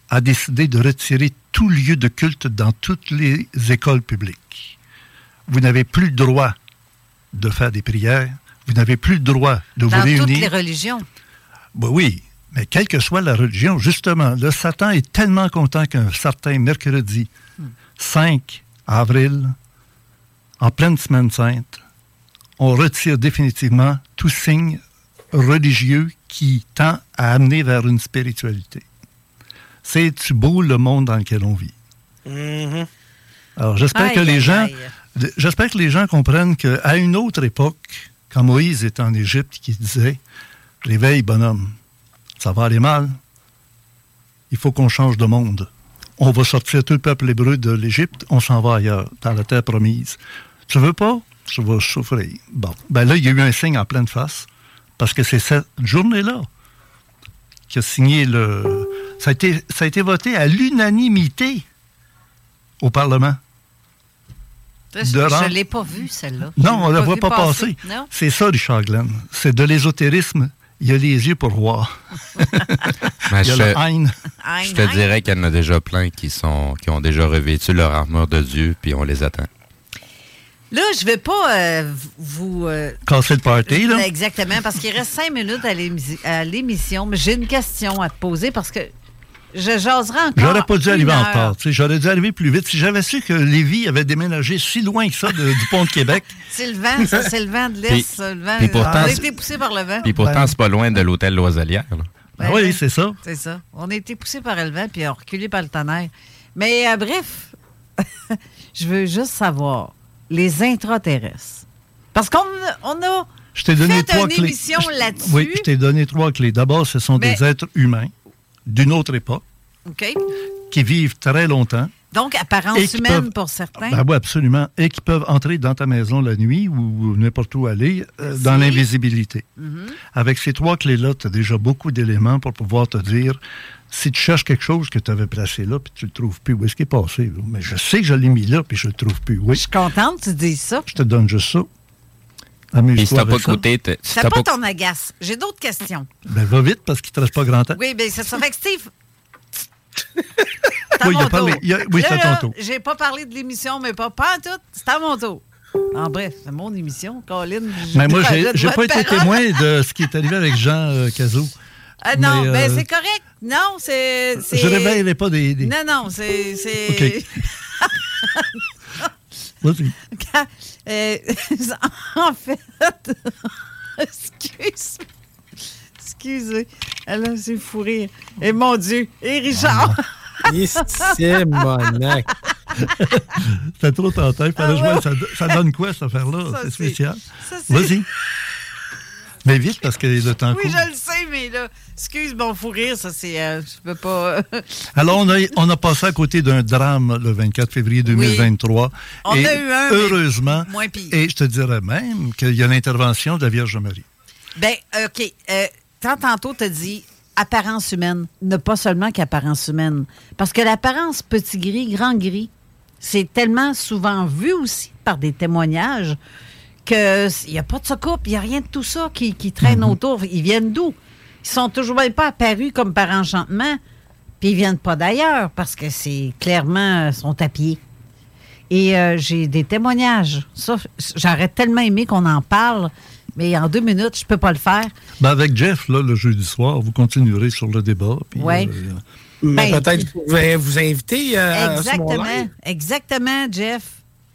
a décidé de retirer tout lieu de culte dans toutes les écoles publiques. Vous n'avez plus le droit de faire des prières. Vous n'avez plus le droit de Dans vous réunir. toutes les religions. Ben oui, mais quelle que soit la religion, justement, le Satan est tellement content qu'un certain mercredi 5 avril, en pleine semaine sainte, on retire définitivement tout signe religieux qui tend à amener vers une spiritualité. C'est-tu beau le monde dans lequel on vit? Mhm. Alors, j'espère que les aïe, gens, aïe. J'espère que les gens comprennent qu'à une autre époque, quand Moïse était en Égypte, qui disait Réveille, bonhomme, ça va aller mal. Il faut qu'on change de monde. On va sortir tout le peuple hébreu de l'Égypte, on s'en va ailleurs, dans la terre promise. Tu veux pas? Tu vas souffrir. Bon. Ben là, il y a eu un signe en pleine face, parce que c'est cette journée-là qui a signé le. Ça a été, ça a été voté à l'unanimité au Parlement. Je ne l'ai pas vue, celle-là. Non, on ne la voit pas passer. C'est ça, Richard Glenn. C'est de l'ésotérisme. Il y a les yeux pour voir. Ben, Il y a je, le haine. je te dirais qu'il y en a déjà plein qui, sont, qui ont déjà revêtu leur armure de Dieu, puis on les attend. Là, je vais pas euh, vous... euh, Casser le party, là. Exactement, parce qu'il reste cinq minutes à l'émission. Mais j'ai une question à te poser parce que je jaserai encore. J'aurais pas dû arriver en retard. tu sais. J'aurais dû arriver plus vite. Si j'avais su que Lévis avait déménagé si loin que ça de- du pont de Québec. C'est le vent, ça, c'est le vent de l'Est. Puis- ça, le vent, pourtant, on a c'est- été poussé par le vent. Puis pourtant, Ben. c'est pas loin de l'hôtel Loiselière. Ben oui, oui. c'est ça. C'est ça. On a été poussé par le vent puis reculé par le tonnerre. Mais euh, bref, je veux juste savoir, les intraterrestres. Parce qu'on a- on a Je t'ai donné fait trois une clés. émission Je- là-dessus. Oui, je t'ai donné trois clés. D'abord, ce sont Mais- des êtres humains d'une autre époque OK? qui vivent très longtemps. Donc, apparence humaine peuvent- pour certains. Ben oui, absolument. Et qui peuvent entrer dans ta maison la nuit ou, n'importe où aller euh, dans l'invisibilité. Mhm. Avec ces trois clés-là, tu as déjà beaucoup d'éléments pour pouvoir te dire si tu cherches quelque chose que tu avais placé là puis tu le trouves plus, où est-ce qu'il est passé? là? Mais je sais que je l'ai mis là puis je le trouve plus. Oui. Je suis contente que tu dises ça. Je te donne juste ça. Puis si Amuse-toi t'as pas si t'as pas pas- ton agace. J'ai d'autres questions. Ben, va vite parce qu'il te reste pas grand temps. Oui, bien, c'est ça. Fait que Steve. Oui, il a parlé. il a- oui, Là, c'est à ton tour. J'ai pas parlé de l'émission, mais pas, pas en tout. C'est à mon tour. En bref, c'est mon émission, Colin. Mais moi, j'ai pas de été témoin de ce qui est arrivé avec Jean euh, Cazot. Ah, non, Mais, mais euh, c'est correct. Non, c'est. c'est- Je réveillerai pas des. des- Non, non, c'est. c'est- OK. Vas-y. Euh, en fait, excuse. Excusez. Alors, c'est fou rire. Et mon Dieu. Et Richard. C'est monac. C'était trop fallait Ah, ouais. Ça, ça donne quoi, cette affaire-là? Ça, C'est spécial. ça, c'est- Vas-y. Mais vite, parce que le temps Oui, je le sais, mais là, excuse mon fou rire, ça, c'est. euh, je peux pas. Alors, on a, on a passé à côté d'un drame le 24 février 2023. On et a eu un, Heureusement. moins pire. Et je te dirais même qu'il y a l'intervention de la Vierge Marie. Ben, OK. Euh, tant tantôt, tu dit apparence humaine, ne pas seulement qu'apparence humaine. Parce que l'apparence petit gris, grand gris, c'est tellement souvent vu aussi par des témoignages qu'il n'y a pas de secours, il n'y a rien de tout ça qui, qui traîne Mhm. autour. Ils viennent d'où? Ils sont toujours même pas apparus comme par enchantement, puis ils viennent pas d'ailleurs parce que c'est clairement, euh, sont à pied. Et euh, j'ai des témoignages. Ça, j'aurais tellement aimé qu'on en parle, mais en deux minutes, je peux pas le faire. Ben, avec Jeff, là, le jeudi soir, vous continuerez sur le débat. Ouais. euh, Mais Ben, peut-être vous pouvez vous inviter euh, à ce. Exactement. Exactement, Jeff.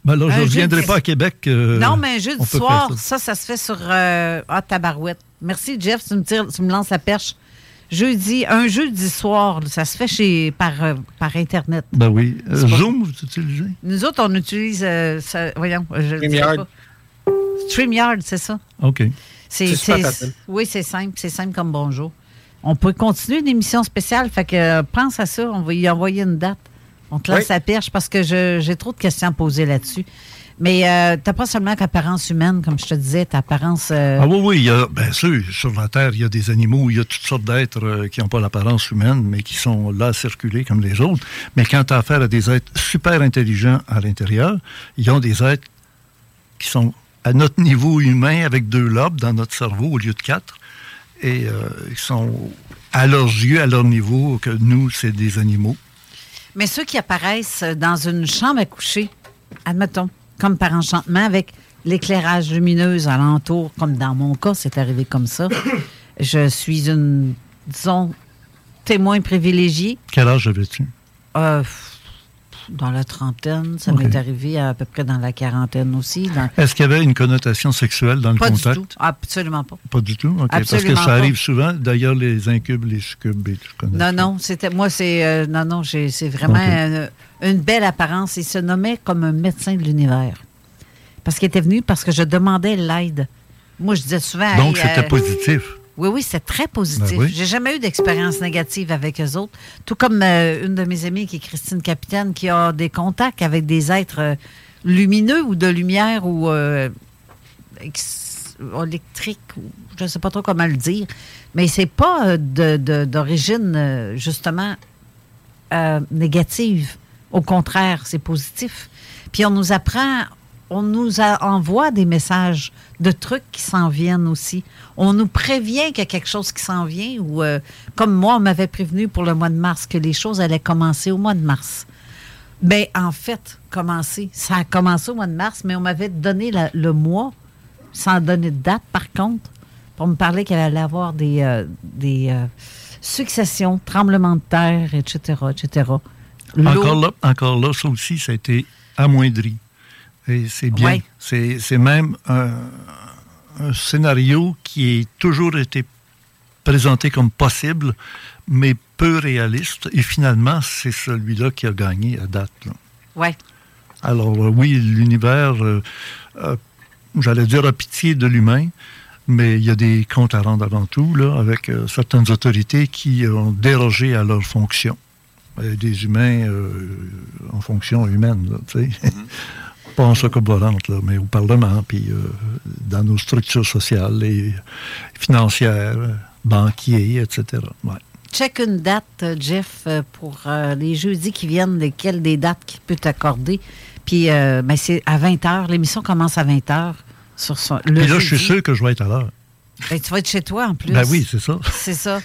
Ben là, je ne reviendrai jeudi- pas à Québec. euh, non, mais jeudi soir, ça. ça. ça, se fait sur euh, Ah, tabarouette. Merci, Jeff, tu me, tires, tu me lances la perche. Jeudi, un jeudi soir, ça se fait chez par, euh, par Internet. Ben oui. Euh, Zoom, vous utilisez? Nous autres, on utilise. euh, ça- voyons, je StreamYard. pas. StreamYard, c'est ça. OK. C'est, oui, c'est simple. C'est simple comme bonjour. On peut continuer une émission spéciale. Fait que euh, pense à ça. On va y envoyer une date. On te lance Oui. la perche parce que j'ai trop de questions à poser là-dessus. Mais euh, t'as pas seulement qu'apparence humaine, comme je te disais, ta apparence. euh, Ah oui, oui, il y a, bien sûr, sur la Terre, il y a des animaux, il y a toutes sortes d'êtres euh, qui n'ont pas l'apparence humaine, mais qui sont là à circuler comme les autres. Mais quand tu as affaire à des êtres super intelligents à l'intérieur, ils ont des êtres qui sont à notre niveau humain avec deux lobes dans notre cerveau au lieu de quatre. Et euh, ils sont à leurs yeux, à leur niveau, que nous, c'est des animaux. Mais ceux qui apparaissent dans une chambre à coucher, admettons, comme par enchantement, avec l'éclairage lumineux alentour, comme dans mon cas, c'est arrivé comme ça. Je suis une, disons, témoin privilégié. Quel âge avais-tu? Euh, dans la trentaine, ça m'est arrivé à, peu près dans la quarantaine aussi. dans- Est-ce qu'il y avait une connotation sexuelle dans le Pas du tout. Absolument pas. Pas du tout? Parce que ça pas. arrive souvent. D'ailleurs, les incubes, les succubes, et connais. Non, non, c'était moi, c'est euh, non, non, j'ai- c'est vraiment une belle apparence. Il se nommait comme un médecin de l'univers. Parce qu'il était venu parce que je demandais l'aide. Moi, je disais souvent. Donc, hey, c'était euh, positif. Oui, oui, c'est très positif. Ben oui. J'ai jamais eu d'expérience négative avec eux autres. Tout comme euh, une de mes amies qui est Christine Capitaine, qui a des contacts avec des êtres euh, lumineux ou de lumière ou euh, électrique, ou je ne sais pas trop comment le dire. Mais c'est pas euh, de- de- d'origine, justement, négative. Au contraire, c'est positif. Puis on nous apprend, on nous a- envoie des messages de trucs qui s'en viennent aussi. On nous prévient qu'il y a quelque chose qui s'en vient ou euh, comme moi, on m'avait prévenu pour le mois de mars que les choses allaient commencer au mois de mars. Ben, en fait, commencer. Ça a commencé au mois de mars, mais on m'avait donné la- le mois, sans donner de date, par contre, pour me parler qu'il allait avoir des, euh, des euh, successions, tremblements de terre, etc., etc. Encore là, encore là, ça aussi, ça a été amoindri. Et c'est bien. Ouais. C'est c'est même un, un scénario qui a toujours été présenté comme possible, mais peu réaliste. Et finalement, c'est celui-là qui a gagné à date. là. Ouais. Alors euh, oui, l'univers, euh, euh, j'allais dire, a pitié de l'humain, mais il y a des comptes à rendre avant tout, là, avec euh, certaines autorités qui ont dérogé à leurs fonctions. Des humains euh, en fonction humaine, là, tu sais. Pas en socoborante, là, mais au Parlement, puis euh, dans nos structures sociales et financières, banquiers, etc. Ouais. Check une date, euh, Jeff, euh, pour euh, les jeudis qui viennent, lesquelles des dates qu'il peut t'accorder. Puis, euh, ben, c'est à 20 h. L'émission commence à 20 h. Sur son, le Puis là, je suis sûr que je vais être à l'heure. Ben, tu vas être chez toi en plus. Ben oui, c'est ça. C'est ça.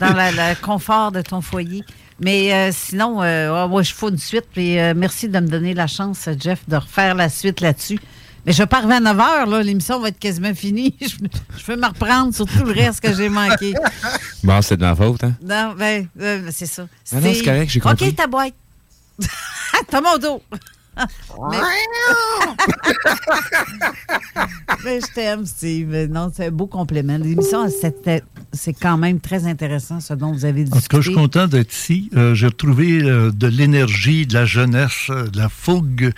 Dans le confort de ton foyer. Mais euh, sinon, euh, ouais, je fais une suite. Puis euh, merci de me donner la chance, Jeff, de refaire la suite là-dessus. Mais je pars à 9 h, là. L'émission va être quasiment finie. Je, je peux me reprendre sur tout le reste que j'ai manqué. Bon, c'est de ma faute, hein? Non, ben, euh, c'est ça. Ah non, c'est correct, j'ai compris. OK, ta boîte. T'as mon dos. Mais... Mais je t'aime, Steve. Non, c'est un beau complément. L'émission, c'était- c'est quand même très intéressant, ce dont vous avez En tout discuté. cas, je suis content d'être ici. Euh, J'ai retrouvé euh, de l'énergie, de la jeunesse, euh, de la fougue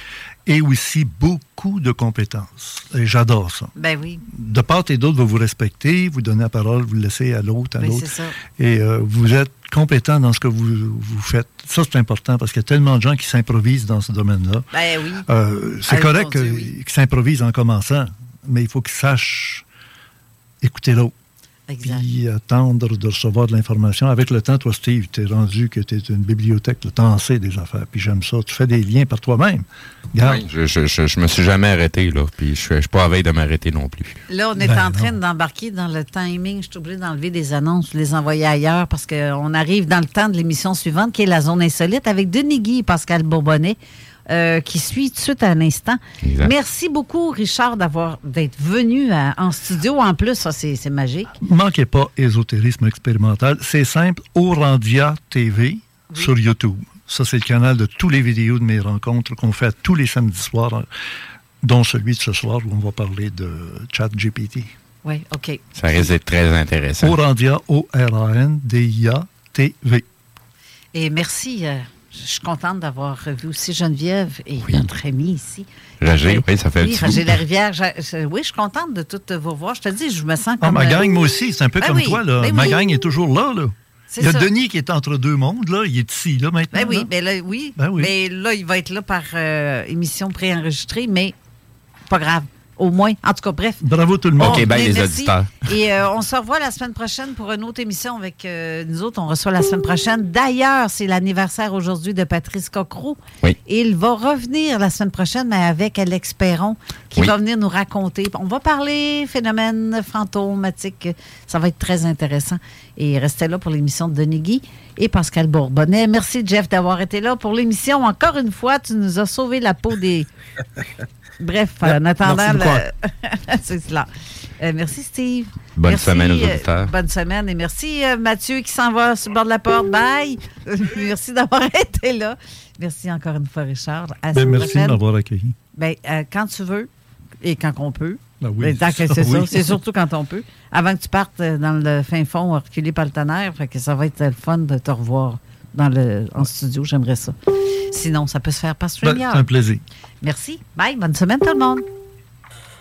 et aussi beaucoup de compétences. Et j'adore ça. Ben oui. De part et d'autre, vous vous respectez, vous donnez la parole, vous le laissez à l'autre, à Oui, l'autre. c'est ça. Et euh, vous êtes compétent dans ce que vous, vous faites. Ça, c'est important parce qu'il y a tellement de gens qui s'improvisent dans ce domaine-là. Ben oui. Euh, c'est Ah, correct oui. qu'ils s'improvisent en commençant, mais il faut qu'ils sachent écouter l'autre. Puis attendre de recevoir de l'information. Avec le temps, toi, Steve, tu es rendu que tu es une bibliothèque. Tu en sais des affaires. Puis j'aime ça. Tu fais des liens par toi-même. Oui, je, je, je, je me suis jamais arrêté, là. Puis je je suis pas à veille de m'arrêter non plus. Là, on est Ben en train d'embarquer dans le timing. Je suis obligée d'enlever des annonces, de les envoyer ailleurs parce qu'on arrive dans le temps de l'émission suivante qui est la zone insolite avec Denis Guy et Pascal Bourbonnet. Euh, qui suit tout de suite à l'instant. Merci beaucoup, Richard, d'avoir d'être venu à- en studio. En plus, ça, c'est c'est magique. Manquez pas ésotérisme expérimental. C'est simple. Orandia TV sur YouTube. Ça, c'est le canal de tous les vidéos de mes rencontres qu'on fait tous les samedis soirs, dont celui de ce soir où on va parler de ChatGPT. Oui, OK. Ça risque d'être très intéressant. Orandia, O-R-A-N-D-I-A TV. Et merci. euh, je suis contente d'avoir revu aussi Geneviève et notre ami ici. Roger, Euh, oui, ça fait un oui, petit Roger. Larivière. je- oui, je suis contente de toutes vous voir. Je te dis, je me sens Ah, comme... ma euh, gang, moi aussi, c'est un peu Ben comme oui, toi. Là. ben ma gang est toujours là. là. C'est Il y a ça. Denis qui est entre deux mondes. Là. Il est ici, là, maintenant. Ben oui, là. ben là, oui. Ben oui. Mais là, il va être là par euh, émission préenregistrée, mais pas grave. Au moins. En tout cas, bref. Bravo tout le monde. OK, bye Mais les merci. auditeurs. Et euh, on se revoit la semaine prochaine pour une autre émission avec euh, nous autres. On reçoit la semaine prochaine. D'ailleurs, c'est l'anniversaire aujourd'hui de Patrice Cocroux. Oui. Il va revenir la semaine prochaine, mais avec Alex Perron, qui Oui. va venir nous raconter. On va parler phénomènes fantomatiques. Ça va être très intéressant. Et restez là pour l'émission de Denis Guy et Pascal Bourbonnais. Merci, Jeff, d'avoir été là pour l'émission. Encore une fois, tu nous as sauvé la peau des... Bref, en attendant... c'est cela. Euh, merci, Steve. Bonne Merci, semaine aux euh, bonne semaine. Et merci, euh, Mathieu, qui s'en va sur le bord de la porte. Bye. merci d'avoir été là. Merci encore une fois, Richard. À Ben, merci de m'avoir accueilli. Ben, euh, quand tu veux et quand on peut. Ben oui, Ben, tant que c'est oui. ça. C'est surtout quand on peut. Avant que tu partes dans le fin fond, reculé par le tonnerre, fait que ça va être le fun de te revoir dans le, en studio. J'aimerais ça. Sinon, ça peut se faire par Ben, StreamYard. c'est un plaisir. Merci. Bye. Bonne semaine, tout le monde.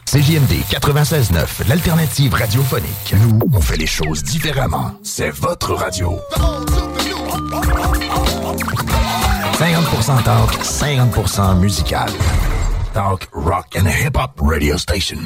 CJMD 96.9, l'alternative radiophonique. Nous, on fait les choses différemment. C'est votre radio. 50% talk, 50% musical. Talk, rock and hip-hop radio station.